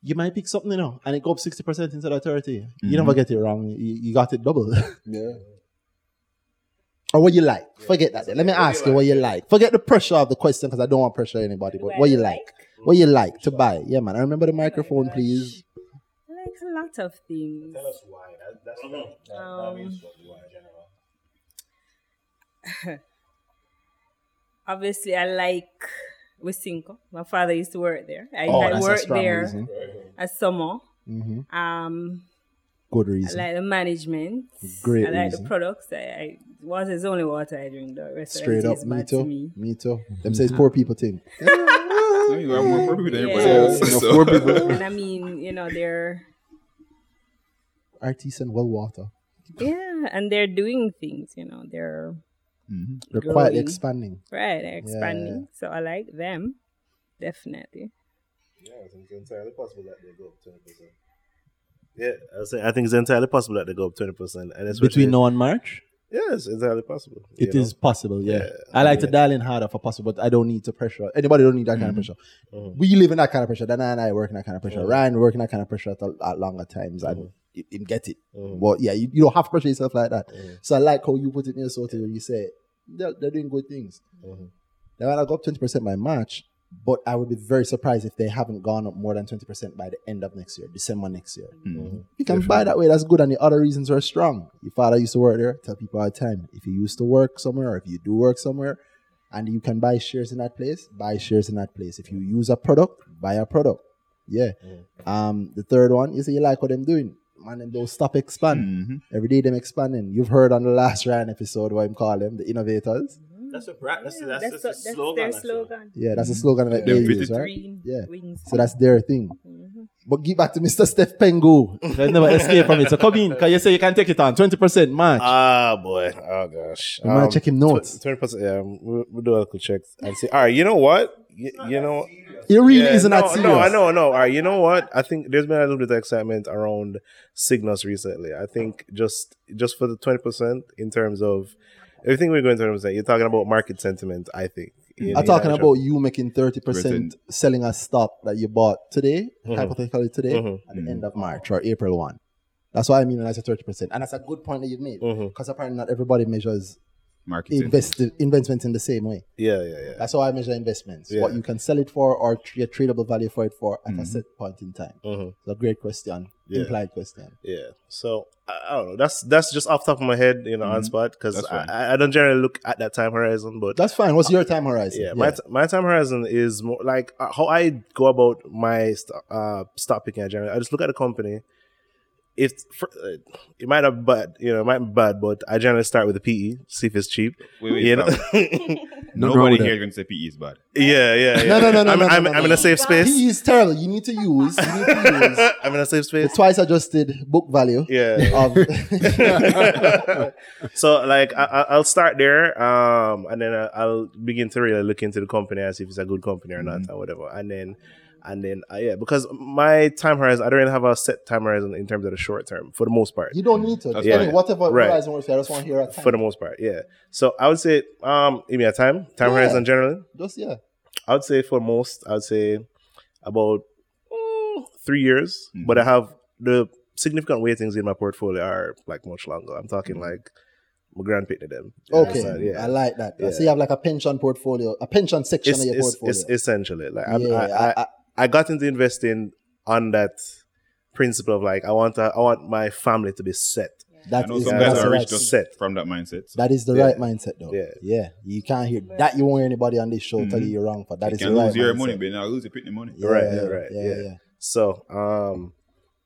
you might pick something, you know, and it go up 60% instead of 30. Mm-hmm. You never get it wrong. You, you got it double. Yeah. or what you like. Forget that. Then. Let me ask you what you like. Forget the pressure of the question because I don't want to pressure anybody. But what you like? What you like to buy? Yeah, man. I remember the microphone, please. I like a lot of things. Tell us why. That, that's Um, Obviously, I like Wisynco. My father used to work there. I, Oh, I that's a worked strong there reason. as summer. Mhm. Um, Good reason. I like the management. Great I like reason. the products. I, I water is only water I drink. The rest Straight of up, it is me too. to me. Me too. Them says poor people thing. I mean, you have more people than everybody Yeah. else. You know, so- poor people. And I mean, you know, they're Artisan well water. yeah, and they're doing things. You know, they're mm-hmm. They're quietly expanding. right. They're expanding. So I like them definitely. Yeah, I think it's entirely possible that they go up twenty percent. Yeah, I was saying, I think it's entirely possible that they go up twenty percent, and especially Between now and March, yes, it's entirely possible. it is know? possible. Yeah. Yeah. I like to dial in harder for possible, but I don't need to pressure. Anybody don't need that kind of mm-hmm. pressure. Mm-hmm. We live in that kind of pressure. Dan and I work in that kind of pressure. Mm-hmm. Ryan working that kind of pressure at, at longer times and you, you get it. But yeah, you, you don't have to pressure yourself like that. So I like how you put it in your sort of you say they're, they're doing good things. They might not go up 20% by March, but I would be very surprised if they haven't gone up more than 20% by the end of next year, December next year. You can buy that way, that's good. And the other reasons are strong. Your father used to work there, tell people all the time. If you used to work somewhere, or if you do work somewhere, and you can buy shares in that place, buy shares in that place. If you use a product, buy a product. Yeah. Um, the third one is you like what them doing. Man, them don't stop expanding. Mm-hmm. Every day them expanding. You've heard on the last Ryan episode what I'm calling them, the innovators. That's a brand. That's, that's, that's, that's, what- a slogan. their slogan. Yeah, that's a slogan that Them they use, right? Green Yeah. wings. So that's their thing. Mm-hmm. But give back to Mr. Steph Pengo. They never escape from it. So come in, because you say you can take it on 20% match. Ah, boy. Oh, gosh. You might um, check him notes. Twenty percent. Yeah, um, we'll, we'll do a quick check and see. All right, you know what? You, you know. it really Yeah, isn't no, that serious. No, I know, I know. All right, you know what? I think there's been a little bit of excitement around Sygnus recently. I think just just for the twenty percent in terms of everything we're going to terms of, you're talking about market sentiment. I think. in- I'm talking about you making 30% Percent. selling a stock that you bought today, Mm-hmm. hypothetically today, at the end of March or April 1. That's what I mean when I say 30%. And that's a good point that you've made. Mm-hmm. Because apparently not everybody measures Market invest, investments in the same way. Yeah, yeah, yeah. That's how I measure investments. Yeah. What you can sell it for or your tradable value for it for at a set point in time. Mhm. It's a great question. Yeah. Implied question. Yeah. So I, don't know. That's that's just off the top of my head, you know, on spot because I, I don't generally look at that time horizon, but That's fine. What's your time horizon? yeah, my, t- my time horizon is more like uh, how I go about my st- uh, stock picking. in general. I just look at the company. If for, uh, it might not be bad, you know, it might be bad, but I generally start with the PE, see if it's cheap. Wait, wait, you know? stop. Nobody with here that. is going to say PE is bad. yeah, yeah, yeah. No, no, no, no, I'm, no, no, I'm, no, I'm no. in a safe space. PE is terrible. You need to use, you need to use I'm in a safe the space. twice adjusted book value Yeah. of so like I, I- I'll start there, um, and then I- I'll begin to really look into the company and see if it's a good company or not or whatever, and then and then uh, yeah, because my time horizon, I don't really have a set time horizon in terms of the short term for the most part. You don't need to. That's I mean, whatever Right. horizon works for I just want to hear a time. For the most part, yeah. So I would say, um, give me a time, time Yeah. horizon generally. Just yeah. I would say for most, I would say about mm, three years, but I have the significant weightings in my portfolio are like much longer. I'm talking like my grand pitney them. Okay, understand? yeah. I like that. Yeah. So you have like a pension portfolio, a pension section it's, of your it's, portfolio. it's essentially like I'm, Yeah, I, I, I- I, got into investing on that principle of like I want to, I want my family to be set. I know is some that's guys that's are the rich right, just set. from that mindset. So that is the Yeah. right mindset though. Yeah. yeah. You can't hear that. You won't hear anybody on this show tell you you're wrong for that you is can the right lose your mindset. money, but now lose your pitney money. Yeah, Right, yeah, yeah, right, yeah, yeah. yeah. So um,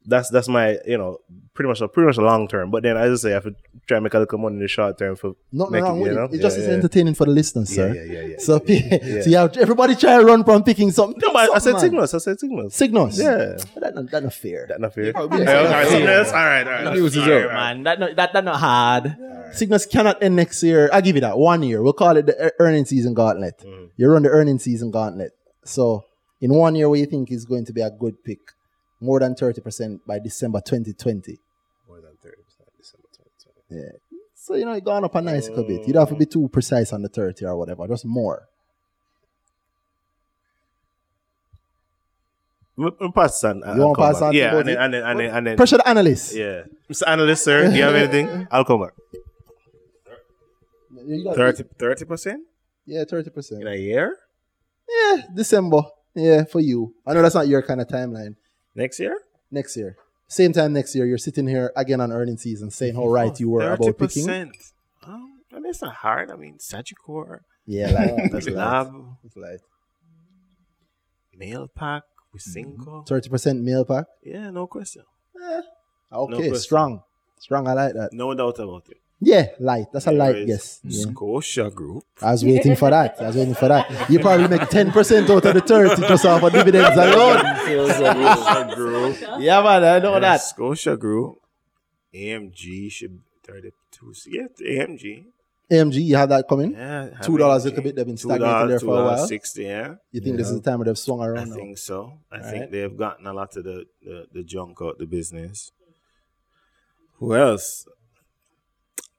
that's that's my you know pretty much a pretty much a long term. But then as I just say I have to try and make a little money in the short term for Nothing make wrong with you know? it. It's just Yeah, as yeah. entertaining for the listeners, Yeah, sir. yeah, yeah, yeah. So, so you have everybody try to run from picking something. No, but I said man. signals. I said signals. Signals. Yeah. That not, that not fair. That not fair. Oh, Yeah, all right, something else. All right, all right. News is All right, out. all right. man. That not, that that not hard. Signals cannot end next year. I give you that one year. We'll call it the earning season gauntlet. Mm-hmm. You run the earning season gauntlet. So in one year, what you think is going to be a good pick? More than thirty percent by December 2020. More than 30% December 2020. Yeah. So you know it gone up a nice little bit. You don't have to be too precise on the thirty or whatever. Just more. We'll, pass on. uh, You want pass back. on Yeah, and then, and then, and then, and then Pressure the analyst. yeah. Mr. Analyst, sir, do you have anything? I'll come back. You got- 30 percent Yeah, thirty percent. in a year Yeah, December. Yeah, for you. I know that's not your kind of timeline. Next year. Next year, same time next year, you're sitting here again on earning season, saying how right you were about picking. Um, I mean, it's not hard. I mean, Sagicor, Yeah, like that's. Lab, That's light. Mail Pack, Wisynco. Thirty percent Mailpac. Yeah, no question. Okay, question. strong, strong. I like that. No doubt about it. Yeah, light. That's a light is guess. Yeah. Scotia Group. I was waiting for that. I was waiting for that. You probably make ten percent out of the thirty just off of dividends alone. Scotia Group. Yeah, man, I know Yeah, that. Scotia Group. AMG should be 32. Yeah, AMG. AMG, you have that coming. Yeah. Two dollars a little bit. They've been stagnating there for a while. 60, yeah. You think this is the time where they've swung I around now? think so. I All think right. they've gotten a lot of the, the, the junk out of the business. Who else?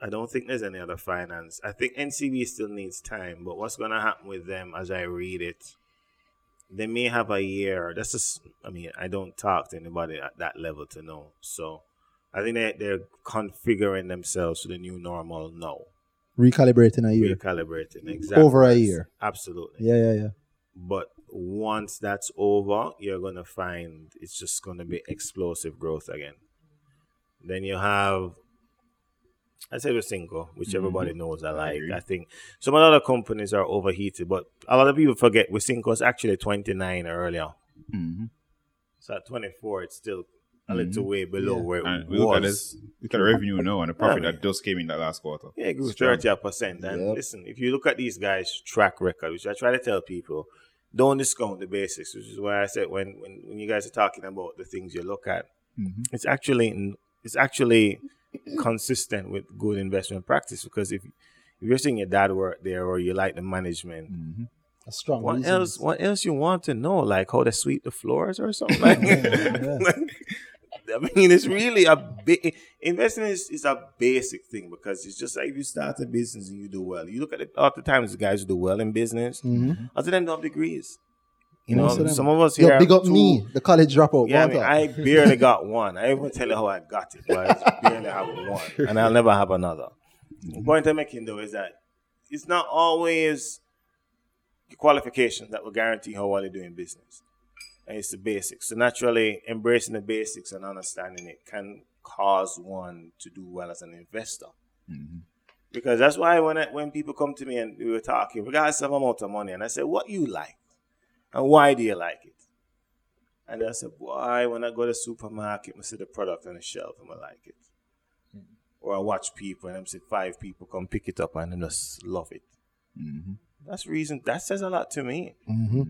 I don't think there's any other finance. I think NCB still needs time, but what's going to happen with them as I read it? They may have a year. That's just, I mean, I don't talk to anybody at that level to know. So I think they, they're configuring themselves to the new normal now. Recalibrating a year. Recalibrating. Exactly. Over a year. Absolutely. Yeah, yeah, yeah. But once that's over, you're gonna find it's just gonna be explosive growth again. Then you have I say single, which everybody knows I like. I, think some other companies are overheated, but a lot of people forget Wisynco is actually 29 earlier. Mm-hmm. So at 24, it's still a little way below where it And we look at was. this, look at the revenue now and the profit Yeah. that just came in that last quarter. Yeah, it grew thirty percent. And Yep. listen, if you look at these guys' track record, which I try to tell people, don't discount the basics. Which is why I said when when, when you guys are talking about the things you look at, Mm-hmm. it's actually it's actually consistent with good investment practice. Because if if you're seeing your dad work there or you like the management, Mm-hmm. A strong what reason. else? What else you want to know? Like how to sweep the floors or something? Like, I mean, it's really a big investing is, is a basic thing because it's just like if you start a business and you do well. You look at it all the times the guys who do well in business, Mhm. other than don't have degrees. You know, them. some of us Yo, here. big have up two- me, the college dropout. Yeah, I, mean, I barely got one. I won't tell you how I got it, but I barely have one, and I'll never have another. The point I'm making though is that it's not always the qualifications that will guarantee how well you do in business. And it's the basics. So naturally, embracing the basics and understanding it can cause one to do well as an investor. Mm-hmm. Because that's why when I, when people come to me and we were talking, regardless of amount of money, and I say, "What you like, and why do you like it?" And I said, "Why when I go to the supermarket, I see the product on the shelf, and I like it." Mm-hmm. Or I watch people and I see five people come pick it up and I just love it. Mm-hmm. That's reason. That says a lot to me. Mm-hmm.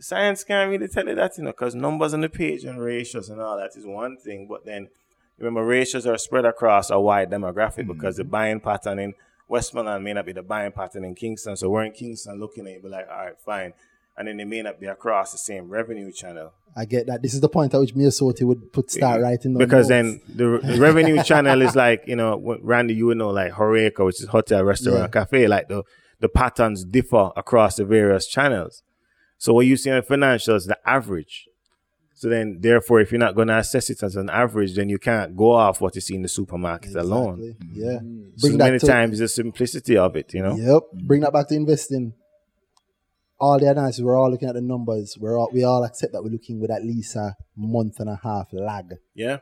Science can't really tell you that, you know, because numbers on the page and ratios and all that is one thing, but then remember ratios are spread across a wide demographic because the buying pattern in Westmoreland may not be the buying pattern in Kingston. So we're in Kingston looking at it, be like, all right, fine. And then they may not be across the same revenue channel. I get that. This is the point at which Miossoty would put start writing down because notes. then the, the revenue channel is like you know Randy you would know like Horeca which is hotel restaurant Yeah. cafe like the the patterns differ across the various channels so what you see in the financials the average so then therefore if you're not going to assess it as an average then you can't go off what you see in the supermarket alone Exactly. Yeah. Mm-hmm. so Bring many that to, times the simplicity of it you know Yep. Bring that back to investing. All the analysis, we're all looking at the numbers. We're all, we all accept that we're looking with at least a month and a half lag. yeah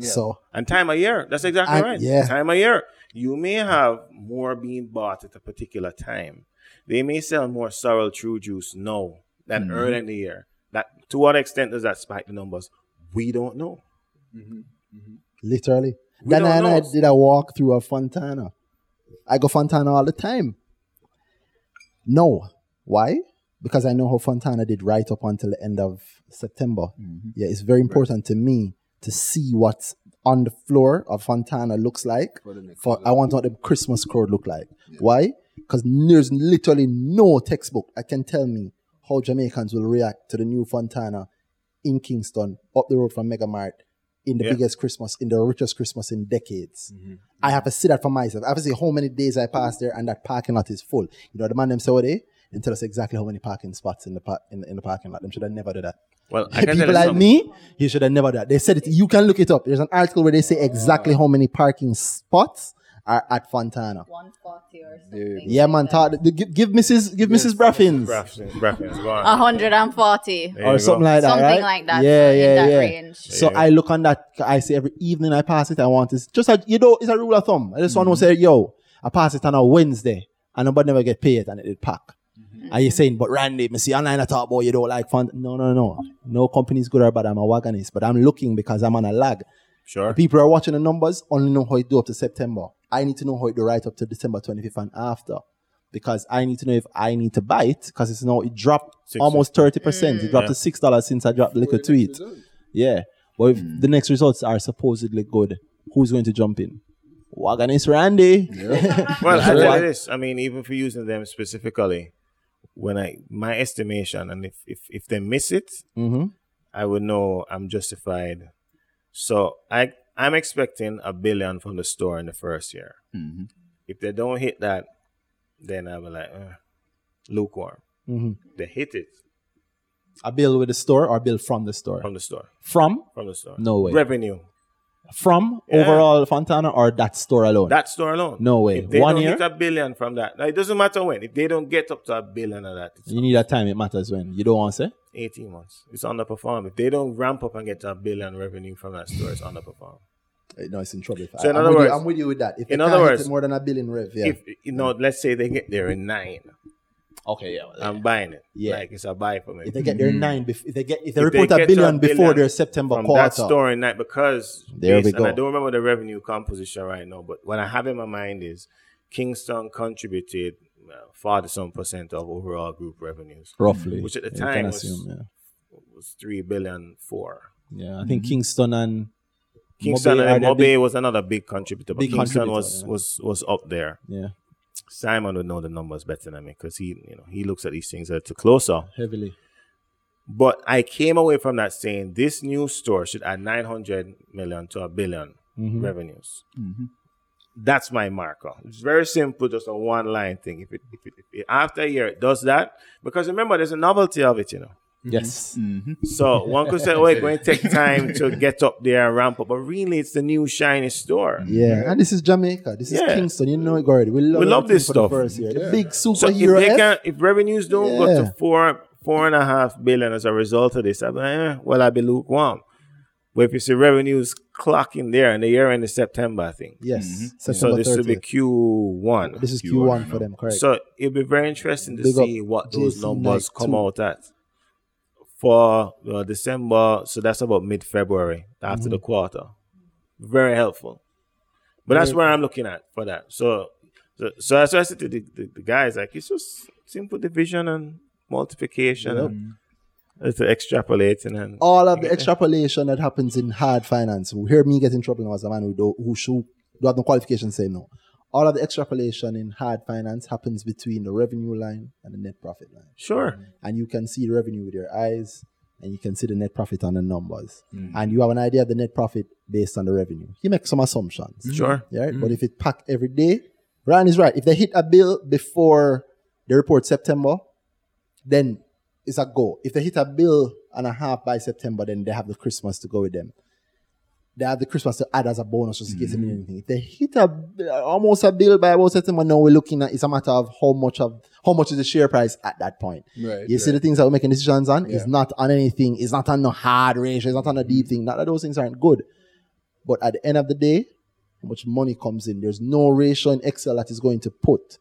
So And time of year. That's exactly And- right. yeah. Time of year. You may have more being bought at a particular time. They may sell more sorrel Tru-Juice now than Mm-hmm. early in the year. That to what extent does that spike the numbers? We don't know. literally, We Danai don't and I know. did a walk through a Fontana. I go Fontana all the time. No. Why? Because I know how Fontana did right up until the end of September. Yeah, it's very important to me to see what on the floor of Fontana looks like. For, I want what the Christmas crowd look like. Why? Because there's literally no textbook that can tell me how Jamaicans will react to the new Fontana in Kingston, up the road from Megamart, in the Yeah. biggest Christmas, in the richest Christmas in decades. I have to see that for myself. I have to see how many days I pass there and that parking lot is full. You know, the man them say what they and tell us exactly how many parking spots in the par- in, in the parking lot. Them should have never do that. Well, I can tell People you like something. me, you should have never done. That. They said it. You can look it up. There's an article where they say exactly how many parking spots are at Fontana. 140 or something. Yeah, man. Talk, give, give Mrs. Give Mrs. Braffins Braffins, Braffins, go on. 140. There you or go. something like that. Something right? like that, Yeah, in yeah, that yeah. range. So Yeah. I look on that. I say every evening I pass it. I want this. Just a, you know, it's a rule of thumb. I just want to Mm-hmm. say, yo, I pass it on a Wednesday, and nobody never get paid, and it, it pack. Mm-hmm. Are you saying, but Randy, me see online I talk about you don't like fun? No, no, no. No company's good or bad. I'm a wagonist, but I'm looking because I'm on a lag. Sure. The people are watching the numbers only know how it do up to September. I need to know how it do right up to December 25th and after. Because I need to know if I need to buy it, because it's now it dropped Six almost 30%. It dropped Yeah. to six dollars since I dropped the little tweet. Yeah. But if the next results are supposedly good, who's going to jump in? Wagonist Randy. Well, I tell you this. I mean, even for using them specifically, when I my estimation, and if if if they miss it, hmm I would know I'm justified. So I I'm expecting a billion from the store in the first year. Mm-hmm. If they don't hit that, then I'll be like uh, lukewarm. hmm They hit it A bill with the store or a bill from the store? from the store. From? From the store. No way. Revenue. From Yeah. overall Fontana or that store alone? That store alone. No way. If they One don't year? hit a billion from that, now it doesn't matter when. If they don't get up to a billion of that, you need a time it matters when. You don't want to say? 18 months. It's underperform. If they don't ramp up and get a billion revenue from that store, it's underperform. Uh, No, it's in trouble. So in I, other with words- you, I'm with you with that. If in other words, more than a billion rev, yeah. If you know, let's say they get there in nine, okay, yeah. I'm buying it. Yeah. like it's a buy for me. If they get their mm-hmm. nine, bef- if they get if they If they report a get to a billion before their September from quarter, that store in nine, because There we go. and I don't remember the revenue composition right now, but what I have in my mind is Kingston contributed forty some percent of overall group revenues, roughly, which at the You time can was- assume, yeah. was three billion four. Yeah, I think mm-hmm. Kingston and Kingston Mobay are and Mobe big- was another big contributor, but Big Kingston contributor, was yeah. was was up there. yeah, Simon would know the numbers better than me because he, you know, he looks at these things a little closer. heavily. But I came away from that saying this new store should add 900 million to a 1000000000 Mhm. revenues. That's my marker. It's very simple, just a one line thing. If it, if it, if it after a year it does that, because remember there's a novelty of it, you know. Mm-hmm. Yes, mm-hmm. So one could say, "Oh, it's going to take time to get up there and ramp up," but really, it's the new shiny store. Mm-hmm. yeah, and this is Jamaica. This is Yeah. Kingston. You know it already. We love, We love this for the stuff. first year. The big So if they can, if revenues don't go to four four and a half billion as a result of this, I'm like, eh, well, I'll be lukewarm. But if you see revenues clocking there, and the year end is September, I think. yes, So September this will be Q one. This is Q1 Q1 for them, correct? So it'll be very interesting to Big see what those numbers come too. out at for uh, December. So that's about mid February after Mm-hmm. the quarter. Very helpful. But that's where I'm looking at for that. So, so, so that's why I said to the, the, the guys, like, it's just simple division and multiplication and it's extrapolating and all of the extrapolation that happens in hard finance. Who hear me get in trouble now as a man who do, who should do have no qualification say no. All of the extrapolation in hard finance happens between the revenue line and the net profit line. sure. And you can see the revenue with your eyes and you can see the net profit on the numbers. Mm. And you have an idea of the net profit based on the revenue. You make some assumptions. Mm-hmm. Sure. Yeah, right? But mm. if it pack every day, Ryan is right. If they hit a bill before they report September, then it's a go. If they hit a bill and a half by September, then they have the Christmas to go with them. They have the Christmas to add as a bonus just in case they need mm. anything. If they hit a almost a bill by about September, now we're looking at it's a matter of how much of how much is the share price at that point. Right, You see the things that we're making decisions on is not on anything, it's not on no hard ratio, it's not on a deep mm. thing. Not that those things aren't good. But at the end of the day, how much money comes in. There's no ratio in Excel that is going to put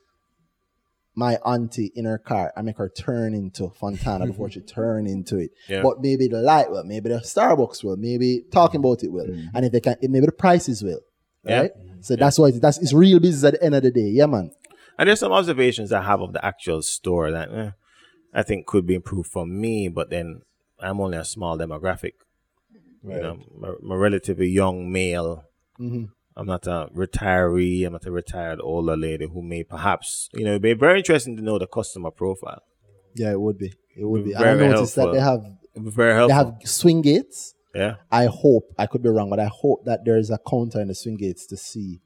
my auntie in her car I make her turn into Fontana before she turn into it. Yeah. But maybe the light will, maybe the Starbucks will, maybe talking about it will. Mm-hmm. And if they can, maybe the prices will. Yeah. Right? Mm-hmm. So that's why it- that's it's real business at the end of the day. Yeah, man. And there's some observations I have of the actual store that eh, I think could be improved for me, but then I'm only a small demographic. You know, I'm a- I'm a relatively young male. Mm-hmm. I'm not a retiree. I'm not a retired older lady who may perhaps, you know, it'd be very interesting to know the customer profile. Yeah, it would be. It would be. And Very I noticed that helpful. they have It'd be very they have swing gates. yeah. I hope I could be wrong, but I hope that there is a counter in the swing gates to see.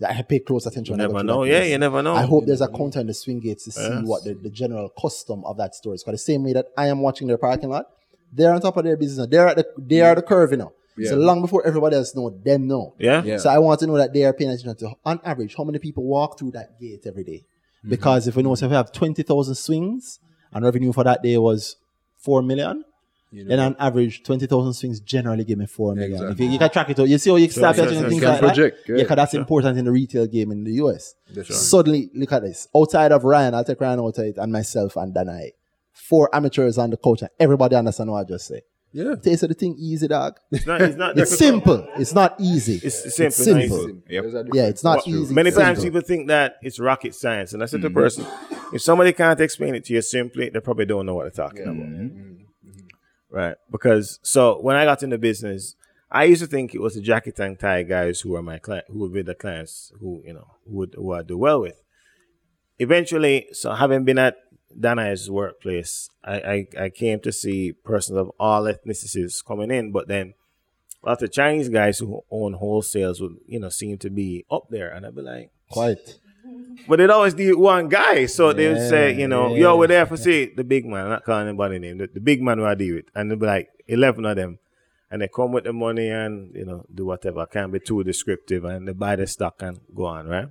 That I pay close attention. You when I go never know. Yeah, you never know. I hope there's a counter in the swing gates to see Yes. what the, the general custom of that store is. Because the same way that I am watching their parking lot, They're on top of their business. They're at the they are the curve, you know. So long before everybody else know, them know. Yeah. Yeah. So I want to know that they are paying attention to, on average, how many people walk through that gate every day. Mm-hmm. Because if we know, so if we have 20,000 swings and revenue for that day was 4 million, then on average, 20,000 swings generally give me 4 million. If you, you can track it out, you see how you start sure, touching sure. things You can like project, that? yeah. Yeah, because that's important in the retail game in the US. That's right. Suddenly, look at this. Outside of Ryan, I'll take Ryan out of it and myself and Danai. Four amateurs on the coach and everybody understand what I just say. Yeah. Taste of the thing easy, dog. It's not. It's not. It's simple. It's not easy. It's simple. It's simple. Simple. Yep. Yeah, it's not Well, easy. Many times simple. people think that it's rocket science, and I said to the mm-hmm. person, if somebody can't explain it to you simply, they probably don't know what they're talking about. Mm-hmm. Mm-hmm. Right? Because so when I got into business, I used to think it was the jacket and tie guys who were my client, who would be the clients who you know who would who I do well with. Eventually, so having been at Danai's workplace, I, I I came to see persons of all ethnicities coming in, but then a lot of Chinese guys who own wholesales would, you know, seem to be up there. And I'd be like, Quiet. but they'd always do one guy. So they would say, you know, Yeah, yo, we're there for see the big man. I'm not calling anybody name. The, the big man who I deal with. And they'd be like 11 of them. And they come with the money and, you know, do whatever. Can't be too descriptive. And they buy the stock and go on, right?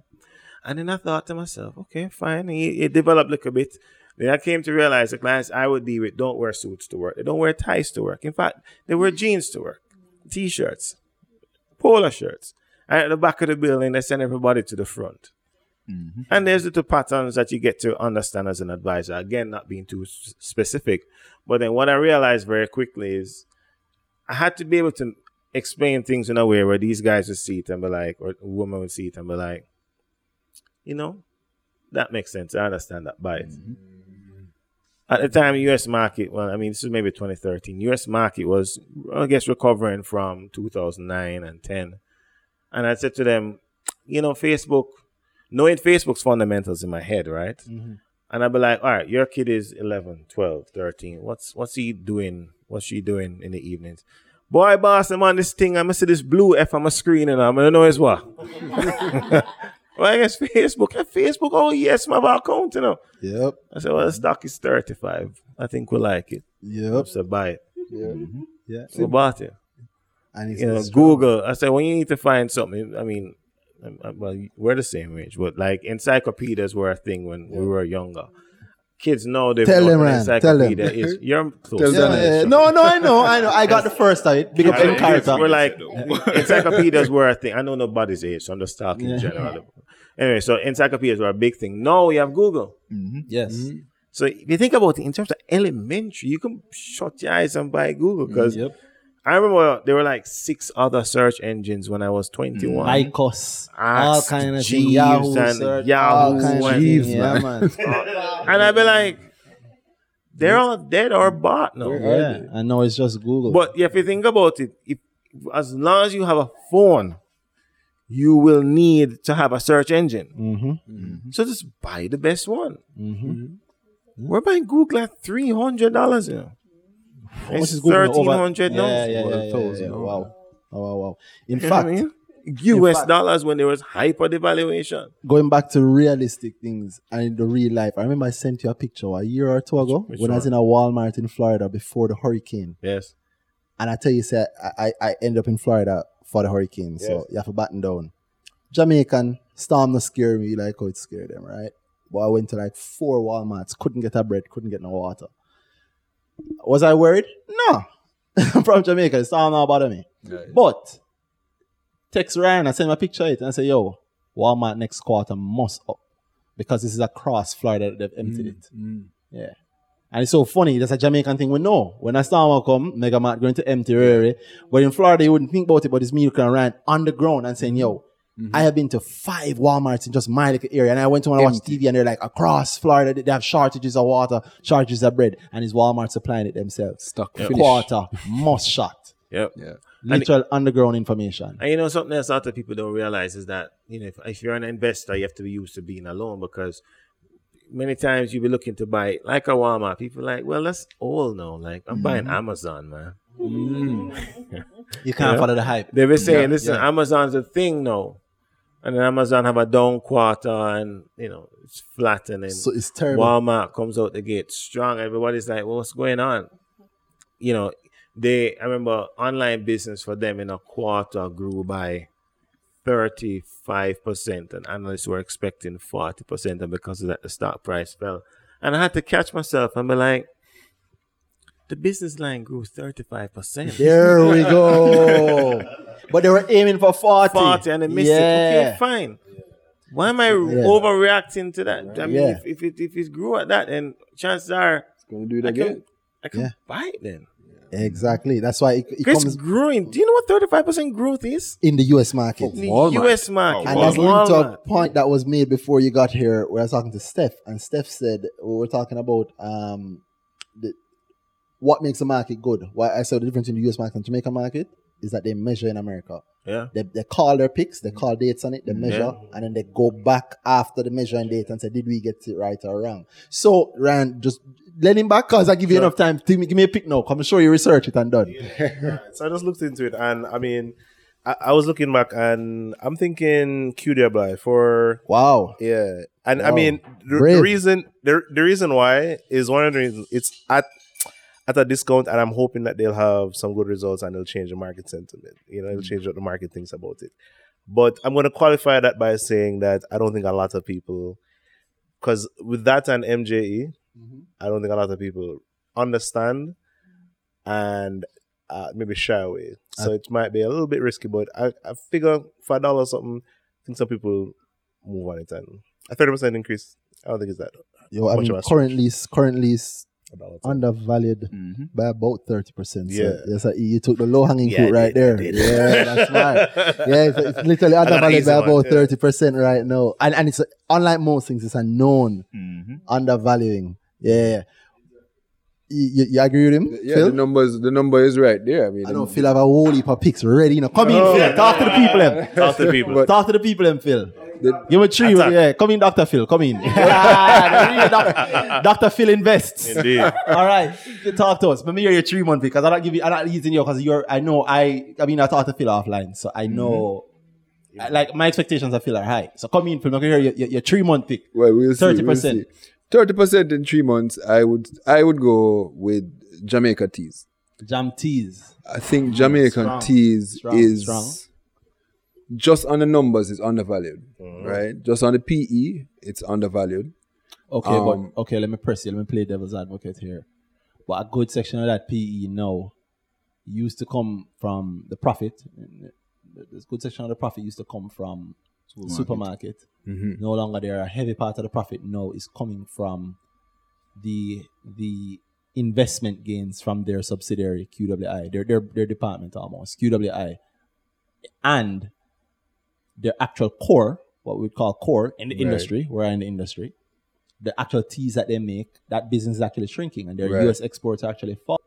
And then I thought to myself, okay, fine. It, it developed a little bit. Then I came to realize the clients I would deal with don't wear suits to work. They don't wear ties to work. In fact, they wear jeans to work, t-shirts, polo shirts. And at the back of the building, they send everybody to the front. Mm-hmm. And there's little patterns that you get to understand as an advisor. Again, not being too s- specific. But then what I realized very quickly is I had to be able to explain things in a way where these guys would see it and be like, or a woman would see it and be like, you know, that makes sense. I understand that by it. Mm-hmm. At the time, U.S. market, well, I mean, this is maybe 2013. U.S. market was, I guess, recovering from 2009 and 10. And I said to them, you know, Facebook, knowing Facebook's fundamentals in my head, right? Mm-hmm. And I'd be like, all right, your kid is 11, 12, 13. What's what's he doing? What's she doing in the evenings? Boy, boss, I'm on this thing. I'm going to see this blue F on my screen and I'm going to know as what. well, I guess Facebook. Yeah, Facebook, oh, yes, my account, you know. Yep. I said, well, the stock is 35. I think we like it. Yep. So buy it. Yeah. So bought it. And it's, You know, Google. I said, when you need to find something, I mean, um, uh, well, we're the same age, but like encyclopedias were a thing when we were younger. Kids know they Tell know them, what an tell them. encyclopedia is. You're close. Tell Yeah, yeah, yeah. No, no, I know, I know. I got the first of it. Big up So We're like encyclopedias were a thing. I know nobody's age, so I'm just talking generally. Anyway, so encyclopedias were a big thing. No, you have Google. Mm-hmm. Yes. Mm-hmm. So if you think about it in terms of elementary, you can shut your eyes and buy Google mm, because Yep. I remember there were like six other search engines when I was 21. Mm, Lycos. All Ask kind of Jeeves things. Yahoo, and search, Yahoo all kind of and- things. Yeah, man. and I'd be like, they're all dead or bought now. yeah, I know it's just Google. But if you think about it, if as long as you have a phone, you will need to have a search engine. Mm-hmm. mm-hmm. So just buy the best one. Mm-hmm. Mm-hmm. We're buying Google at three hundred dollars now. How It's is thirteen hundred dollars. now. yeah, yeah, yeah, yeah, yeah. Wow. Oh, wow, wow. In You fact, I mean? US fact- dollars when there was hyper devaluation. going back to realistic things and in the real life, I remember I sent you a picture a year or two ago Which when I was in a Walmart in Florida before the hurricane. Yes. And I tell you, say, I, I, I end up in Florida for the hurricane, so you have to batten down. Jamaican storm not scare me like how it scared them, right? But I went to like four Walmarts, couldn't get a bread, couldn't get no water. Was I worried? No. I'm from Jamaica, the storm not bother me. Right. But text Ryan, I send him a picture of it and I say, yo, Walmart next quarter must up. Because this is across Florida that they've emptied mm, it. Mm. Yeah. And it's so funny, that's a Jamaican thing we know. When a storm will come, Mega Mart going to empty area. But in Florida, you wouldn't think about it, but it's me looking around on the ground and saying, yo, mm-hmm. I have been to five Walmarts in just my little area. And I went to one and watch TV and they're like, across Florida, they have shortages of water, shortages of bread. And it's Walmart supplying it themselves. Stock finish. Quarter, must shot. Yep. Yeah. Literal underground information. And you know something else a lot of people don't realize is that you know if, if you're an investor, you have to be used to being alone because many times you be looking to buy like a Walmart. People like, well, that's all now. Like I'm buying Mm-hmm. Amazon, man. You can't follow the hype. They be saying, listen, Amazon's a thing now, and then Amazon have a down quarter, and you know it's flattening. So it's terrible. Walmart comes out the gate strong. Everybody's like, well, what's going on? you know, they I remember online business for them in a quarter grew by 35% and analysts were expecting 40% and because of that the stock price fell. And I had to catch myself and be like, the business line grew 35%. There we go. but they were aiming for 40. 40 and they missed it. yeah. Okay, fine. Why am I overreacting to that? I mean, Yeah. if, if, it, if it grew at that, then chances are it's Gonna do it I again. can, I can Yeah. buy it then. Exactly. That's why it, it It's comes growing. Do you know what 35% growth is? in the US market. In the Walmart. US market. Oh, And that's linked to a point that was made before you got here. Where I was talking to Steph, and Steph said we were talking about um, the, what makes a market good. Why I said the difference in the US market and Jamaica market is that they measure in America. Yeah. They, they call their picks, they call dates on it, they mm-hmm. measure, and then they go back after the measuring date and say, did we get it right or wrong? So, Rand, just let him back because I give you enough time. Give me, give me a pick now. Come and show you research it and done. So I just looked into it, and I mean, I, I was looking back, and I'm thinking QWI for Wow. yeah, and I mean the, the reason the, the reason why is one of the reasons it's at at a discount, and I'm hoping that they'll have some good results and they'll change the market sentiment. You know, it'll mm. change what the market thinks about it. But I'm going to qualify that by saying that I don't think a lot of people, because with that and MJE, mm-hmm. I don't think a lot of people understand and uh, maybe shy away. So uh, it might be a little bit risky, but I, I figure for a dollar or something, I think some people move on it. And a 30% increase, I don't think it's that. Yo, I Much mean, of a currently, currently s- A dollar. Undervalued Mm-hmm. by about 30%. So, Yeah. yes, you took the low hanging fruit I right did, there. Yeah, that's right. Yeah, it's, it's literally undervalued by one, about yeah. 30% right now. And, and it's unlike most things, it's a known Mm-hmm. undervaluing. Yeah. You, you, you agree with him, Yeah, Phil? the numbers, the number is right there. I mean, I know Phil have a whole heap of picks ready. You know. Come in, Phil. Talk to the people, them. Talk to the people. Talk to the people, them, Phil. The- Give him a tree. Attack. Yeah, come in, Dr. Phil. Come in. Yeah, the real doc- Dr. Phil invests. Indeed. All right, you talk to us. Let me hear your three month because I don't give you. I'm not using you because you're. I know. I. I mean, I talked to Phil offline, so I know. Mm-hmm. I- Like my expectations of Phil are high. So come in, Phil. I can hear your, your, your three month pick. Well, we'll see. 30%. Thirty percent in three months. I would. I would go with Jamaica teas. Jam teas. I think Jamaican strong, teas strong, is strong. Just on the numbers is undervalued, Mm-hmm. right? Just on the PE, it's undervalued. Okay, Um, but okay. Let me press you. Let me play devil's advocate here. But a good section of that PE now used to come from the profit. This good section of the profit used to come from the supermarket. Mm-hmm. No longer there. A heavy part of the profit now is coming from the the investment gains from their subsidiary QWI, their their their department almost QWI, and their actual core, what we would call core in the Right. industry. We're in the industry. The actual teas that they make, that business is actually shrinking, and their Right. U.S. exports are actually fall.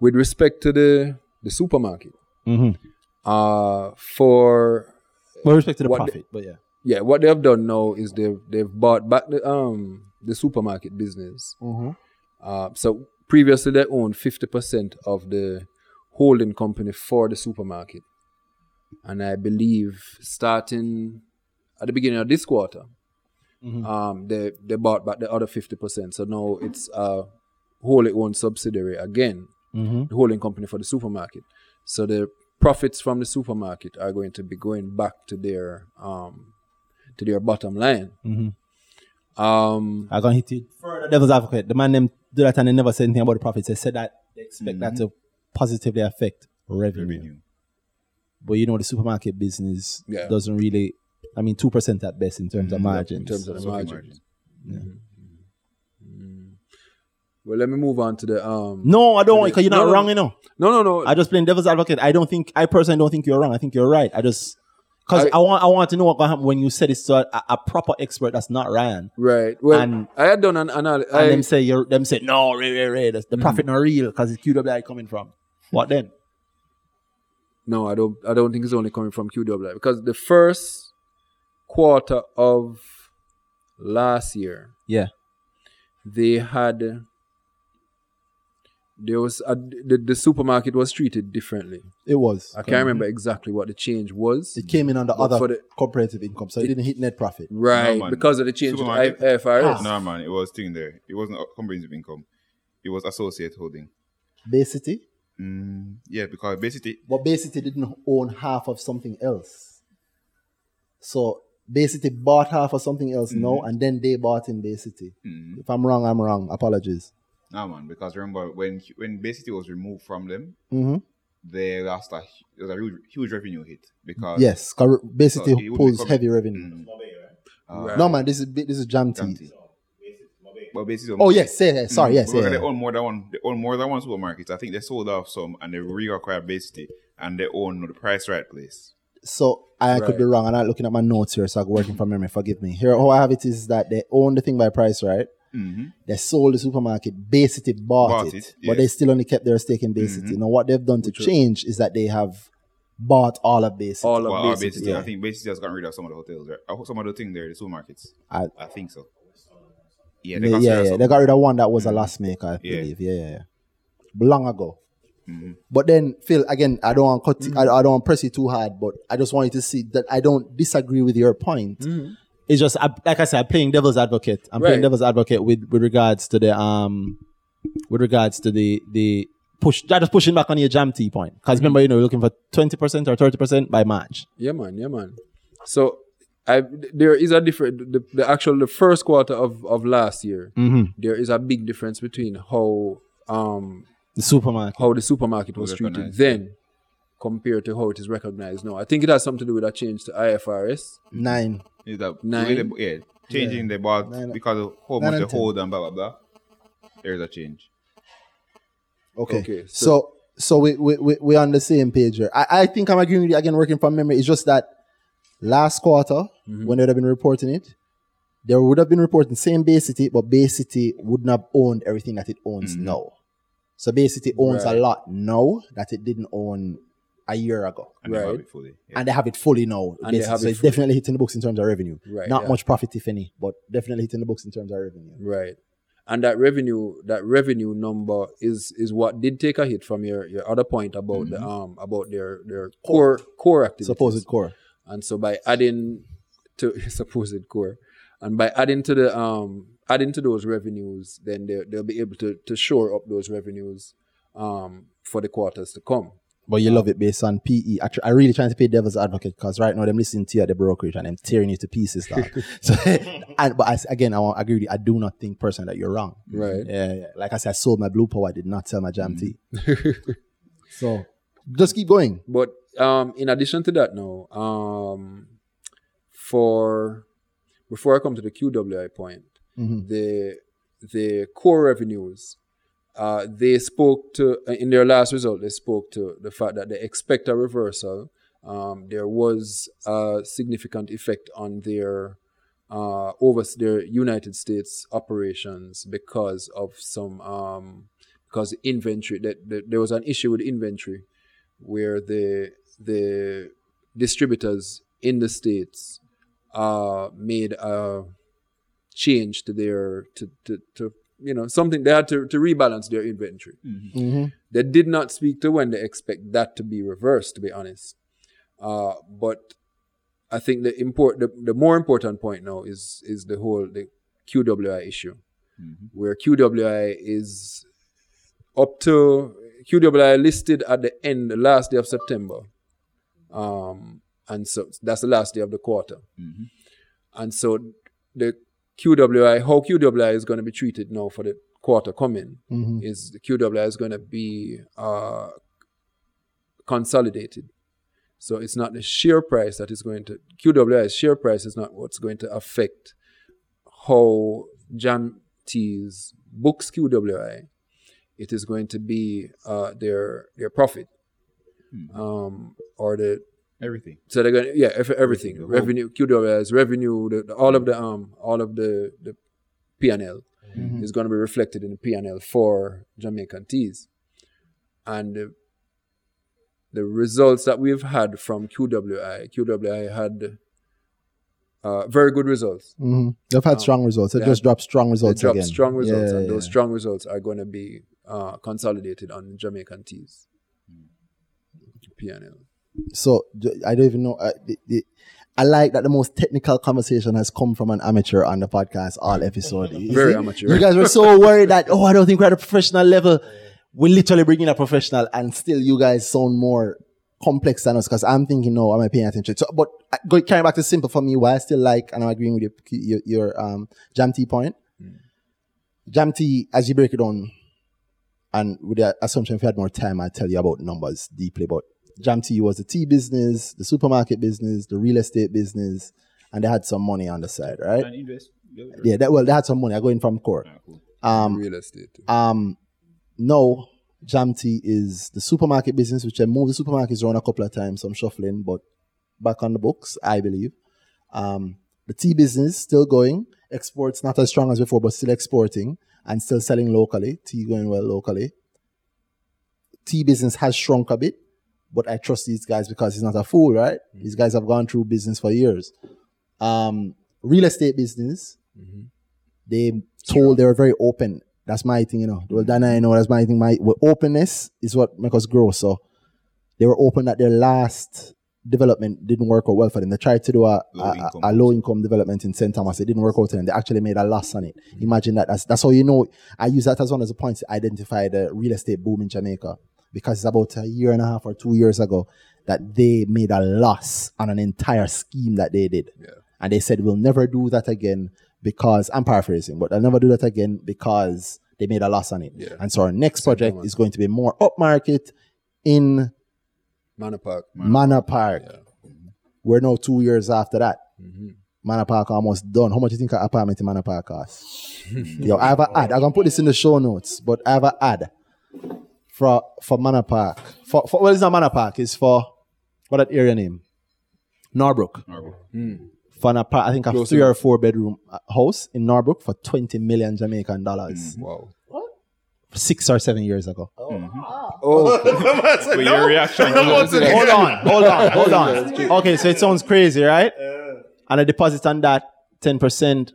With respect to the the supermarket, Mm-hmm. uh, for With respect to the the- profit, but yeah. yeah, what they have done now is they've they've bought back the um the supermarket business. Mm-hmm. Uh, so previously they owned fifty percent of the holding company for the supermarket, and I believe starting at the beginning of this quarter, Mhm. um, they they bought back the other fifty percent. So now it's a wholly owned subsidiary again, Mm-hmm. the holding company for the supermarket. So the profits from the supermarket are going to be going back to their um to their bottom line. Mm-hmm. Um, I'm gonna hit it further. Devil's advocate. The man named do that and they never said anything about the profits. They said that they expect that to positively affect revenue. Revenue. But you know the supermarket business Yeah. doesn't really. I mean, two percent at best in terms of mm-hmm. margins. in terms of the Sorry, margins. margin. Mm-hmm. Mm-hmm. Well, let me move on to the um. no, I don't want because you're No, not no, wrong. You know, no, no, no. I just playing devil's advocate. I don't think I personally don't think you're wrong. I think you're right. I just because I, I- want I want to know what gonna happen when you said it's to a, a proper expert that's not Ryan. right. Well, and- I had done an analysis. And them say you're them say no, Ray, Ray, Ray, that's- the profit not real because it's QWI coming from. What then? No, I don't. I don't think it's only coming from QWI because the first quarter of last year Yeah. they had there was a, the, the supermarket was treated differently. It was. I can't remember exactly what the change was. It came in under other for the- comparative income, so it, didn't hit net profit. Right, No, because of the change to the I- Supermarket? IFRS. No, man, it was thing there. It wasn't a comprehensive income. It was associate holding. Bay City, Mm, yeah, because basically, but Bay City didn't own half of something else. So Bay City bought half of something else now, and then they bought in Bay City. mm, If I'm wrong, I'm wrong. Apologies. nah, man. Because remember when when Bay City was removed from them, mm-hmm. they lost a it was a huge, huge revenue hit because Yes, cor- Bay City So he would pulls heavy revenue. Mm, Right. No man, this is this is Jam Jam Tea. Tea. But Bay City, Oh yes, say yes. Sorry, Mm, yes, yeah. They own more than one. They own more than one supermarket. I think they sold off some and they reacquired basically, and they own the price right place. So I could be wrong. I'm not looking at my notes here, so I'm working from memory. Forgive me. Here, how I have it is that they own the thing by price, right? Mm-hmm. They sold the supermarket. Bay City bought, Bought it, it, but they still only kept their stake in Bay Mhm. City. Now, what they've done to change is that they have bought all of Bay City. All of Well, our basically. basically, yeah. I think basically has gotten rid of some of the hotels, right? Some of the thing there, the supermarkets. I- I think so. Yeah, yeah, they yeah, got yeah, rid They got rid of one that was a loss maker, I Yeah. believe. Yeah, yeah, yeah. Long ago. Mhm. But then, Phil, again, I don't want cut. Mm-hmm. I, I don't want press you too hard, but I just want you to see that I don't disagree with your point. Mm-hmm. It's just I, like I said, I'm playing devil's advocate. I'm playing devil's advocate with with regards to the um with regards to the the push. That is pushing back on your jam T point because remember you know you're looking for twenty percent or thirty percent by March. Yeah, man. Yeah, man. So, I there is a different the, the actual the first quarter of of last year. Mm-hmm. There is a big difference between how um The supermarket. how the supermarket was Was treated then compared to how it is recognized now. I think it has something to do with a change to IFRS. Nine. Is that Nine. way yeah, changing the bought Nine- because of how nine much they hold and blah blah blah. There's a change. Okay. Okay, So so- so, we, we we we're on the same page here. I, I think I'm agreeing with you again, working from memory. It's just that last quarter, Mm-hmm. when they would have been reporting it, they would have been reporting same Bay City, but Bay City wouldn't have owned everything that it owns now. So Bay City owns Right. a lot now that it didn't own a year ago. And they have Right. it fully. Yeah. And they have it fully now. And they have so it it's fully. definitely hitting the books in terms of revenue. Right, Not yeah. much profit, if any, but definitely hitting the books in terms of revenue. Right. And that revenue, that revenue number is is what did take a hit from your, your other point about the um about their their core core activities. Supposed core. And so by adding to his supposed core, and by adding to the um adding to those revenues, then they they'll be able to to shore up those revenues um for the quarters to come. But you love it based on PE. I, tr- I really trying to play devil's advocate because right now them listening to you at the brokerage and I'm tearing you to pieces. So, and but as, again, I want agree with you. I do not think personally that you're wrong. Right. Yeah, yeah. Like I said, I sold my blue power. I did not sell my Jam T. so just keep going. But um, in addition to that, now, um, for before I come to the QWI point, Mhm. the the core revenues, uh, they spoke to in their last result. They spoke to the fact that they expect a reversal. Um, there was a significant effect on their uh, over their United States operations because of some um, because inventory that, that there was an issue with inventory where the the distributors in the states uh, made a change to their to, to, to you know something they had to, to rebalance their inventory. Mhm. They did not speak to when they expect that to be reversed, to be honest. Uh, but I think the import the, the more important point now is is the whole the QWI issue, where QWI is up to QWI listed at the end, the last day of September, um, and so that's the last day of the quarter, and so the QWI how QWI is going to be treated now for the quarter coming Mhm. is the QWI is going to be uh, consolidated. So it's not the share price that is going to QWI's share price is not what's going to affect how Jam T's books QWI. It is going to be uh, their their profit, um, or the Everything. so they're gonna yeah ev- everything whole- revenue QWI's revenue the, the- all of the um all of the the P and L is going to be reflected in the P and L for Jamaican teas, and the, the results that we've had from QWI QWI had uh, very good results. Mhm. They've had strong results. They they just had- dropped strong They results dropped again. strong results, Yeah, and those yeah. strong results are going to be uh, consolidated on Jamaican teas. P and L. So I don't even know. Uh, the, the, I like that the most technical conversation has come from an amateur on the podcast all episode. You Very see? amateur. You guys were so worried that oh, I don't think we're at a professional level. we literally bring in a professional, and still you guys sound more complex than us. Because I'm thinking, no, am I paying attention? So, but uh, go carrying back to simple for me. Why I still like, and I'm agreeing with your your, your um Jam T point. Jam T, as you break it down, and with the assumption if you had more time, I'd tell you about numbers deeply. But Jam T was the tea business, the supermarket business, the real estate business, and they had some money on the side, right? And invest. Yeah, that, well, they had some money. I go in from core. Um, Real estate. too. um, no, Jam T is the supermarket business, which I moved the supermarkets around a couple of times, some shuffling, but back on the books, I believe. Um, the tea business still going. Exports not as strong as before, but still exporting and still selling locally. Tea going well locally. Tea business has shrunk a bit, but I trust these guys because he's not a fool, right? Mm-hmm. These guys have gone through business for years. Um, real estate business, mm-hmm. they told they were very open. That's my thing, you know. Well, mm-hmm. Dana, I know that's my thing. My well, openness is what makes us grow. So they were open that their last development didn't work out well for them. They tried to do a, Low a, income. a, low income development in St. Thomas. It didn't work out for them. They actually made a loss on it. Imagine that. That's, that's how you know. I use that as one of the points to identify the real estate boom in Jamaica because it's about a year and a half or two years ago that they made a loss on an entire scheme that they did. And they said, we'll never do that again because, I'm paraphrasing, but they'll never do that again because they made a loss on it. And so our next project is going to be more upmarket in Manor Park. Manor Park. We're now two years after that. Mm-hmm. Manor Park almost done. How much do you think an apartment in Manor Park costs? Yo, I have an ad. I'm gonna put this in the show notes, but I have an ad for for Manor Park. For, for well, it's not Manor Park. It's for what that area name? Norbrook. For an apart, I think a Close three or four bedroom uh, house in Norbrook for 20 million Jamaican dollars. Wow. Six or seven years ago. Oh, But your reaction. hold on, hold on, hold on. Okay, so it sounds crazy, right? Yeah. And a deposit on that, 10%,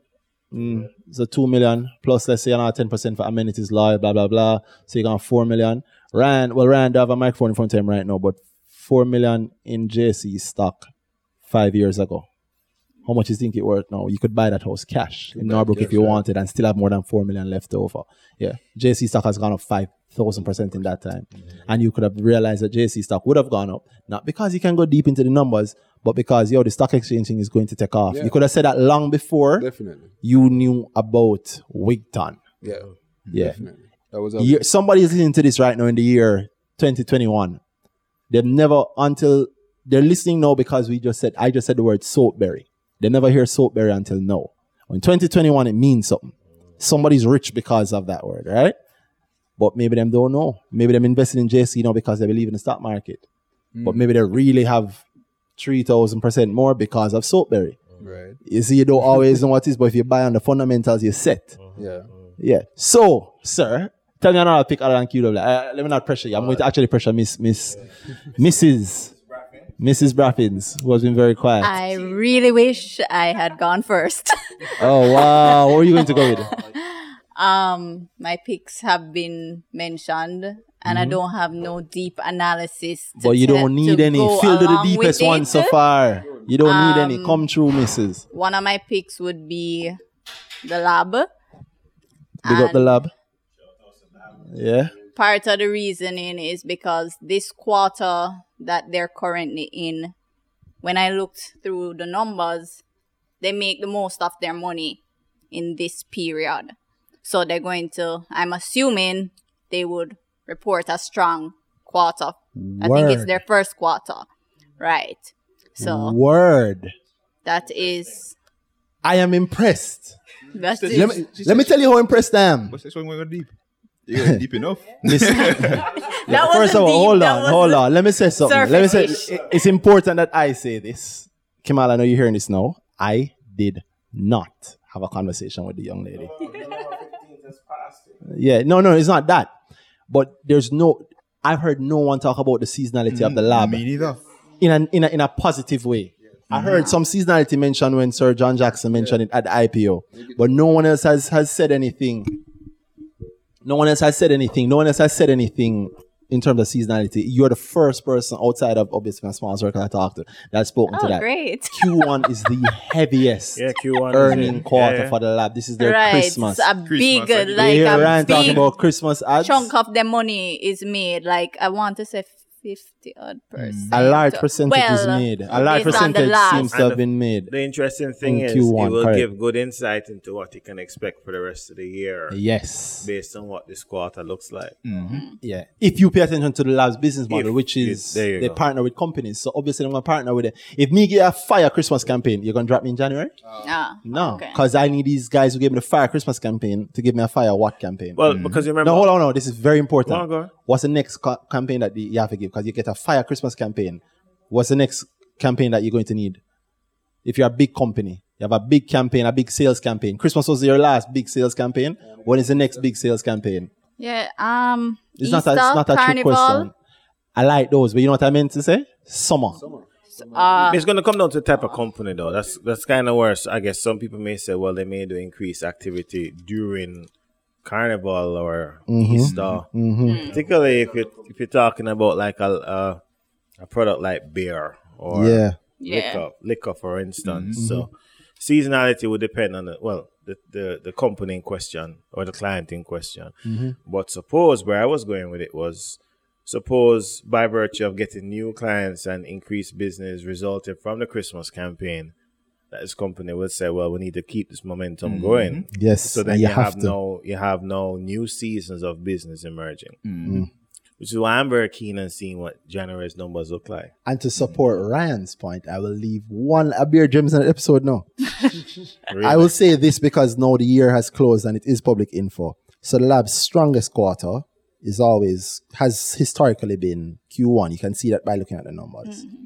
mm, so 2 million, plus let's say another 10% for amenities, law, blah, blah, blah. So you're going 4 million. Rand, well, Rand, I have a microphone in front of him right now, but 4 million in JC stock five years ago. How much you think it worth now? You could buy that house cash in Norbrook if you wanted and still have more than 4 million left over. Yeah. JC stock has gone up 5,000% in that time. Mm-hmm. And you could have realized that JC stock would have gone up, not because you can go deep into the numbers, but because, yo, the stock exchange thing is going to take off. Yeah. You could have said that long before definitely. you knew about Wigton. Yeah. Yeah. Definitely. That was Year, somebody is listening to this right now in the year 2021. They've never until they're listening now because we just said I just said the word soapberry. They never hear soapberry until now. In 2021, it means something. Somebody's rich because of that word, right? But maybe them don't know. Maybe them invested in JC now because they believe in the stock market. But mm. maybe they really have three thousand percent more because of soapberry. right. You see, you don't always know what it is, but if you buy on the fundamentals, you're set. Yeah. Yeah. So, sir, tell me another pick other than QW. Uh, let me not pressure you. I'm going to actually pressure Miss Miss Mrs. Mrs. Braffins, who has been very quiet. I really wish I had gone first. oh wow, what are you going to go with? um, my picks have been mentioned, and I don't have no deep analysis. To Mm-hmm. But you don't need any. Fill to the deepest one so far. You don't need any. Um, Come true, Mrs. One of my picks would be the lab. Big up the lab. Yeah. part of the reasoning is because this quarter that they're currently in, when I looked through the numbers, they make the most of their money in this period. So they're going to, I'm assuming they would report a strong quarter. I think it's their first quarter. Right. So Word. that is, I am impressed. that Let is, me, let me tell you how impressed I am. What's this one going deep? You going deep enough? Miss- that First of all, deep, hold on, hold on. Let me say something. Let me say it's important that I say this. Kemal, I know you're hearing this now. I did not have a conversation with the young lady. Yeah, no, no, it's not that. But there's no. I've heard no one talk about the seasonality of the mm, lab Me neither. in a in a, in a positive way. I heard some seasonality mentioned when Sir John Jackson mentioned it at the IPO, but no one else has has said anything. No one else has said anything. No one else has said anything in terms of seasonality, you're the first person outside of obviously my small circle I talked to that's spoken to Oh, that. great. Q1 is the heaviest Yeah, Q1 earning it. quarter Yeah, yeah. for the lab. This is their right. Christmas. It's a big, Christmas, You like hear a Ryan talking big about Christmas ads. chunk of the money is made. Like I want to say fifty odd hmm. percent. a large percentage is made. A large based on the percentage last. seems to have been made. The interesting thing In is Q1, it will correct. give good insight into what you can expect for the rest of the year Yes. based on what this quarter looks like. Mm-hmm. Hmm. Yeah. If you pay attention to the lab's business model, If which is there they go. partner with companies. So obviously I'm gonna partner with it. If me get a fire Christmas campaign, you're gonna drop me in January? Ah, No. okay. Because I need these guys who gave me the fire Christmas campaign to give me a fire what campaign. Well, mm-hmm. because you remember, no, hold on, no. This is very important. Go on, go on. What's the next co- campaign that you have to give? Because you get a fire Christmas campaign. What's the next campaign that you're going to need? If you're a big company, you have a big campaign, a big sales campaign. Christmas was your last big sales campaign. When is the next big sales campaign? Yeah. Um. It's Easter, not a, it's not a trick question. I like those, but you know what I meant to say? Summer. Uh, it's going to come down to the type of company, though. That's that's kind of worse. I guess some people may say, well, they may do increased activity during Carnival or Mm-hmm. Easter, mm-hmm. Hmm. particularly if you if you're talking about like a a, a product like beer or Yeah. Yeah. liquor, liquor, for instance. Mm-hmm. So seasonality would depend on the well, the, the the company in question or the client in question. Mm-hmm. But suppose where I was going with it was suppose by virtue of getting new clients and increased business resulted from the Christmas campaign, that this company would say, well, we need to keep this momentum mm-hmm. going. Yes. So then you, you have, have no you have no new seasons of business emerging. Mm-hmm. Which is why I'm very keen on seeing what January's numbers look like. And to support Ryan's point, I will leave one a beer gems in the episode now. I will say this because now the year has closed and it is public info. So the lab's strongest quarter is always has historically been Q1. You can see that by looking at the numbers. Mm-hmm.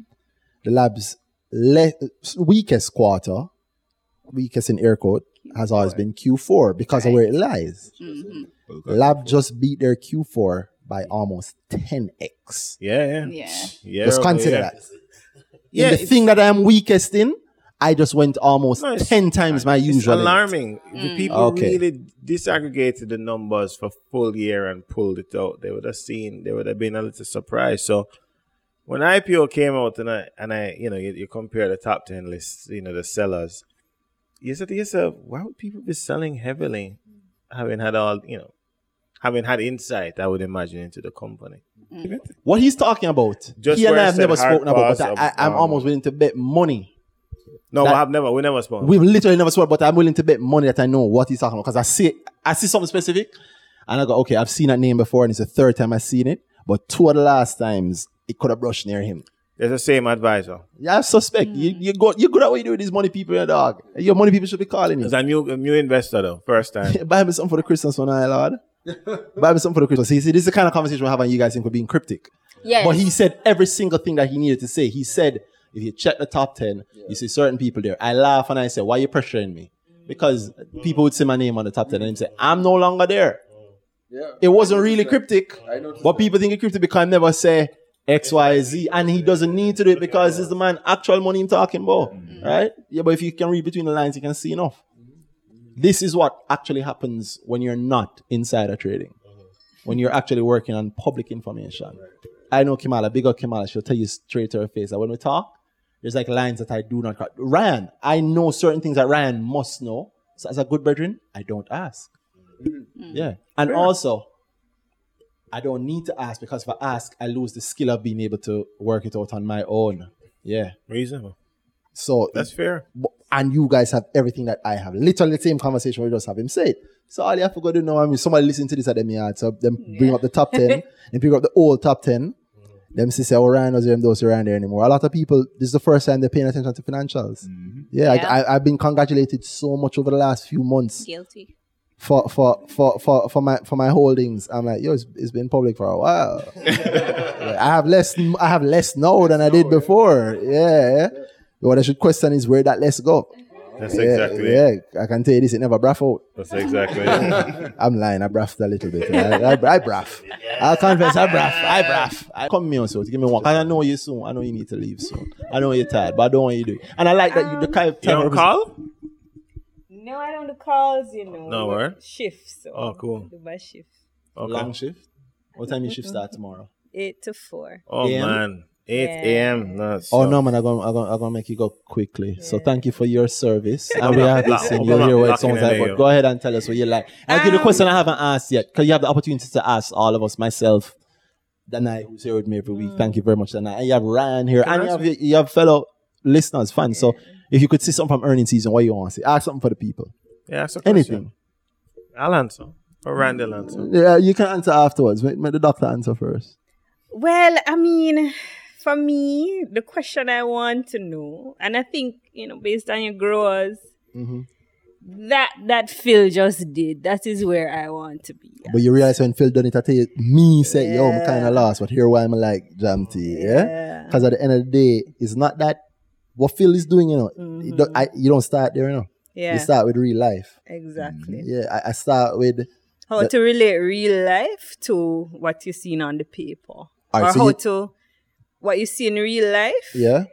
The lab's le- weakest quarter, weakest in air quote, has always been Q4 because of where it lies. Mm-hmm. Lab just beat their Q4 by almost 10x. Yeah, yeah. yeah. yeah Just oh, consider yeah. that. Yeah, in the thing that I am weakest in, I just went almost No, 10 times my usual. limit. alarming. The mm. people Okay. really disaggregated the numbers for full year and pulled it out. They would have seen, they would have been a little surprised. So when IPO came out and I, and I, you know, you, you compare the top 10 lists, you know, the sellers, you said to yourself, why would people be selling heavily having had all, you know, having had insight, I would imagine, into the company? What he's talking about, Just he and I I have never spoken about, but of, I, I, I'm um, almost willing to bet money. No, That- I have never, we never spoke. We've literally never spoken, but I'm willing to bet money that I know what he's talking about because I see I see something specific, and I go, okay, I've seen that name before, and it's the third time I've seen it, but two of the last times it could have brushed near him. There's the same advisor. Yeah, I suspect you hmm. you go you good at what you do with these money people, your dog. Your money people should be calling you. There's a new, a new investor, though, first time. Buy me something for the Christmas one, I Lord. Buy me something for the Christmas. See, see, this is the kind of conversation we're having. You guys think we're being cryptic. Yes. But he said every single thing that he needed to say. He said, if you check the top 10, you see certain people there. I laugh and I say, why are you pressuring me? Because people would say my name on the top 10 and he'd say, I'm no longer there. Yeah. It wasn't really cryptic. But people think it's cryptic because I never say X, Y, Z. And he doesn't need to do it because it's the man actual money I'm talking about. Mm-hmm. Right? Yeah, but if you can read between the lines, you can see enough. This is what actually happens when you're not insider trading. When you're actually working on public information. I know Kimala, big up Kimala, she'll tell you straight to her face that when we talk, there's like lines that I do not cut. Ryan, I know certain things that Ryan must know. So as a good brethren, I don't ask. Mm-hmm. Yeah. Mm-hmm. And also, I don't need to ask because if I ask, I lose the skill of being able to work it out on my own. Yeah. Reasonable. So That's fair. and you guys have everything that I have. Literally the same conversation we just have him say. So all you have to go to know, I mean, somebody listen to this at them yard. So them bring up the top 10 and pick up the old top 10. Them see say, oh, Ryan was them those around there anymore. A lot of people, this is the first time they're paying attention to financials. Yeah, Yeah. I, I, I've been congratulated so much over the last few months Guilty. For for for for, for my for my holdings. I'm like, yo, it's, it's been public for a while. I have less I have less now than I did before. Yeah. What I should question is where that less go. That's Yeah, exactly yeah. I can tell you this, it never braff out. That's exactly. I'm lying, I braffed a little bit. I, I, I braff. I'll confess, I braff. I braff. I come me on so give me one. I know you soon. I know you need to leave soon. I know you're tired, but I don't want you to do it. And I like that you the kind of You on call? No, I don't do calls, you know. No, but word? Shifts. So Oh, cool. I do my shift. Okay. long shift. What time you shift start tomorrow? Eight to four. Oh AM? man, eight Yeah. a.m. No, Oh no, man! I'm gonna, I'm gonna, I'm gonna make you go quickly. So thank you for your service. And Open we up, have lock- listened. open You'll hear what it lock in sounds like. But go ahead and tell us what you like. I'll give you a question I haven't asked yet, because you have the opportunity to ask all of us, myself, Danai, who's here with me every week. Mm. Thank you very much, Danai. And you have Ryan here, Can and you have, you have fellow listeners, fans. So if you could see something from earning season, what you want to say? Ask something for the people. Yeah, that's a question. Anything. I'll answer. Or Randall answer. Yeah, you can answer afterwards. Make, make the doctor answer first. Well, I mean, for me, the question I want to know, and I think, you know, based on your growers, mm-hmm. that that Phil just did, that is where I want to be. But you realize when Phil done it, I tell you, me say, yo, I'm kind of lost, but here why I'm like Jam T, yeah? Yeah. Because at the end of the day, it's not that what Phil is doing, you know. You, don't, I, you don't start there, you know. Mm-hmm. Yeah, You start with real life. exactly. Yeah, I, I start with, How But- to relate real life to what you seen on the paper, Alright, or so how you- to what you see in real life. yeah,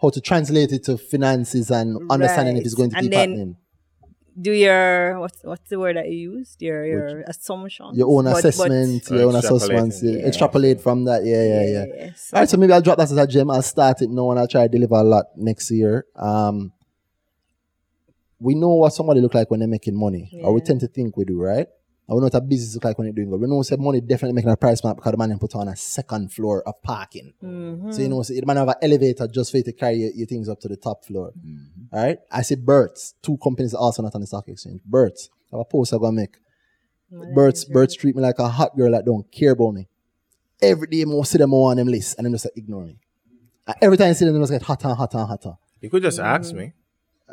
how to translate it to finances and understanding if it's going to And keep then- happening. Do your what's what's the word that you used? Your your assumptions. Your own But- but- assessment, Or your own extrapolating. assessments, yeah. Yeah. extrapolate from that. Yeah, yeah, yeah. yeah, so- All right, so maybe I'll drop that as a gem. I'll start it now and I'll try to deliver a lot next year. Um, we know what somebody look like when they're making money, or we tend to think we do, right? And we know what a business look like when they're doing good. We know say money definitely making a price mark because the man put on a second floor of parking. Mm-hmm. So you know, say the man have an elevator just for you to carry your, your things up to the top floor. All right, I say Birds, two companies also not on the stock exchange. Birds, I have a post I'm gonna make. Birds, Birds treat me like a hot girl that don't care about me. Every day, more see them more on them list, and them just like, ignore me. And every time I see them, they just get hotter and hotter and hotter. You could just ask me.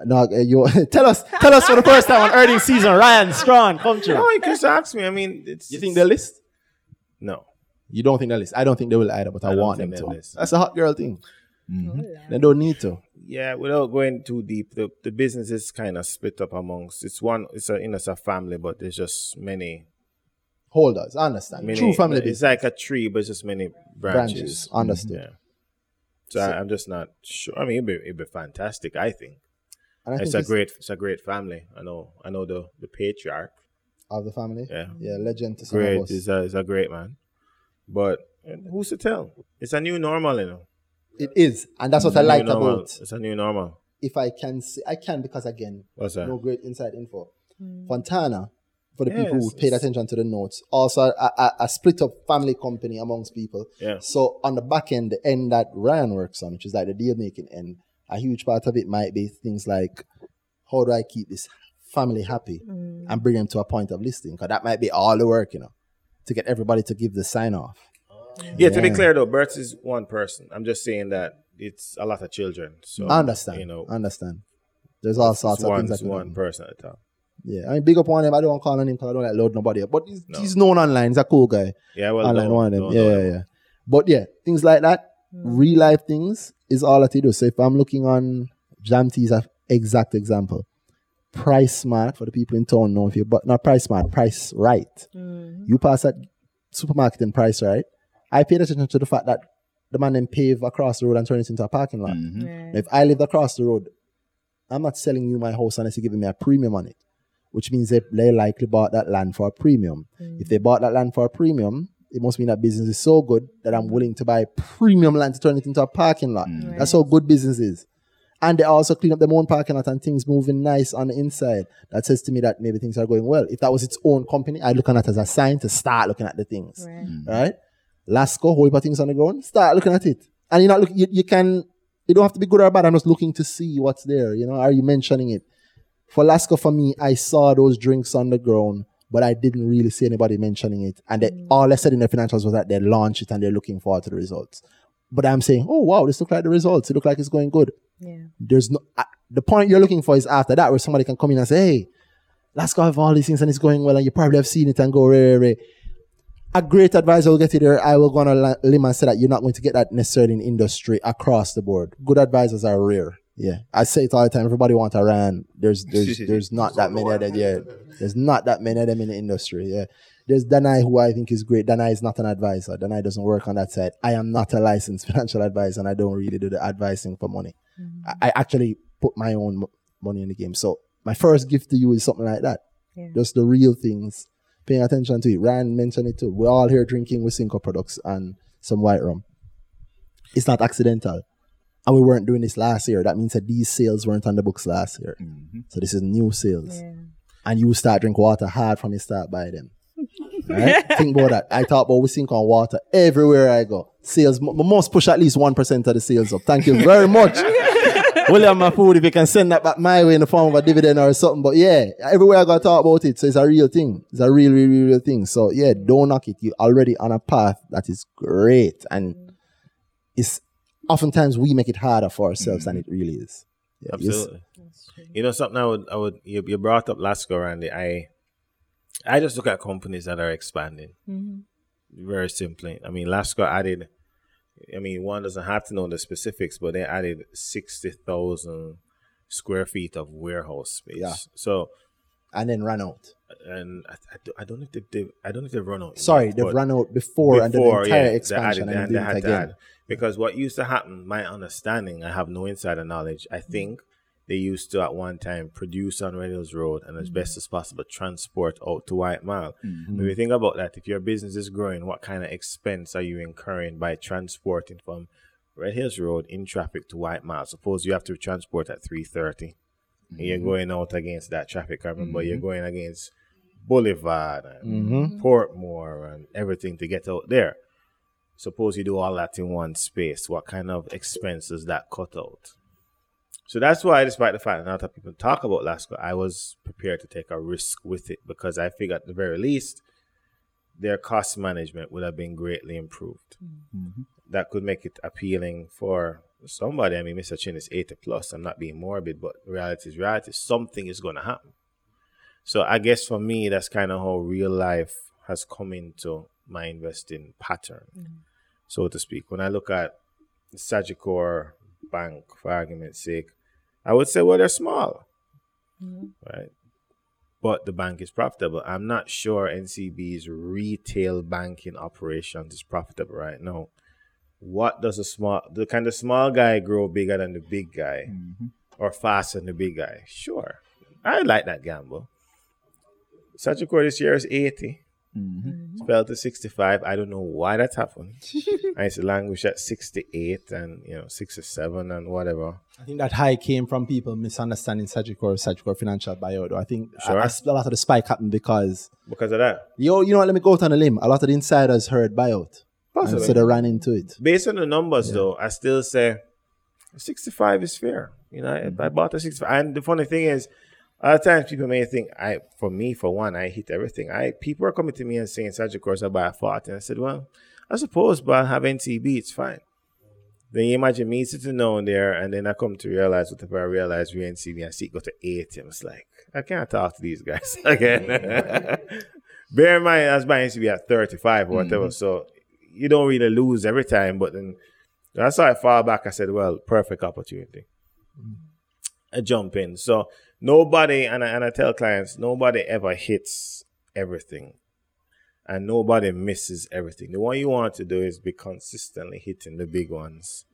No, uh, you tell us, tell us for the first time on earning season, Ryan Strong, come No, true. you could just ask me. I mean, it's. You think they'll list? No. You don't think they'll list? I don't think they will either, but I, I want them think to. list. That's a hot girl thing. They don't need to. Yeah, without going too deep, the, the business is kind of split up amongst. It's one. It's a you know, it's a family, but there's just many. Holders, I understand. many True family It's business. like a tree, but just many branches. Branches, understood. Yeah. So, I, I'm just not sure. I mean, it'd be, it'd be fantastic. I think And I it's think a great. It's a great family. I know. I know the the patriarch. of the family. Yeah. yeah, legend to some Great. of us. Is a he's a great man. But who's to tell? It's a new normal, you know. It is, and that's what It's I a new like normal. about. It's a new normal. If I can, say, I can because again, What's that? no great inside info. Hmm. Fontana, for the Yes, people who paid attention to the notes, also a, a, a split up family company amongst people. Yeah. So on the back end, the end that Ryan works on, which is like the deal making end, a huge part of it might be things like how do I keep this family happy mm. and bring them to a point of listing? Because that might be all the work, you know, to get everybody to give the sign off. Yeah, to be clear though, Bert is one person. I'm just saying that it's a lot of children. So I understand. You know, I understand. There's all sorts of one, things that it's can one person at a time. Yeah, I mean, big up on him. I don't want to call on him because I don't like load nobody up. But he's, No. he's known online. He's a cool guy. Yeah, well, online, don't- one of them. don't Yeah, know yeah, him. yeah. But yeah, things like that, real life things is all that he do. So if I'm looking on Jam T is an exact example. PriceSmart for the people in town know if you but not PriceSmart, price right. Mm. You pass that supermarket and price right. I paid attention to the fact that the man then pave across the road and turn it into a parking lot. Mm-hmm. Now, if I lived across the road, I'm not selling you my house unless you're giving me a premium on it, which means they, they likely bought that land for a premium. Mm. If they bought that land for a premium, it must mean that business is so good that I'm willing to buy premium land to turn it into a parking lot. Mm. That's how good business is. And they also clean up their own parking lot and things moving nice on the inside. That says to me that maybe things are going well. If that was its own company, I'd look on that as a sign to start looking at the things. Right? Mm. Lasco, whole heap of things on the ground, start looking at it. And you're not looking, you, you can, you don't have to be good or bad. I'm just looking to see what's there. You know, are you mentioning it? For Lasco, for me, I saw those drinks on the ground, but I didn't really see anybody mentioning it. And they, all I said in the financials was that they launched it and they're looking forward to the results. But I'm saying, oh wow, this look like the results. It look like it's going good. Yeah. There's no uh, the point you're looking for is after that where somebody can come in and say, hey, let's go have all these things and it's going well, and you probably have seen it and go, ray, ray, ray. A great advisor will get you there. I will go on a li- limb and say that you're not going to get that necessarily in industry across the board. Good advisors are rare. Yeah, I say it all the time. Everybody wants Iran. There's there's there's not that many of them. Yeah, there's not that many of them in the industry. Yeah, there's Danai who I think is great. Danai is not an advisor. Danai doesn't work on that side. I am not a licensed financial advisor, and I don't really do the advising for money. Mm-hmm. I, I actually put my own mo- money in the game. So my first gift to you is something like that. Yeah. Just the real things paying attention to it. Ryan mentioned it too. We're all here drinking with Wisynco products and some white rum. It's not accidental. And we weren't doing this last year. That means that these sales weren't on the books last year. Mm-hmm. So this is new sales. And you start drink water hard from the start by them. Right? Think about that. I talk about Wisynco water everywhere I go. Sales m- must push at least 1% of the sales up. Thank you very much. William Mahfood, if you can send that back my way in the form of a dividend or something. But yeah, everywhere I got to talk about it. So it's a real thing. It's a real, real, real, real thing. So yeah, don't knock it. You're already on a path that is great. And mm. it's oftentimes we make it harder for ourselves than mm-hmm. it really is. Yeah, you Absolutely. You know something I would I would you, you brought up Lasco Randy. I I just look at companies that are expanding. Mm-hmm. Very simply. I mean Lasco added I mean one doesn't have to know the specifics, but they added sixty thousand square feet of warehouse space. Yeah. So and then run out. and I, I, don't- I don't know if they've, they've I don't know if they've run out. Sorry, yet, they've run out before, and then the entire yeah, they expansion added- and they then had it to again. Because what used to happen, my understanding, I have no insider knowledge. I mm. think they used to at one time produce on Red Hills Road and as mm. best as possible transport out to White Marl. Mm-hmm. If you think about that, if your business is growing, what kind of expense are you incurring by transporting from Red Hills Road in traffic to White Marl? Suppose you have to transport at three thirty. And you're mm-hmm. going out against that traffic. I remember you're mm-hmm. going against Boulevard and Portmore and everything to get out there. Suppose you do all that in one space. What kind of expenses that cut out? So that's why, despite the fact that not a lot of people talk about Lasco, I was prepared to take a risk with it because I figured at the very least their cost management would have been greatly improved. Mm-hmm. That could make it appealing for somebody. I mean, Mr. Chin is 80 plus. I'm not being morbid, but reality is reality. Something is going to happen. So I guess for me, that's kind of how real life has come into my investing pattern, mm-hmm. so to speak. When I look at Sagicor Bank, for argument's sake, I would say, well, they're small, mm-hmm. right? But the bank is profitable. I'm not sure NCB's retail banking operations is profitable right now. What does a small, the kind of small guy grow bigger than the big guy mm-hmm. or faster than the big guy? Sure. I like that gamble. Sagicor this year is 80. It's fell to 65. I don't know why that happened. I used to languish at 68 and, you know, 67 and whatever. I think that high came from people misunderstanding Sagicor, Sagicor financial buyout. I think Sure. a, a lot of the spike happened because Because of that. yo, you know what? Let me go out on a limb. A lot of the insiders heard buyout, Possibly. and so they ran into it. Based on the numbers, though, I still say 65 is fair. You know, I, I bought a 65. And the funny thing is, a lot of times people may think, I, for me, for one, I hit everything. I People are coming to me and saying, Sagicor, I buy a 40. And I said, well, I suppose, but I have NCB, it's fine. Then you imagine me sitting down there, and then I come to realize whatever I realize we ain't NCB, I see it go to 80. I'm just like, I can't talk to these guys again. Bear in mind, I was buying at 35 or whatever, mm-hmm. so you don't really lose every time. But then that's how I fall back. I said, well, perfect opportunity. Mm-hmm. I jump in. So nobody, and I, and I tell clients, nobody ever hits everything. And nobody misses everything. The one you want to do is be consistently hitting the big ones.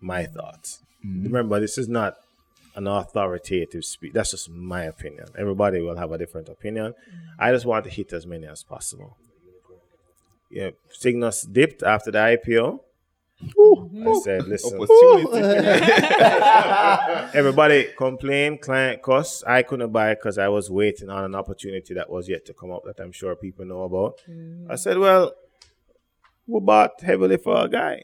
My thoughts. Mm-hmm. Remember, this is not an authoritative speech. That's just my opinion. Everybody will have a different opinion. Mm-hmm. I just want to hit as many as possible. Yeah, Sygnus dipped after the IPO. I said, listen, everybody complained, client costs. I couldn't buy because I was waiting on an opportunity that was yet to come up that I'm sure people know about. I said, mm. well, we bought heavily for a guy.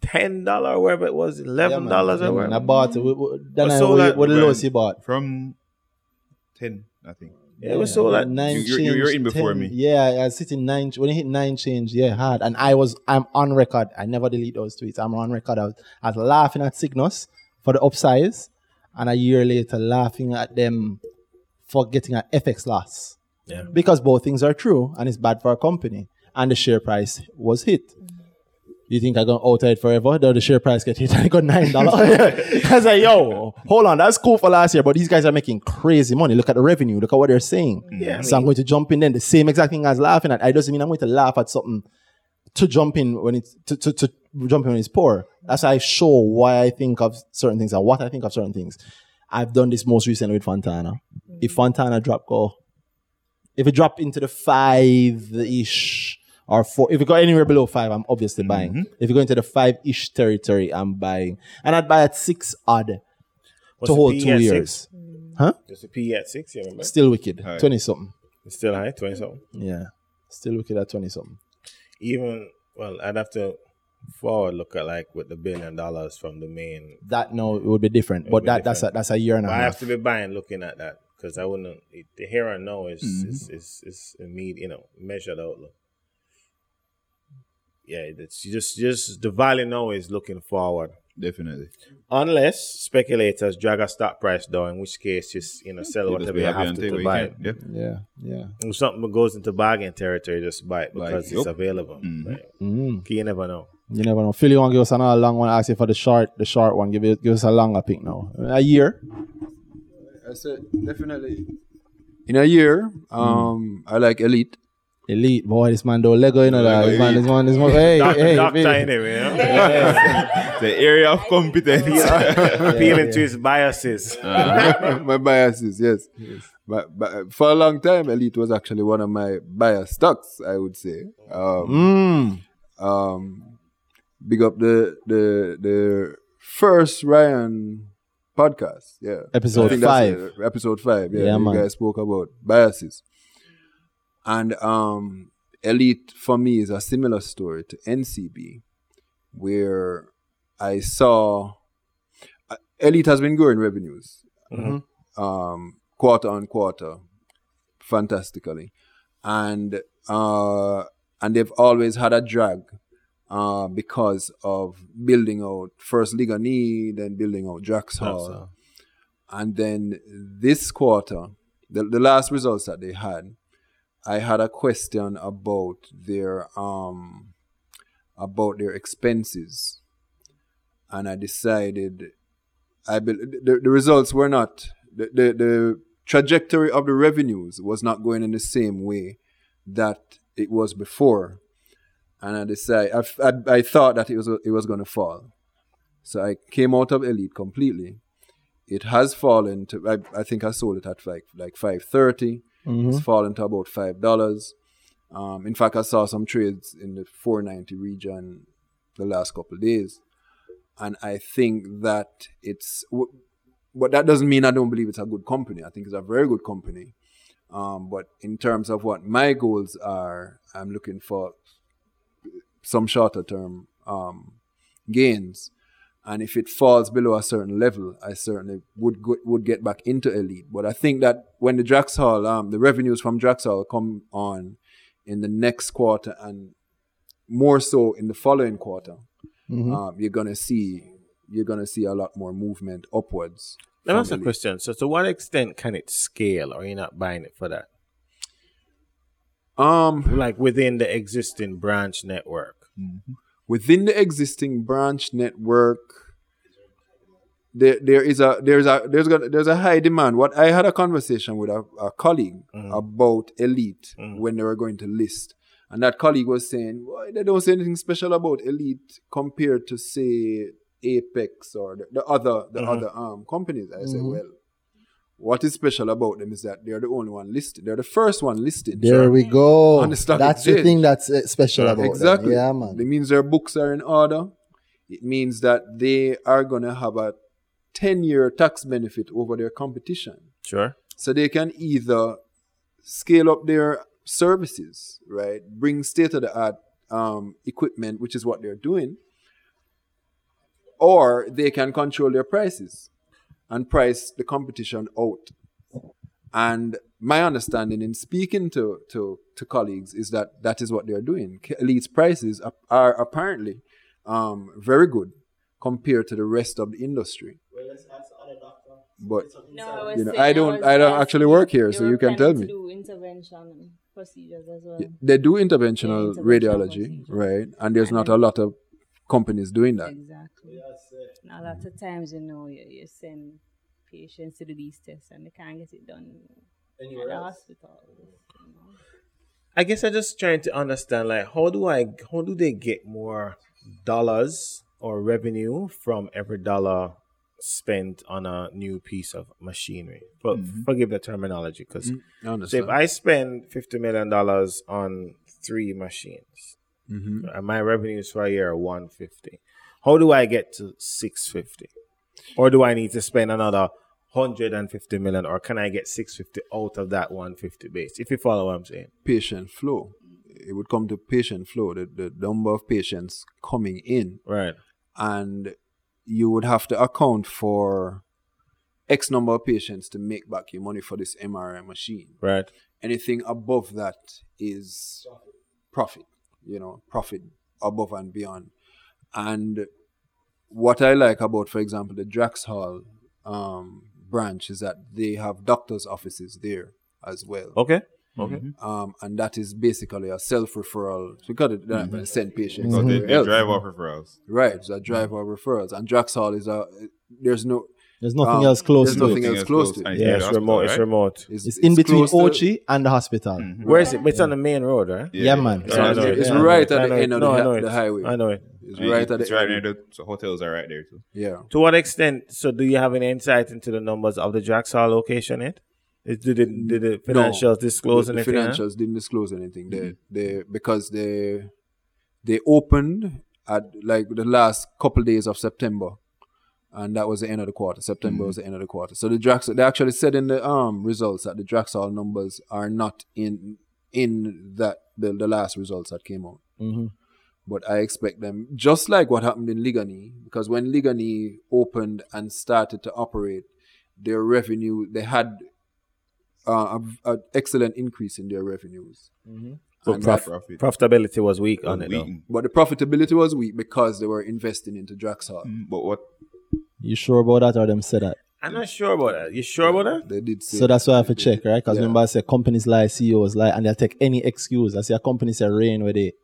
Ten dollar, wherever it was, eleven dollars Yeah, or man. I bought it. What, what, then But I, so what, that- what the lowest you bought? From 10, I think. Yeah, it was so like nine You- you- you were in before 10 me. Yeah, I was sitting nine. When it hit nine change, yeah, hard. And I was, I'm on record. I never delete those tweets. I'm on record. I was, I was laughing at Sygnus for the upsize, and a year later laughing at them for getting an FX loss. Yeah. Because both things are true, and it's bad for a company. And the share price was hit. You think I'm gonna out it forever? Though the share price get hit and got nine dollars. I was like, yo, hold on, that's cool for last year, but these guys are making crazy money. Look at the revenue. Look at what they're saying. Mm. Yeah, I so I'm going to jump in then. The same exact thing as laughing at. It doesn't mean I'm going to laugh at something to jump in when it's to, to, to jump in when it's poor. That's how I show why I think of certain things and what I think of certain things. I've done this most recently with Fontana. If mm. Fontana drop go, If it drop into the five ish or four, if you got anywhere below five, I'm obviously buying. If you go into the five ish territory, I'm buying, and I'd buy at six odd What's to hold PE two years. six? Huh? Just a P at six, remember? Still wicked, Alright. twenty something. It's still high, 20 something. Yeah, still wicked at twenty something. Even, well, I'd have to forward look at like with the billion dollars from the main. That no, it would be different. But be that that's a that's a year and a half. I have to be buying looking at that because I wouldn't, it, the here and now is, Mm-hmm. is, is, is immediate, you know, measured outlook. Yeah, it's just, just the value now is looking forward. Definitely. Unless speculators drag a stock price down, in which case just you know sell You whatever just you have to, to buy. can. Yep. Yeah, yeah. If something goes into bargain territory, just buy it Buy it. because it's Yup. available. Mhm. Right? Mm. You never know. You never know. Phil, you want to give us another long one? Ask you for the short, the short one. Give it, give us a longer pick now. A year. I said definitely. In a year, um, I like Elite. Elite boy, this man do Lego, you know that. This man, this man, this man. Hey, Doc- hey, doctor hey. anyway, you know? The area of competence. appealing to his biases. my biases, yes. yes. But, but for a long time, Elite was actually one of my bias stocks, I would say. Um, Mm. um, big up the the the first Ryan podcast, yeah. Episode I think that's five. episode five, yeah. Yeah, you man. guys spoke about biases, and um, Elite for me is a similar story to NCB, where I saw uh, Elite has been growing revenues, um, quarter on quarter, fantastically, and uh, and they've always had a drag uh, because of building out first Liguanea, then building out Drax Hall. Hall. And then this quarter, the, the last results that they had, I had a question about their um about their expenses. And I decided I be, the, the results were not the, the, the trajectory of the revenues was not going in the same way that it was before and I decided I, I, I thought that it was it was going to fall. So I came out of Elite completely. It has fallen to I, I think I sold it at like like five thirty. It's fallen to about five dollars. Um, in fact, I saw some trades in the four ninety region the last couple days, and I think that it's. But that doesn't mean I don't believe it's a good company. I think it's a very good company. Um, but in terms of what my goals are, I'm looking for some shorter term um, gains. And if it falls below a certain level, I certainly would go, would get back into elite. But I think that when the Draxhall, um, the revenues from Draxhall come on in the next quarter and more so in the following quarter, um, you're gonna see you're gonna see a lot more movement upwards. Let me from ask a question. So, to what extent can it scale, or you're not buying it for that? Um, Like within the existing branch network. Within the existing branch network there, there is a there's a there's a there's a high demand. What i had a conversation with a, a colleague mm. about elite mm. when they were going to list. And that colleague was saying well, they don't say anything special about elite compared to say apex or the, the other the mm-hmm. other um companies? I said mm-hmm. well what is special about them is that they're the only one listed they're the first one listed There we go. On the stock That's the exchange. thing that's uh, special about exactly. them. Yeah, man. It means their books are in order. It means that they are gonna have a ten-year tax benefit over their competition. Sure. So they can either scale up their services, right? Bring state-of-the-art um, equipment, which is what they're doing, or they can control their prices and price the competition out. And my understanding in speaking to, to, to colleagues is that that is what they're doing. K- Elite's prices are, are apparently um, very good compared to the rest of the industry. But No, I was You know, saying I don't- was I don't actually work here, so you can tell to me. Do intervention procedures as well. they do interventional interventional radiology, procedure. right? And there's not a lot of companies doing that. Exactly. And a lot of times, you know, you, you send patients to do these tests and they can't get it done at the hospital. you know. I guess I'm just trying to understand, like, how do I, how do they get more dollars or revenue from every dollar spent on a new piece of machinery. But mm-hmm. forgive the terminology, because mm-hmm. I so if. I spend fifty million dollars on three machines, Mm-hmm. and my revenues for a year are one fifty, how do I get to six fifty? Or do I need to spend another hundred and fifty million, or can I get six fifty out of that one fifty base? If you follow what I'm saying. patient flow. It would come to patient flow, the, the number of patients coming in, Right. and you would have to account for X number of patients to make back your money for this MRI machine. Right. Anything above that is profit, you know, profit above and beyond. And what I like about, for example, the Draxhall um, branch is that they have doctors' offices there as well. Okay. Okay. um, and that is basically a self-referral because they don't have to send patients So they, they drive off referrals. right so drive off referrals and Draxhall is a there's no There's nothing um, else close there's to nothing it. else close to it it's Yeah, near it's the hospital, remote. It's remote. it's, It's in between close to- Ochi and the hospital. Where is it? It's on the main road, right? Yeah, man. it's, Yeah, I know it. it's Yeah, I know right it. at the end of No, the, I know hi- it. the highway I know it. it's right at it's the right end near the so hotels are right there too. yeah To what extent? So, do you have an insight into the numbers of the Drax Hall location? It did the did the financials disclose the, the anything? huh? financials didn't disclose anything they they because they they opened at like the last couple days of September and that was the end of the quarter. September was the end of the quarter. So the Drax they actually said in the um results that the Drax Hall numbers are not in in that the, the last results that came out. Mhm. But I expect them just like what happened in Liguanea, because when Liguanea opened and started to operate, their revenue they had uh, an excellent increase in their revenues. But And prof- Profit. profitability was weak on it. Though. Weak. but the profitability was weak because they were investing into Draxhall. But what You sure about that or them say that? I'm not sure about that. You sure about that? They did say So that's why I have to check, right? Because Yeah. remember I said companies lie, CEOs lie, and they'll take any excuse. I see a company say rain with it.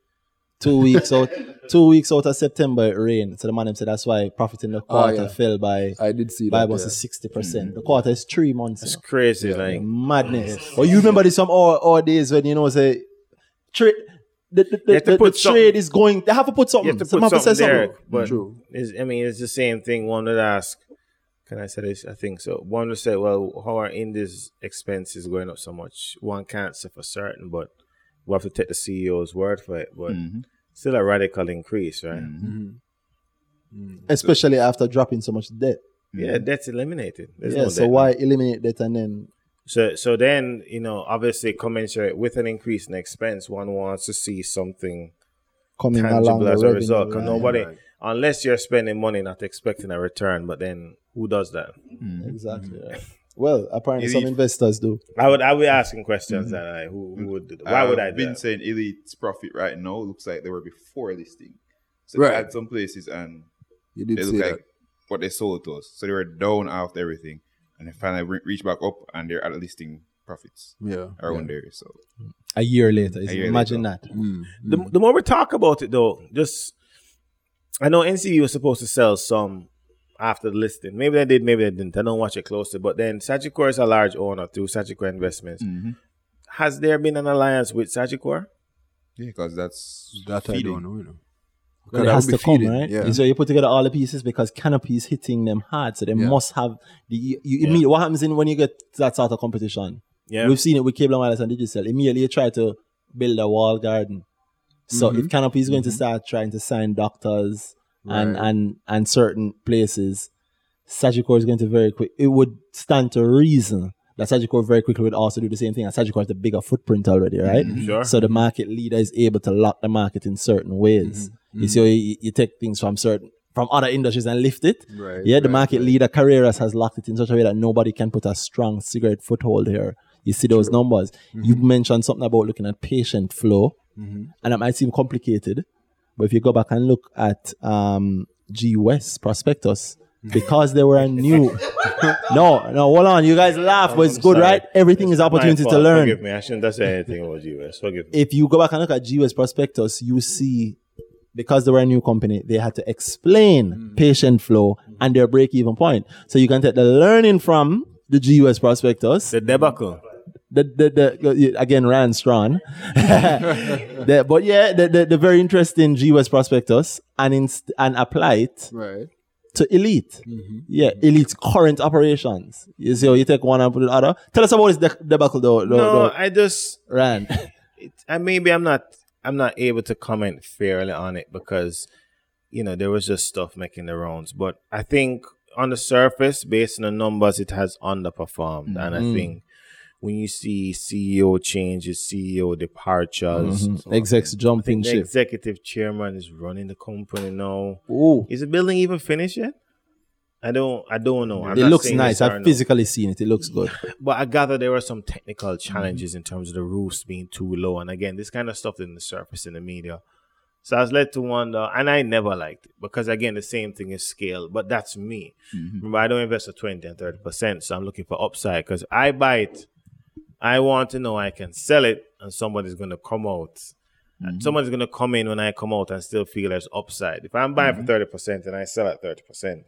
Two weeks out, two weeks out of September it rained. So the man them said that's why profit in the ah, quarter yeah. fell by I did see by that. about yeah. sixty percent. Mm. The quarter is three months. It's you know. crazy. Like Madness. Or you remember this some all, all days when you know say trade the, the, the, the, the trade is going they have to put something. you have to Someone put have to say something there. something. But True. I mean, it's the same thing. One would ask. Can I say this? I think so. One would say, "Well, how are India's expenses going up so much?" One can't say for certain, but we have to take the CEO's word for it. But mm-hmm. still a radical increase, right? Mm-hmm. Mm-hmm. Especially after dropping so much debt. Yeah, that's eliminated. There's yeah, no so why now. eliminate that and then So, so then you know, obviously, commensurate with an increase in expense, one wants to see something coming along tangible the as a revenue, result. 'cause right? nobody, unless you're spending money not expecting a return, but then who does that? Mm-hmm. Exactly. right. Well, apparently Elite. some investors do. I would, I would be asking questions mm-hmm. that I who, who would, do that? why would I I've do been that? saying Elite's profit right now looks like they were before listing. So Right. they had some places and You did they say look that. like what they sold to us. So they were down after everything, and they finally re- reached back up, and they're at listing profits Yeah. around there. So A year later. A year imagine later. that. Mm. The, the more we talk about it, though, just I know NCB was supposed to sell some after the listing. Maybe they did, maybe they didn't. I don't watch it closely. But then Sagicor is a large owner through Sagicor Investments. Has there been an alliance with Sagicor? yeah, because that's That I don't know. You know. That it has to come, feeding, right? Yeah. So you put together all the pieces because Canopy is hitting them hard. So they Yeah. must have the you, you immediate- what happens in when you get that sort of competition. Yeah. We've seen it with Cable and Wireless and Digicel. Immediately you try to build a wall garden. So Mm-hmm. if Canopy is going to start trying to sign doctors and, Right. and and certain places, Sagicor is going to very quick. It would stand to reason that Sagicor very quickly would also do the same thing. And Sagicor has the bigger footprint already, right? Sure. So the market leader is able to lock the market in certain ways. Mm-hmm. You see, you, you take things from certain from other industries and lift it. Right, Yeah, the right, market right. leader Carreras has locked it in such a way that nobody can put a strong cigarette foothold here. You see those numbers. Mm-hmm. You mentioned something about looking at patient flow, and it might seem complicated, but if you go back and look at um, GWest prospectus, Mm-hmm. because they were a new. no, no, hold on. You guys laugh, but it's good, sorry. right? Everything is opportunity to learn Forgive me. I shouldn't have said anything about US. Forgive me. if you go back and look at GWS prospectus, you see because they were a new company, they had to explain mm. patient flow mm. and their break even point. So you can take the learning from the GUS prospectus, The debacle. the, the, the, again, Rand Strawn. The- but yeah, the, the, the very interesting GUS prospectus and, inst- and apply it Right. to elite. Mm-hmm. Yeah, mm-hmm. elite's current operations. You see how you take one and put the other. Tell us about this de- debacle though, though, No, though, I just Rand. it, and maybe I'm not I'm not able to comment fairly on it because you know there was just stuff making the rounds. But I think on the surface, based on the numbers, it has underperformed, and I Mhm. think when you see CEO changes, CEO departures, Mhm. Execs jumping ship. executive chairman is running the company now. Ooh. Is the building even finished yet? I don't. I don't know. I'm it looks nice. I've no. physically seen it. It looks good. But I gather there were some technical Mm-hmm. challenges in terms of the roofs being too low. And again, this kind of stuff didn't surface in the media. So I was led to wonder, and I never liked it because, again, the same thing is scale, but that's me. Mm-hmm. Remember, I don't invest at 20 and 30%, so I'm looking for upside because I buy it. I want to know I can sell it and somebody's going to come out. And Somebody's going to come in when I come out and still feel there's upside. If I'm buying for mm-hmm. 30% and I sell at 30%,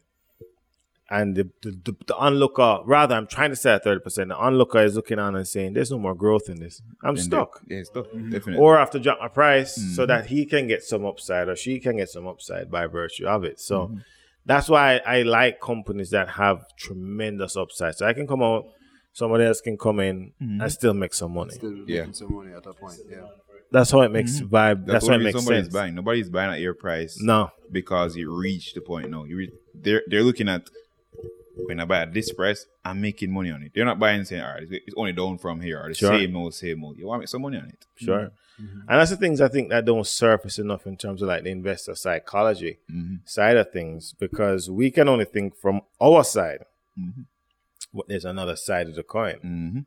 and the, the, the, the onlooker, rather, I'm trying to say at 30%, the onlooker is looking on and saying, there's no more growth in this. I'm Then stuck. they- Yeah, stuck. Mm-hmm. Definitely. Or I have to drop my price so mm-hmm. that he can get some upside or she can get some upside by virtue of it. So mm-hmm. that's why I, like companies that have tremendous upside. So I can come out, somebody else can come in and still make some money. Still Yeah. making some money at a point. Yeah. That's how it makes vibe. That's, That's, how what it makes somebody's sense. buying. Nobody's buying at your price. No. because you reached the point. No, you re- they're they're looking at when I buy at this price, I'm making money on it. They're not buying and saying, all right, it's it's only down from here or the Sure. same old, same old. You want to make some money on it. Sure. Mm-hmm. Mm-hmm. And that's the things I think that don't surface enough in terms of like the investor psychology mm-hmm. side of things because we can only think from our side. But there's another side of the coin. Mm-hmm.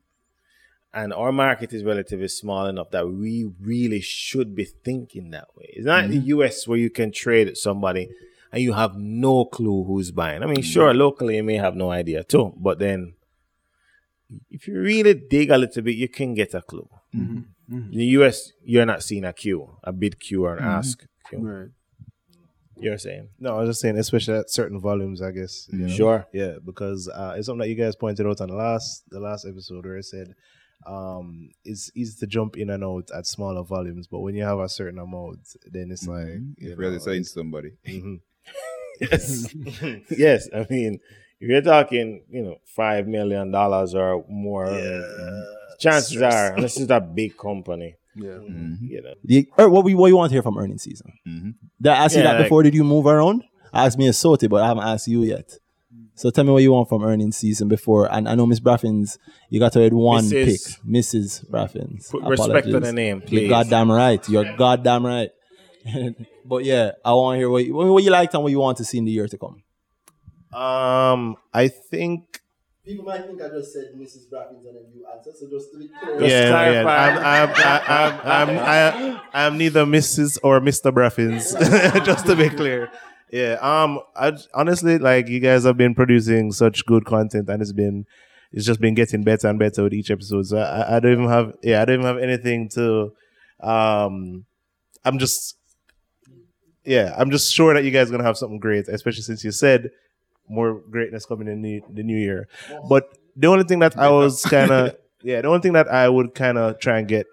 And our market is relatively small enough that we really should be thinking that way. It's not the US where you can trade at somebody and you have no clue who's buying. I mean, sure, locally you may have no idea too, but then if you really dig a little bit, you can get a clue. Mm-hmm. Mm-hmm. In the US, you're not seeing a queue, a bid queue or an mm-hmm. ask queue. Right. You're saying? No, I was just saying, especially at certain volumes, I guess. you know? Sure. Yeah, because uh, it's something that you guys pointed out on the last the last episode where I said um, it's easy to jump in and out at smaller volumes, but when you have a certain amount, then it's like you If really know, selling it's- to somebody. Yes. yes. I mean, if you're talking, you know, five million dollars or more, mm, chances are, and this is a big company, Yeah. you mm-hmm. know. The, er, what, we, what you want to hear from earning season? Mm-hmm. Did I ask you Yeah, that like- before? Did you move around? Ask me a Soti, but I haven't asked you yet. So tell me what you want from earning season before. And I know Miss Braffins, you got to at one Mrs. pick. Mrs. Braffins. Put respect to the name, please. You're please. goddamn right. You're goddamn right. but yeah, I want to hear what you, what you liked and what you want to see in the year to come. Um, I think People might think I just said Mrs. Brackens and then you answer, so just to be clear. Just yeah, yeah. clarify. I'm, I'm, I'm, I'm, I'm, I'm neither Mrs. or Mr. Braffins, just to be clear. Yeah. Um. I honestly like you guys have been producing such good content, and it's been, it's just been getting better and better with each episode. So I, I don't even have, yeah, I don't even have anything to, um, I'm just, yeah, I'm just sure that you guys are gonna have something great, especially since you said more greatness coming in the, the new year. But the only thing that I was kind of yeah, the only thing that I would kind of try and get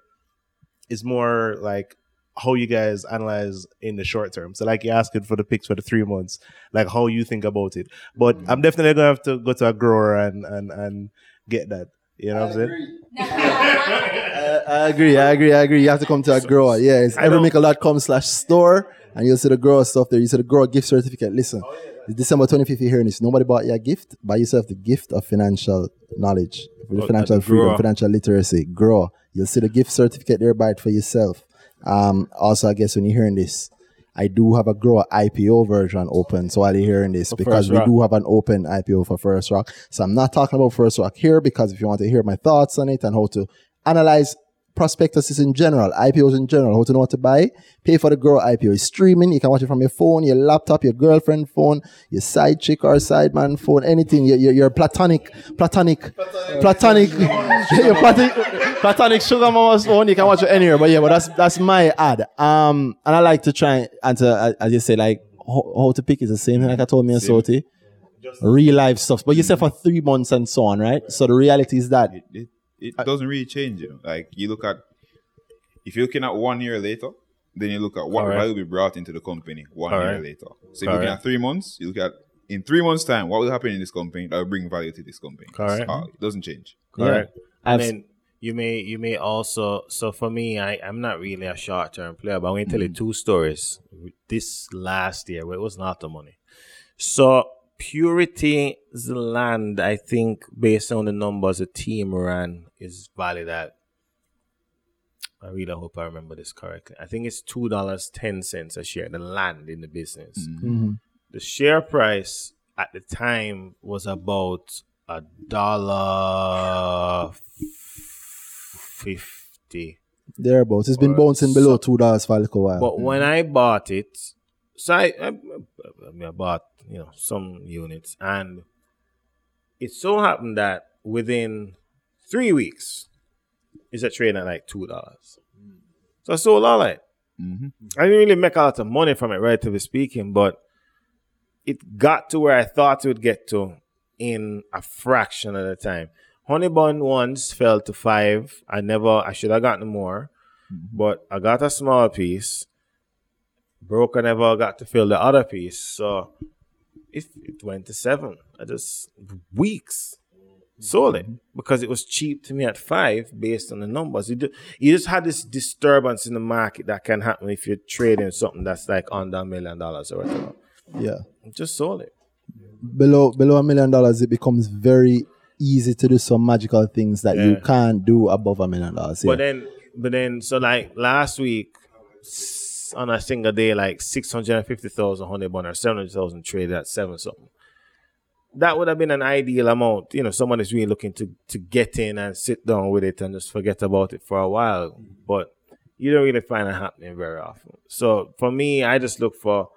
is more like how you guys analyze in the short term. So like you're asking for the picks for the three months, like how you think about it. But mm-hmm. I'm definitely gonna have to go to a grower and and and get that. You know what I'm saying? I, I agree. I agree. I agree. You have to come to a grower. Yeah, it's everymickle.com slash store, and you'll see the grower stuff there. You see the grower gift certificate. Listen, it's December 25th. You're hearing this. Nobody bought you a gift. Buy yourself the gift of financial knowledge, financial freedom, grower. financial literacy. Grow. You'll see the gift certificate there. Buy it for yourself. Um, also, I guess when you're hearing this, I do have a grower IPO version open. So while you're hearing this, because we Rock. do have an open IPO for First Rock. So I'm not talking about First Rock here because if you want to hear my thoughts on it and how to analyze prospectuses in general, IPOs in general, how to know what to buy, pay for the Grow IPO. It's streaming. You can watch it from your phone, your laptop, your girlfriend phone, your side chick or side man phone, anything. Your, your, your platonic, platonic, platonic, your platonic, platonic sugar mama's phone. You can watch it anywhere. But yeah, but that's that's my ad. Um, and I like to try and to, uh, as you say, like how, how to pick is the same thing like I told me in Soti. Real life stuff. But you said for three months and so on, right? So the reality is that It, it doesn't really change. You? Like you look at, if you're looking at one year later, then you look at what Correct. value we brought into the company one year Correct. later. So you're looking Correct. at three months, you look at in three months' time, what will happen in this company that will bring value to this company? Correct. It's all- it doesn't change. Correct. I've And then you may you may also so for me I I'm not really a short term player, but I'm going to tell you two stories. This last year, where it was not the money. So Purity's land, I think, based on the numbers the team ran, is valued at. I really hope I remember this correctly. I think it's two dollars ten cents a share. The land in the business. Mhm. The share price at the time was about a dollar fifty. Thereabouts. It's been bouncing below two dollars for a little while. But when I bought it, so I, I, I mean, I bought you know some units, and it so happened that within three weeks, it's a trade at like two dollars. So I sold all that. Mm-hmm. I didn't really make a lot of money from it, relatively speaking, but it got to where I thought it would get to in a fraction of the time. Honey bun once fell to five. I never, I should have gotten more, mm-hmm. but I got a small piece. Broker never got to fill the other piece, so it, it went to seven. I just weeks sold it mm-hmm. because it was cheap to me at five based on the numbers. You, do, you just had this disturbance in the market that can happen if you're trading something that's like under a million dollars or whatever. yeah. Just sold it. below below a million dollars, it becomes very easy to do some magical things that you can't do above a million dollars. Yeah. But then, but then, so like last week on a single day, like six hundred and fifty thousand honey bun or seven hundred thousand traded at seven something. That would have been an ideal amount. You know, someone is really looking to to get in and sit down with it and just forget about it for a while. But you don't really find it happening very often. So for me, I just look for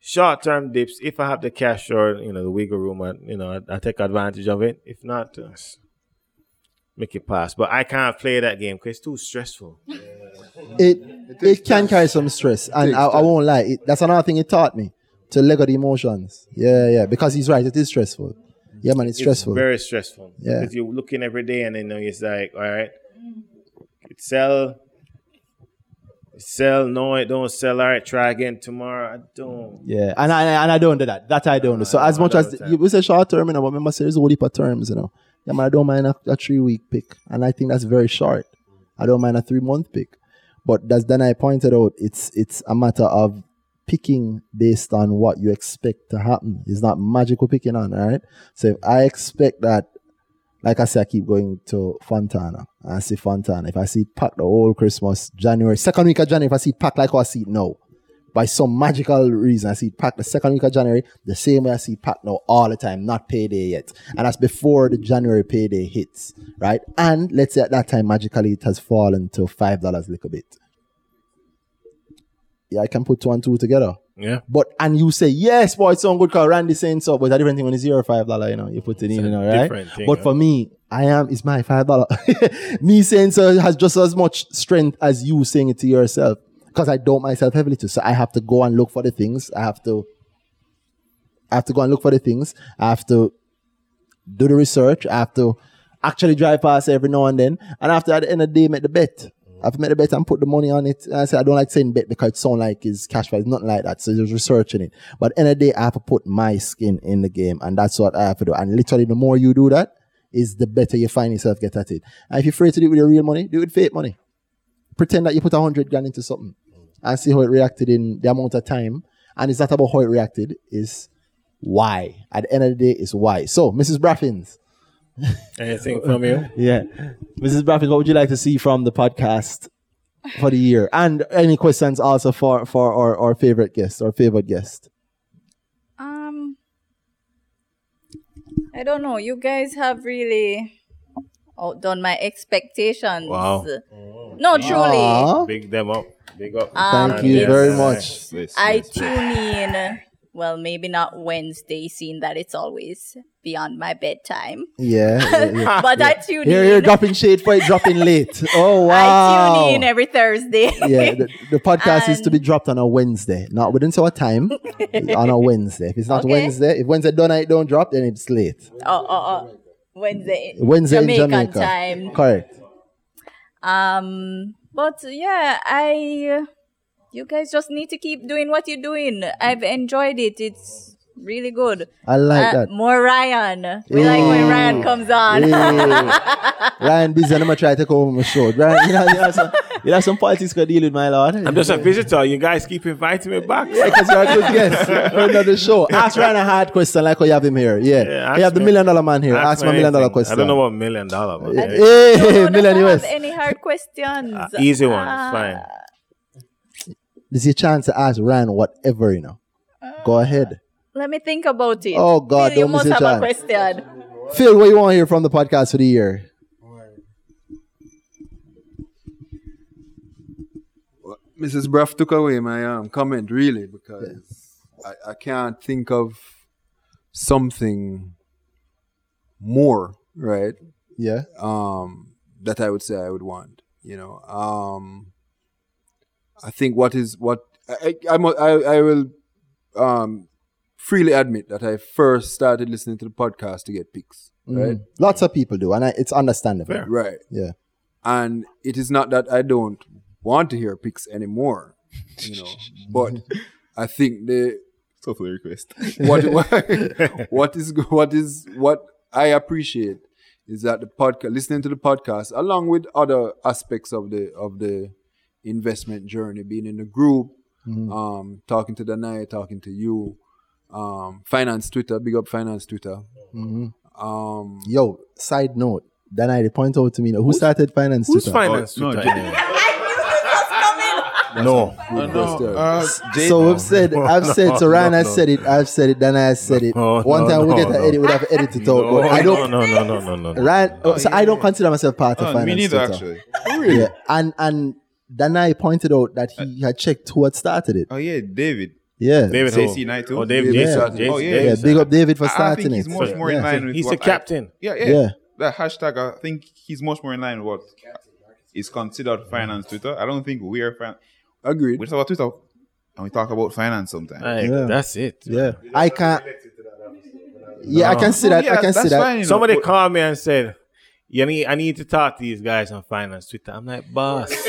short term dips. If I have the cash or you know the wiggle room, and you know I, I take advantage of it. If not, uh, make it pass. But I can't play that game because it's too stressful. it it can carry some stress, and I, I won't lie. It, that's another thing it taught me to let go the emotions. Yeah, yeah. Because he's right. It is stressful. Yeah, man. It's stressful. Very stressful. Yeah. Because you're looking every day and then you know, it's like, all right, it sell, it sell, no, it don't sell. All right, try again tomorrow. I don't. Yeah, and I and I don't do that. That I don't do. So as much as you we say short term, you know, but remember say there's a whole heap of terms, you know. Yeah, man, I don't mind a, a three week pick, and I think that's very short. I don't mind a three month pick, but as then I pointed out, it's it's a matter of picking based on what you expect to happen. It's not magical picking on, all right? So if I expect that, like I said, I keep going to Fontana. I see Fontana. If I see packed the whole Christmas, January, second week of January, if I see packed like I see it now, by some magical reason, I see it packed the second week of January, the same way I see it packed now all the time, not payday yet. And that's before the January payday hits, right? And let's say at that time, magically, it has fallen to $5 a little bit. Yeah, I can put two and two together. Yeah. But and you say yes, boy, it's so good because Randy saying so, but a different thing when it's zero five dollar, you know, you put it in, you know, right? thing, but huh? for me, I am it's my five dollar. me saying so has just as much strength as you saying it to yourself. Because I don't myself heavily too. So I have to go and look for the things. I have to I have to go and look for the things. I have to do the research. I have to actually drive past every now and then. And after at the end of the day, make the bet. I have to make the bet and put the money on it. And I say I don't like saying bet because it sounds like it's cash prize. Nothing like that. So just researching it. But end of the day, I have to put my skin in the game. And that's what I have to do. And literally the more you do that, is the better you find yourself get at it. And if you're afraid to do it with your real money, do it with fake money. Pretend that you put a hundred grand into something and see how it reacted in the amount of time. And it's not about how it reacted, it's why. At the end of the day, it's why. So, Mrs. Braffins. Anything from you? Yeah. Mrs. Braffins, what would you like to see from the podcast for the year? And any questions also for, for our, our favorite guest, our favorite guest. Um, I don't know. You guys have really outdone my expectations. Wow. No, truly. Aw. Big them up. Big up. Um, Thank you Yes. very much. Yes, I yes. tune in. Well, maybe not Wednesday, seeing that it's always beyond my bedtime. Yeah. yeah, yeah. But I tune Here, in. you're dropping shade for it dropping late. Oh, wow. I tune in every Thursday. yeah, the, the podcast is to be dropped on a Wednesday, not within our time. on a Wednesday. If it's not Okay. Wednesday, if Wednesday don't it don't drop, then it's late. oh, oh, oh. Wednesday. Wednesday Jamaican in Jamaica. time. Correct. Um, but yeah, I, you guys just need to keep doing what you're doing. I've enjoyed it. It's Really good. I like Uh, that. More Ryan. We like when Ryan comes on. Ryan busy I'm gonna try to take over my show. Ryan, you know, you some, you have some politics to deal with, my lord. I'm just a visitor. You guys keep inviting me back. Yeah, because you're a good guest for another show. Ask Ryan a hard question like we have him here. Yeah. Yeah, you have the million dollar man here. Ask, me my million dollar question. I don't know what million dollar. But Hey, yeah. hey, Don't million have US. any hard questions. Uh, easy ones, Ah. fine. This is your chance to ask Ryan whatever, you know. Go ahead. Let me think about it. Oh, God, Phil, you don't miss must your have a question. Phil, what you want to hear from the podcast for the year? Mrs. Bruff took away my um, comment really because I, I can't think of something more, right? Yeah. Um, that I would say I would want. You know, um, I think what is what I I, I'm- I, I will um, freely admit that I first started listening to the podcast to get picks, right? Mhm. Lots of people do, and I, it's understandable. Fair. Right. Yeah. And it is not that I don't want to hear picks anymore, you know, but I think the Totally request. what what is what is what I appreciate is that the podcast listening to the podcast along with other aspects of the of the investment journey being in the group um talking to Danai talking to you um finance twitter big up finance twitter um Yo, side note. Then I point out to me, who started finance Twitter. Who's Twitter? finance Oh, Twitter J- anyway? No. good. Uh, Jay- So we've said, I've said, so Ryan No, has no. said it, I've said it, then I has said it. No, One no, time we no, get an edit, we'd have edited it out. No, but I don't, no, no, no, no, no, no. Ryan, oh, so I don't consider myself part of Oh, finance me neither, Twitter. actually. Yeah, and and Danai pointed out that he had checked who had started it. Oh yeah, David. Yeah, David JC? Knight too? Oh, David Yeah. Jason. Oh, yeah, yeah, big up David for I- I starting think he's it. much more in line with He's what the I- captain. yeah, yeah, Yeah. That hashtag, I think he's much more in line with what is considered finance Twitter. I don't think we are fan. Agreed We talk about Twitter and we talk about finance sometimes. Like, Yeah. That's it. Yeah, I can't. Yeah, I can see that. Yeah, I can see that. fine, you know, Somebody but- called me and said, "You need, I need to talk to these guys on finance Twitter." I'm like, boss,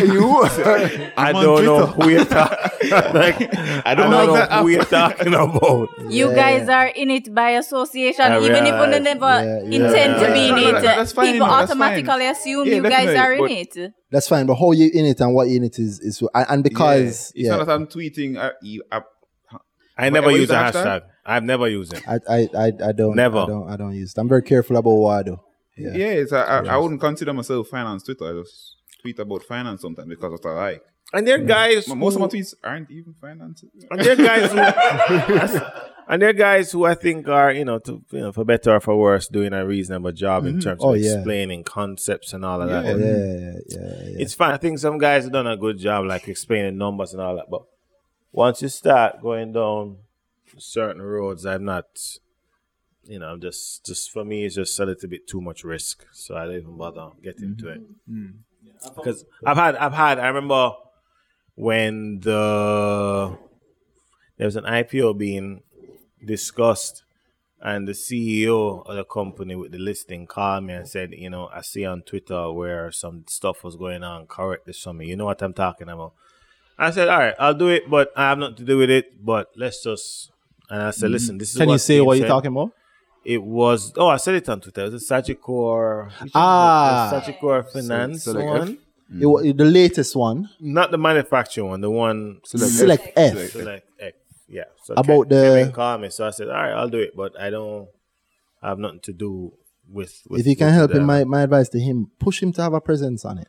you I don't know Twitter. who you're talking. like, I don't, like know that who you're talking about. You guys are in it by association, even if right. you never Yeah, yeah. intend to be in No, no, it. that's fine, People you know, that's automatically fine. assume Yeah, you guys definitely, are in it. That's fine, but how you in it and what you in it is is and, and because yeah. it's yeah, not that I'm tweeting. Uh, you- I, I never what use is a the hashtag. hashtag? I've never used it. I, I I I don't Never. I don't I don't use it. I'm very careful about what I do. yeah, it's, I, I, I wouldn't consider myself finance Twitter. I just tweet about finance sometimes because of what I like. And there are guys. But most of my tweets aren't even finance. And there are guys who, and there are guys who I think are, you know, to, you know, for better or for worse, doing a reasonable job in mm-hmm. terms Oh, of yeah. explaining concepts and all of Yeah. that. Yeah, yeah, yeah, yeah. It's fine. I think some guys have done a good job, like explaining numbers and all that. But once you start going down certain roads, I'm not, you know, I'm just, just for me, it's just a little bit too much risk. So I don't even bother getting into it. Mm-hmm. Mm-hmm. Because I've had, I've had, I remember when the there was an IPO being discussed, and the CEO of the company with the listing called me and said, you know, I see on Twitter where some stuff was going on. Correct this for me. You know what I'm talking about. I said, all right, I'll do it, but I have nothing to do with it. But let's just. And I said, mm-hmm. listen, this is Can you say being what you're talking about? It was oh, I said it on Twitter. It was a Sagicor. Ah. Sagicor Finance Select one, It wa- the latest one, not the manufacturing one. The one Select F. Select X. Yeah. So About Ke- the- Kevin called me, so I said, all right, I'll do it, but I don't have nothing to do with. with If you can with help him, my, my advice to him, push him to have a presence on it.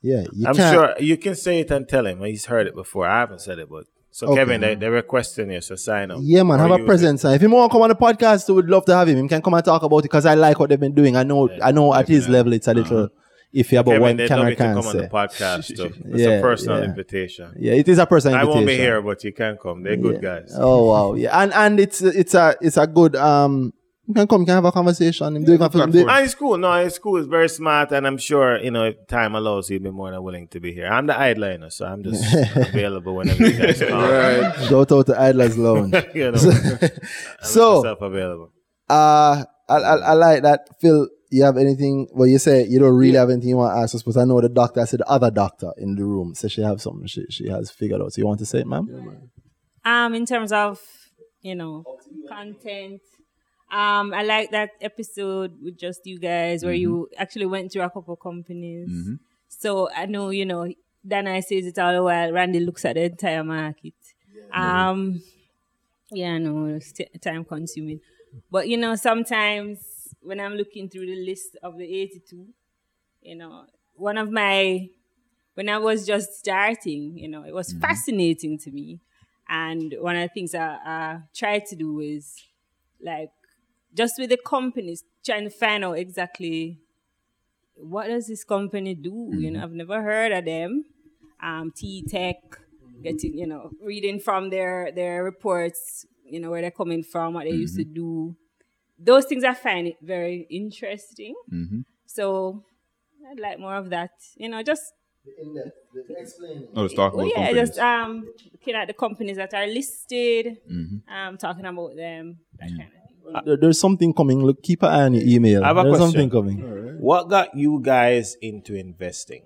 Yeah, you I'm can't. sure you can say it and tell him. He's heard it before. I haven't said it, but so Okay. Kevin, they, they're requesting you, so sign up. Yeah, man, have a presence. If you want to come on the podcast, we would love to have him. He can come and talk about it because I like what they've been doing. I know, I know at his level it's a little iffy it. about Kevin, what they'd can or you to come can't on the podcast. It's Yeah, a personal yeah. invitation. Yeah, it is a personal invitation. I invitation. won't be here, but you can come. They're good Yeah. guys. Oh wow, yeah, and and it's it's a it's a good um. You can come, you can have a conversation. Him do it for- platform. do- And it's cool. No, it's cool. It's very smart, and I'm sure you know if time allows, he'll be more than willing to be here. I'm the idliner, so I'm just available whenever you guys call. Shout out to Idlers Lounge. you know, I'm so, myself available. uh, I, I I like that. Phil, you have anything? Well, you say you don't really have anything you want to ask us, but I know the doctor. I said the other doctor in the room said she have something she she has figured out. So you want to say it, ma'am? Um, in terms of you know content, um, I like that episode with just you guys where you actually went through a couple companies. So I know you know Danai says it all the while. Randy looks at the entire market. Um, yeah, no, it's t- time consuming, but you know sometimes when I'm looking through the list of the 82, you know, one of my when I was just starting, you know, it was fascinating to me. And one of the things I, I tried to do is like just with the companies, trying to find out exactly what does this company do? You know, I've never heard of them. Um, T Tech, getting you know, reading from their their reports, you know, where they're coming from, what they used to do. Those things I find it very interesting. So I'd like more of that. You know, just No, let's talk well, about yeah, companies. just um looking at the companies that are listed, Mm-hmm. um, talking about them, that kind of. Uh, there- there's something coming. Look, keep an eye on your email. I have a There's question. something coming. What got you guys into investing?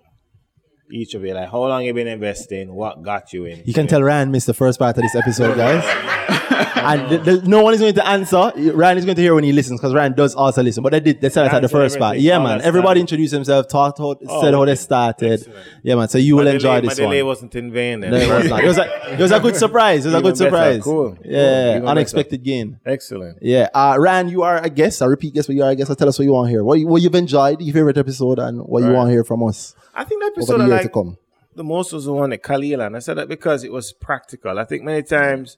Each of you, like, how long you been investing? What got you in? You can tell Ryan missed the first part of this episode, guys. and th- th- no one is going to answer. Ryan is going to hear when he listens because Ryan does also listen. But they did. They said it at the first part. Yeah, Oh, man. Everybody introduced themselves, talked, how, Oh, said how they started. Excellent. Yeah, man. So you will My enjoy this my delay wasn't in vain. Then. No, it was not. It was a, it was a good surprise. It was a good better. surprise. Cool. Yeah, Even unexpected gain. Excellent. Yeah, uh, Ryan, you are a guest. I repeat, guest, what you are a guest. So tell us what you want to hear. What, you, what you've enjoyed, your favorite episode, and what you want to hear from us I think the over episode the I like the most was the one at Kalilah, and I said that because it was practical. I think many times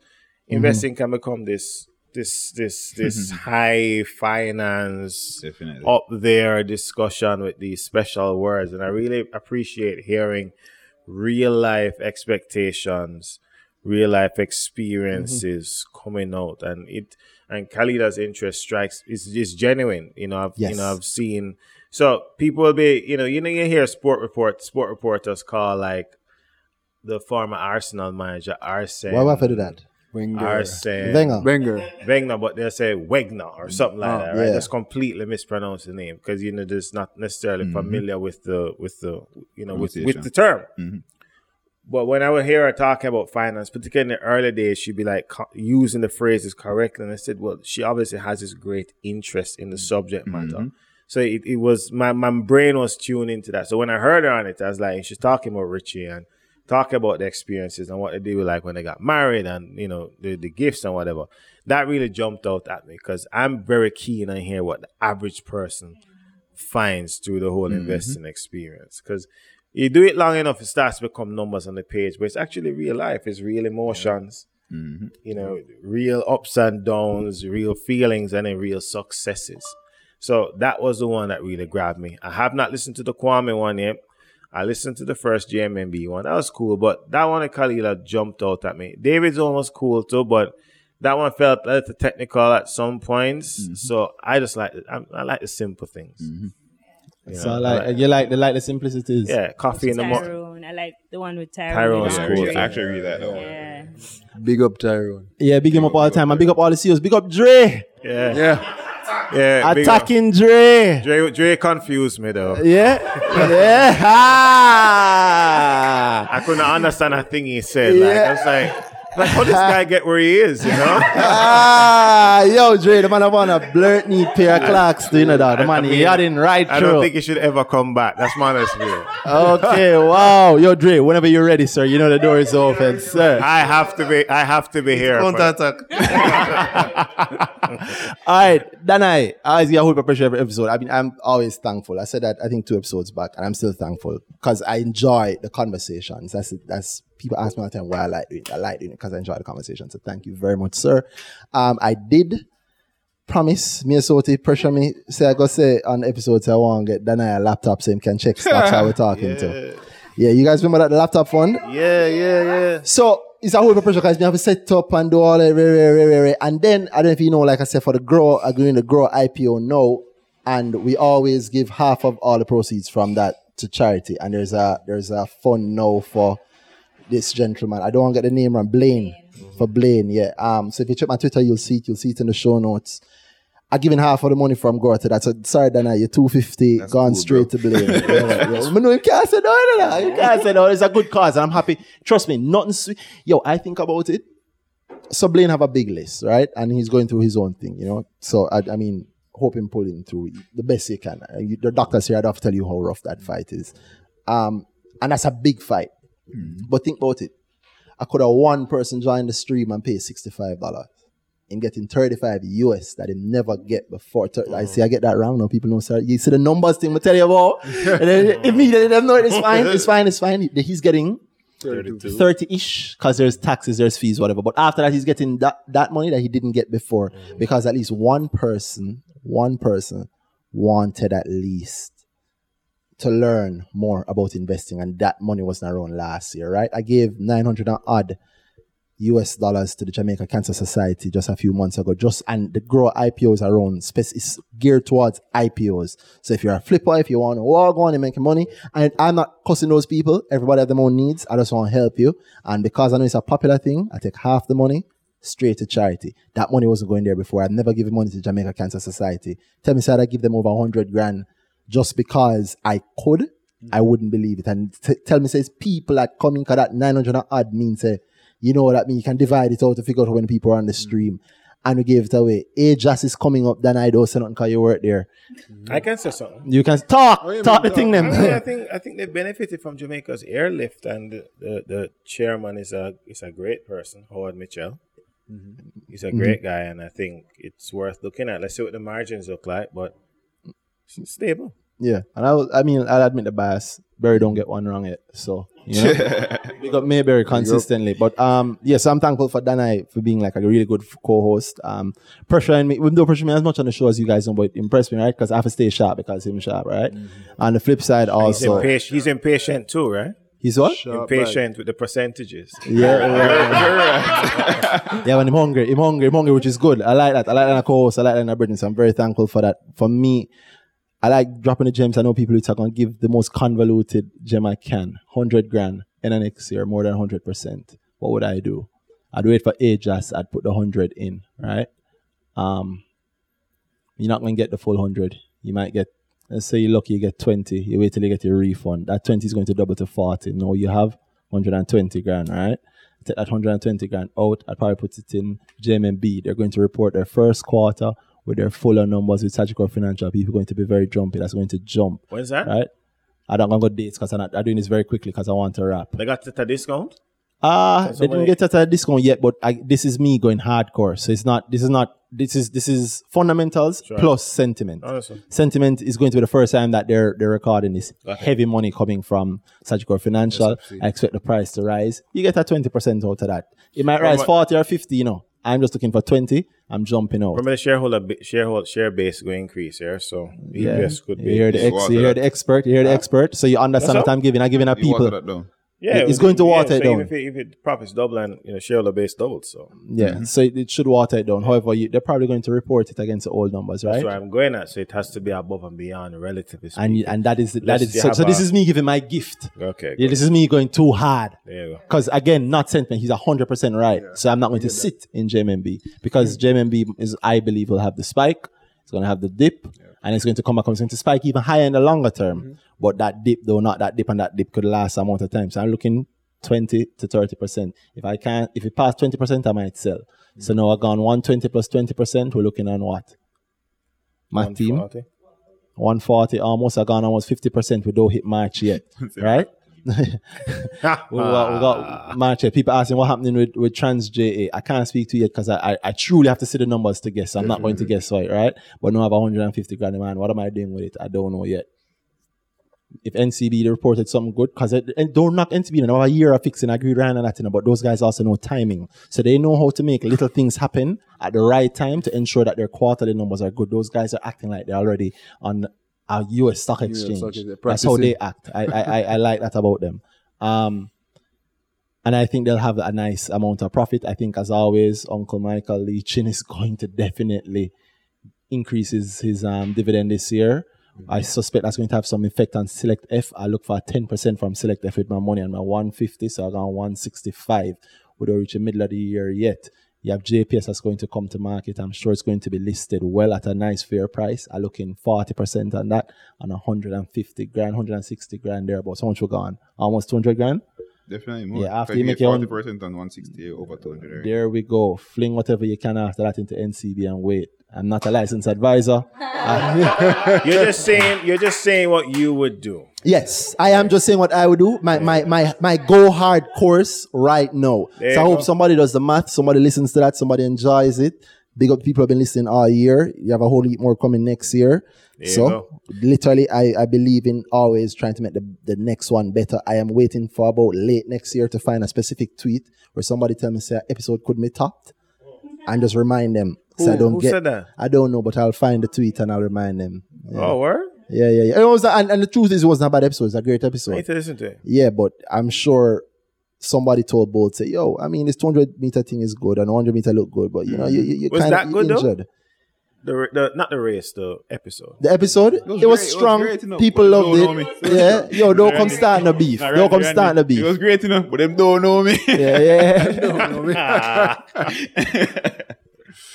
Mm-hmm. investing can become this this this this high finance Definitely. up there discussion with these special words, and I really appreciate hearing real life expectations, real life experiences coming out, and it and Kalilah's interest strikes is is genuine. You know, I've you know I've seen so people will be you know you know you hear sport report sport reporters call like the former Arsenal manager Arsene. Why would I do that? Wenger. Arsene Wenger. Wenger. Wenger, but they'll say Wegner or something like Oh, that, right? yeah. Just completely mispronounce the name because you know just not necessarily familiar with the with the you know with, with the term. Mhm. But when I would hear her talking about finance, particularly in the early days, she'd be like co- using the phrases correctly, and I said, "Well, she obviously has this great interest in the subject matter." So it, it was my my brain was tuned into that. So when I heard her on it, I was like, she's talking about Richie and talking about the experiences and what they do like when they got married and you know the, the gifts and whatever. That really jumped out at me because I'm very keen on hear what the average person finds through the whole mm-hmm. investing experience. Because you do it long enough, it starts to become numbers on the page, but it's actually real life. It's real emotions. Mm-hmm. You know, real ups and downs, real feelings, and then real successes. So that was the one that really grabbed me. I have not listened to the Kwame one yet. I listened to the first JMMB one. That was cool, but that one in Kalilah jumped out at me. David's one was cool too, but that one felt a little technical at some points. Mm-hmm. So I just like I, I like the simple things. Mm-hmm. You So know, like, you like the like the simplicities. yeah, coffee in the morning. I like the one with Tyrone. Tyrone's and cool. Andre. I actually read that. though. Yeah. Big up Tyrone. Yeah, big him up all the time. And big up all the CEOs. Big up Dre. Yeah, Yeah. Yeah. Attacking Dre. Dre, Dre confused me though. Yeah. yeah. Ah. I couldn't understand a thing he said. Like I was like, like how does this guy get where he is, you know? ah, yo, Dre, the man I want a blurt neat pair of clocks, do you know that? The man he had in right I through. don't think he should ever come back. That's my honest view. okay, wow. Yo, Dre, whenever you're ready, sir, you know the door is open, sir. I have to be. I have to be here. Counter attack. All right, Danai, I always get a whole pressure every episode. I mean, I'm always thankful. I said that I think two episodes back, and I'm still thankful because I enjoy the conversations. That's that's people ask me all the time why I like doing it. I like doing it because I enjoy the conversation. So thank you very much, sir. Um, I did promise me and Soti pressure me. Say I go say on episodes I want to get Danai a laptop so he can check stocks I we're talking to. Yeah, you guys remember that the laptop one? Yeah, yeah, yeah. So it's a whole pressure because you have to set up and do all that, and then I don't know if you know, like I said, for the grow, agreeing to grow IPO now, and we always give half of all the proceeds from that to charity. And there's a there's a fund now for this gentleman. I don't want to get the name wrong, Blaine. For Blaine, yeah. Um, so if you check my Twitter, you'll see it. You'll see it in the show notes. I give him half of the money from God That's a sorry, Danai, you're 250 That's gone cool, straight bro. to blame. yeah, yeah. no, you can't say no, no, no. You can't say no. It's a good cause and I'm happy. Trust me, nothing sweet. Yo, I think about it. So Blaine have a big list, right? And he's going through his own thing, you know? So, I, I mean, hope him through the best he can. You, the doctors here, I'd have to tell you how rough that fight is. Um, and that's a big fight. Mm-hmm. But think about it. I could have one person join the stream and pay $65 him getting 35 US that he never get before. 30, I mm. see, I get that wrong now. People know, sir. You see the numbers thing, I tell you about. and then immediately they know it's fine, it's fine, it's fine. He's getting 30 ish because there's taxes, there's fees, whatever. But after that, he's getting that, that money that he didn't get before mm. because at least one person, one person wanted at least to learn more about investing and that money wasn't around last year, right? I gave 900 and odd US dollars to the Jamaica Cancer Society just a few months ago. Just and the grow IPOs around space is geared towards IPOs. So if you're a flipper, if you want to walk on and make money, and I'm not cussing those people, everybody have their own needs. I just want to help you. And because I know it's a popular thing, I take half the money straight to charity. That money wasn't going there before. I've never given money to Jamaica Cancer Society. Tell me, sir, I give them over 100 grand just because I could. I wouldn't believe it. And t- tell me, says people that come in, cause that 900 and odd means, say, you know what that means? You can divide it out to figure out when people are on the stream. And we gave it away. Ajas is coming up, then I don't say nothing because you work there. I can say something. You can talk, you talk mean the thing I, mean, I them. think I think they benefited from Jamaica's airlift, and the, the, the chairman is a is a great person, Howard Mitchell. He's a great guy, and I think it's worth looking at. Let's see what the margins look like, but it's stable. yeah. And I was, I mean, I'll admit the bias. Barry don't get one wrong yet. So, you know, we got Mayberry consistently. But um, yes, I'm thankful for Danai for being like a really good co-host. Um, pressuring me, even though pressure me as much on the show as you guys know, but it impressed me, right? Because I have to stay sharp because him sharp, right? On the flip side, He's also, impatient. He's impatient too, right? he's what? impatient with the percentages. Yeah, yeah, yeah. When I'm hungry, I'm hungry, I'm hungry, which is good. I like that. I like that. I co-host. I like that. in Britain. So I'm very thankful for that. For me, I like dropping the gems. I know people who are going to give the most convoluted gem I can. Hundred grand in the next year, more than hundred percent. What would I do? I'd wait for Ajas. I'd put the hundred in, right? Um, you're not going to get the full hundred. You might get. Let's say you're lucky, you get 20. You wait till you get your refund. That 20 is going to double to 40. No, you have 120 grand, right? Take that 120 grand out. I'd probably put it in JMMB. They're going to report their first quarter with their fuller numbers with Sagicor Financial. People are going to be very jumpy. That's going to jump, When's that? right? I don't want to go dates because I'm, not- I'm doing this very quickly because I want to wrap. They got it at a discount. Ah, That's they didn't get it at a discount yet, but I, this is me going hardcore. So it's not. This is not. This is this is fundamentals plus sentiment. Honestly. Sentiment is going to be the first time that they're they're recording this heavy money coming from Sagicor Financial. I expect the price to rise. You get a twenty percent out of that. It might rise forty or fifty. You know, I'm just looking for twenty. I'm jumping out. Remember the shareholder shareholder share base going increase here, so Yeah. EPS could You be. hear the ex, you hear the expert. You hear the expert. So you understand That's what? I'm giving. I'm giving a You water people. That down. Yeah, It's going to water it so down. If it, if it profits double and you know shareholder base doubles, so Yeah, so it, it should water it down. However, you, they're probably going to report it against the old numbers, right? that's where I'm going at. So it has to be above and beyond, relatively speaking. and and that is that Unless is so, so this is me giving my gift. okay, Yeah, this is me going too hard. there go. Because again, not sentiment. He's hundred percent right. So I'm not going to sit in JMMB because JMMB is, I believe, will have the spike. It's going to have the dip, and it's going to come back. It's going to spike even higher in the longer term. Mm-hmm. But that dip, though, not that dip, and that dip could last a amount of time. So I'm looking twenty to thirty percent. If I can't, if it passed twenty percent, I might sell. So now I've gone one twenty plus twenty percent. We're looking on what? My team. 140. 140 almost. I gone almost 50% we don't hit March yet. right? we, got, we got March yet. People asking what happening with, with Trans JA. I can't speak to you yet because I, I, I truly have to see the numbers to guess. I'm not going to guess right, right? But now I have 150 grand in mind. What am I doing with it? I don't know yet. If NCB they reported something good, because they don't knock NCB. Now a year of fixing, I agree with Ryan and that, but those guys also know timing. So they know how to make little things happen at the right time to ensure that their quarterly numbers are good. Those guys are acting like they're already on a US stock exchange. stock That's how they act. I, I, I, I like that about them. Um, and I think they'll have a nice amount of profit. I think, as always, Uncle Michael Lee Chin is going to definitely increase his, his um, dividend this year. I mm-hmm. suspect that's going to have some effect on Select F. I look for 10% from Select F with my money and my 150, so I got 165. We don't reach the middle of the year yet. You have JPS that's going to come to market. I'm sure it's going to be listed well at a nice fair price. I look in 40% on that on 150 grand, 160 grand thereabouts. How much we gone? Almost 200 grand? Definitely more. Yeah, after Can you make your own- forty percent on one sixty over two hundred. area. There we go. Fling whatever you can after that into NCB and wait. I'm not a licensed advisor. You're just saying. You're just saying what you would do. yes, I am just saying what I would do. My my my my go hard course right now. There so I you hope go. somebody does the math, somebody listens to that, somebody enjoys it. Big up people have been listening all year. You have a whole heap more coming next year. you so literally I, I believe in always trying to make the, the next one better. I am waiting for about late next year to find a specific tweet where somebody tell me say episode could be topped and just remind them. So I don't who get said that? I don't know, but I'll find the tweet and I'll remind them. Yeah. Oh, word. Yeah, yeah, yeah. It was, and, and the truth is, it wasn't a bad episode. It's a great I episode. need to listen to it. Yeah, but I'm sure somebody told Bolt, say, yo, I mean, this 200 meter thing is good and 100 meter look good, but you know, you, you, you Was kind that of good, though? The, the not the race, the episode. The episode, it was, was great, it was strong. great, People but loved don't know it. Yeah, yo, don't come starting the beef. Nah, Don't come Randy, starting the beef. It was great enough, but them don't know me. Yeah, yeah.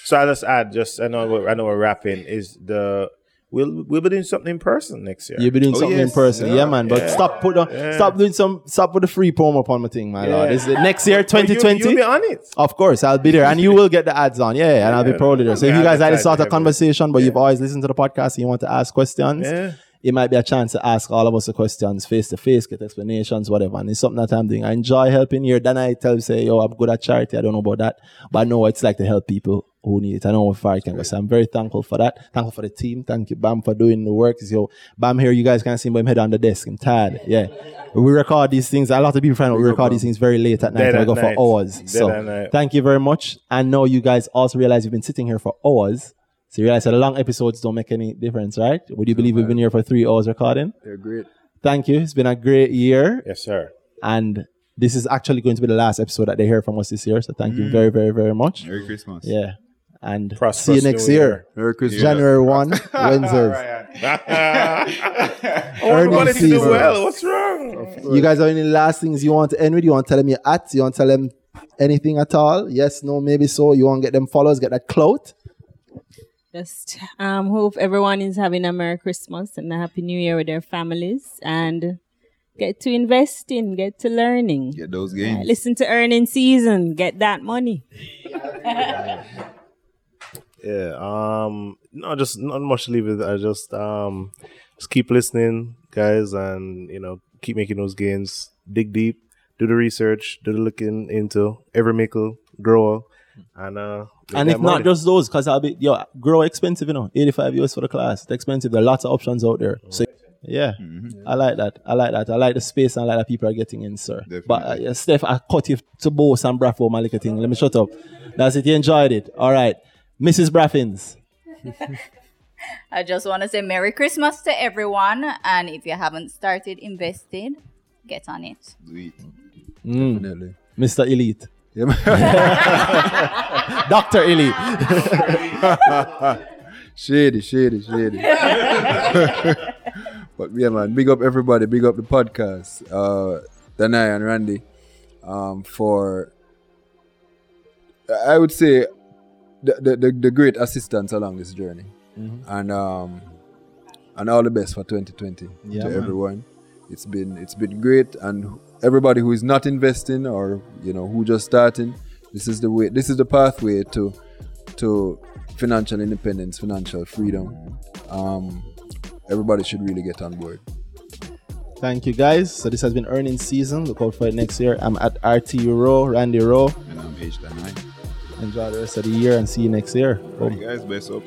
So I just add, just I know we're, I know we're wrapping. Is the we'll we'll be doing something in person next year. You'll be doing Oh, something in person, yeah, Yeah, man. But yeah. stop put on, Yeah. stop doing some, stop with the free promo upon my thing, my Lord. Yeah. This is next year, But you- 2020. You'll be on it. Of course, I'll be there, and you will get the ads on. Yeah, and I'll be Yeah, proud of there. So if you guys had this advertise sort of conversation, but you've always listened to the podcast and you want to ask questions, Yeah. It might be a chance to ask all of us the questions face to face, get explanations, whatever. And it's something that I'm doing. I enjoy helping here. Then I tell you, say, yo, I'm good at charity. I don't know about that, but I know what it's like to help people who need it. I know how far I can go. So I'm very thankful for that. Thankful for the team. Thank you, Bam, for doing the work. Yo, Bam here, you guys can see him head on the desk. I'm tired. Yeah. We record these things. A lot of people find out we record these things very late at night. Dead and we at go night. for hours. Dead so thank you very much. I know you guys also realize you've been sitting here for hours. So you realize that the long episodes don't make any difference, right? Would you believe we've been here for three hours recording? They're great. Thank you. It's been a great year. Yes, sir. And this is actually going to be the last episode that they hear from us this year. So thank you mm. very, very, very much. Merry Christmas. Yeah. And Prosperous see you next year. Year. Merry Christmas. January 1, Wednesdays. I want to do season. well. What's wrong? You guys have any last things you want to end with? You want to tell them your at? You want to tell them anything at all? Yes, no, maybe so. You want to get them followers, get that clout? Just um, hope everyone is having a Merry Christmas and a Happy New Year with their families and get to investing, get to learning. Get those Uh, listen to earning season, get that money. Yeah. Um. No, just not much to leave it. I just um, just keep listening, guys, and you know, keep making those gains. Dig deep, do the research, do the looking into every mickle, grow, and uh. Make And that if not just those, because I'll be yo, grow expensive, you know, 85 US for the class. It's expensive. There are lots of options out there. So yeah, I like that. I like that. I like the space and I like that people are getting in, sir. But uh, yeah, Steph, I cut you to boast and bravo, my little thing. Let me shut up. That's it. You enjoyed it. All right. Mrs. Braffins. I just want to say Merry Christmas to everyone. And if you haven't started investing, get on it. Do it. Mm. Definitely. Mr. Elite. Dr. Elite. shady, shady, shady. but yeah, man, big up everybody, big up the podcast, uh, Danai and Randy, um, for I would say the the, the, the great assistance along this journey, and um, and all the best for 2020 Yeah, to man. everyone. It's been it's been great, and everybody who is not investing or you know who just starting, this is the way. This is the pathway to to financial independence, financial freedom. Um, everybody should really get on board. Thank you, guys. So this has been earning season. Look out for it next year. I'm at RT Rowe, Randy Rowe. And I'm H Danai. Enjoy the rest of the year and see you next year. All right, guys, best up.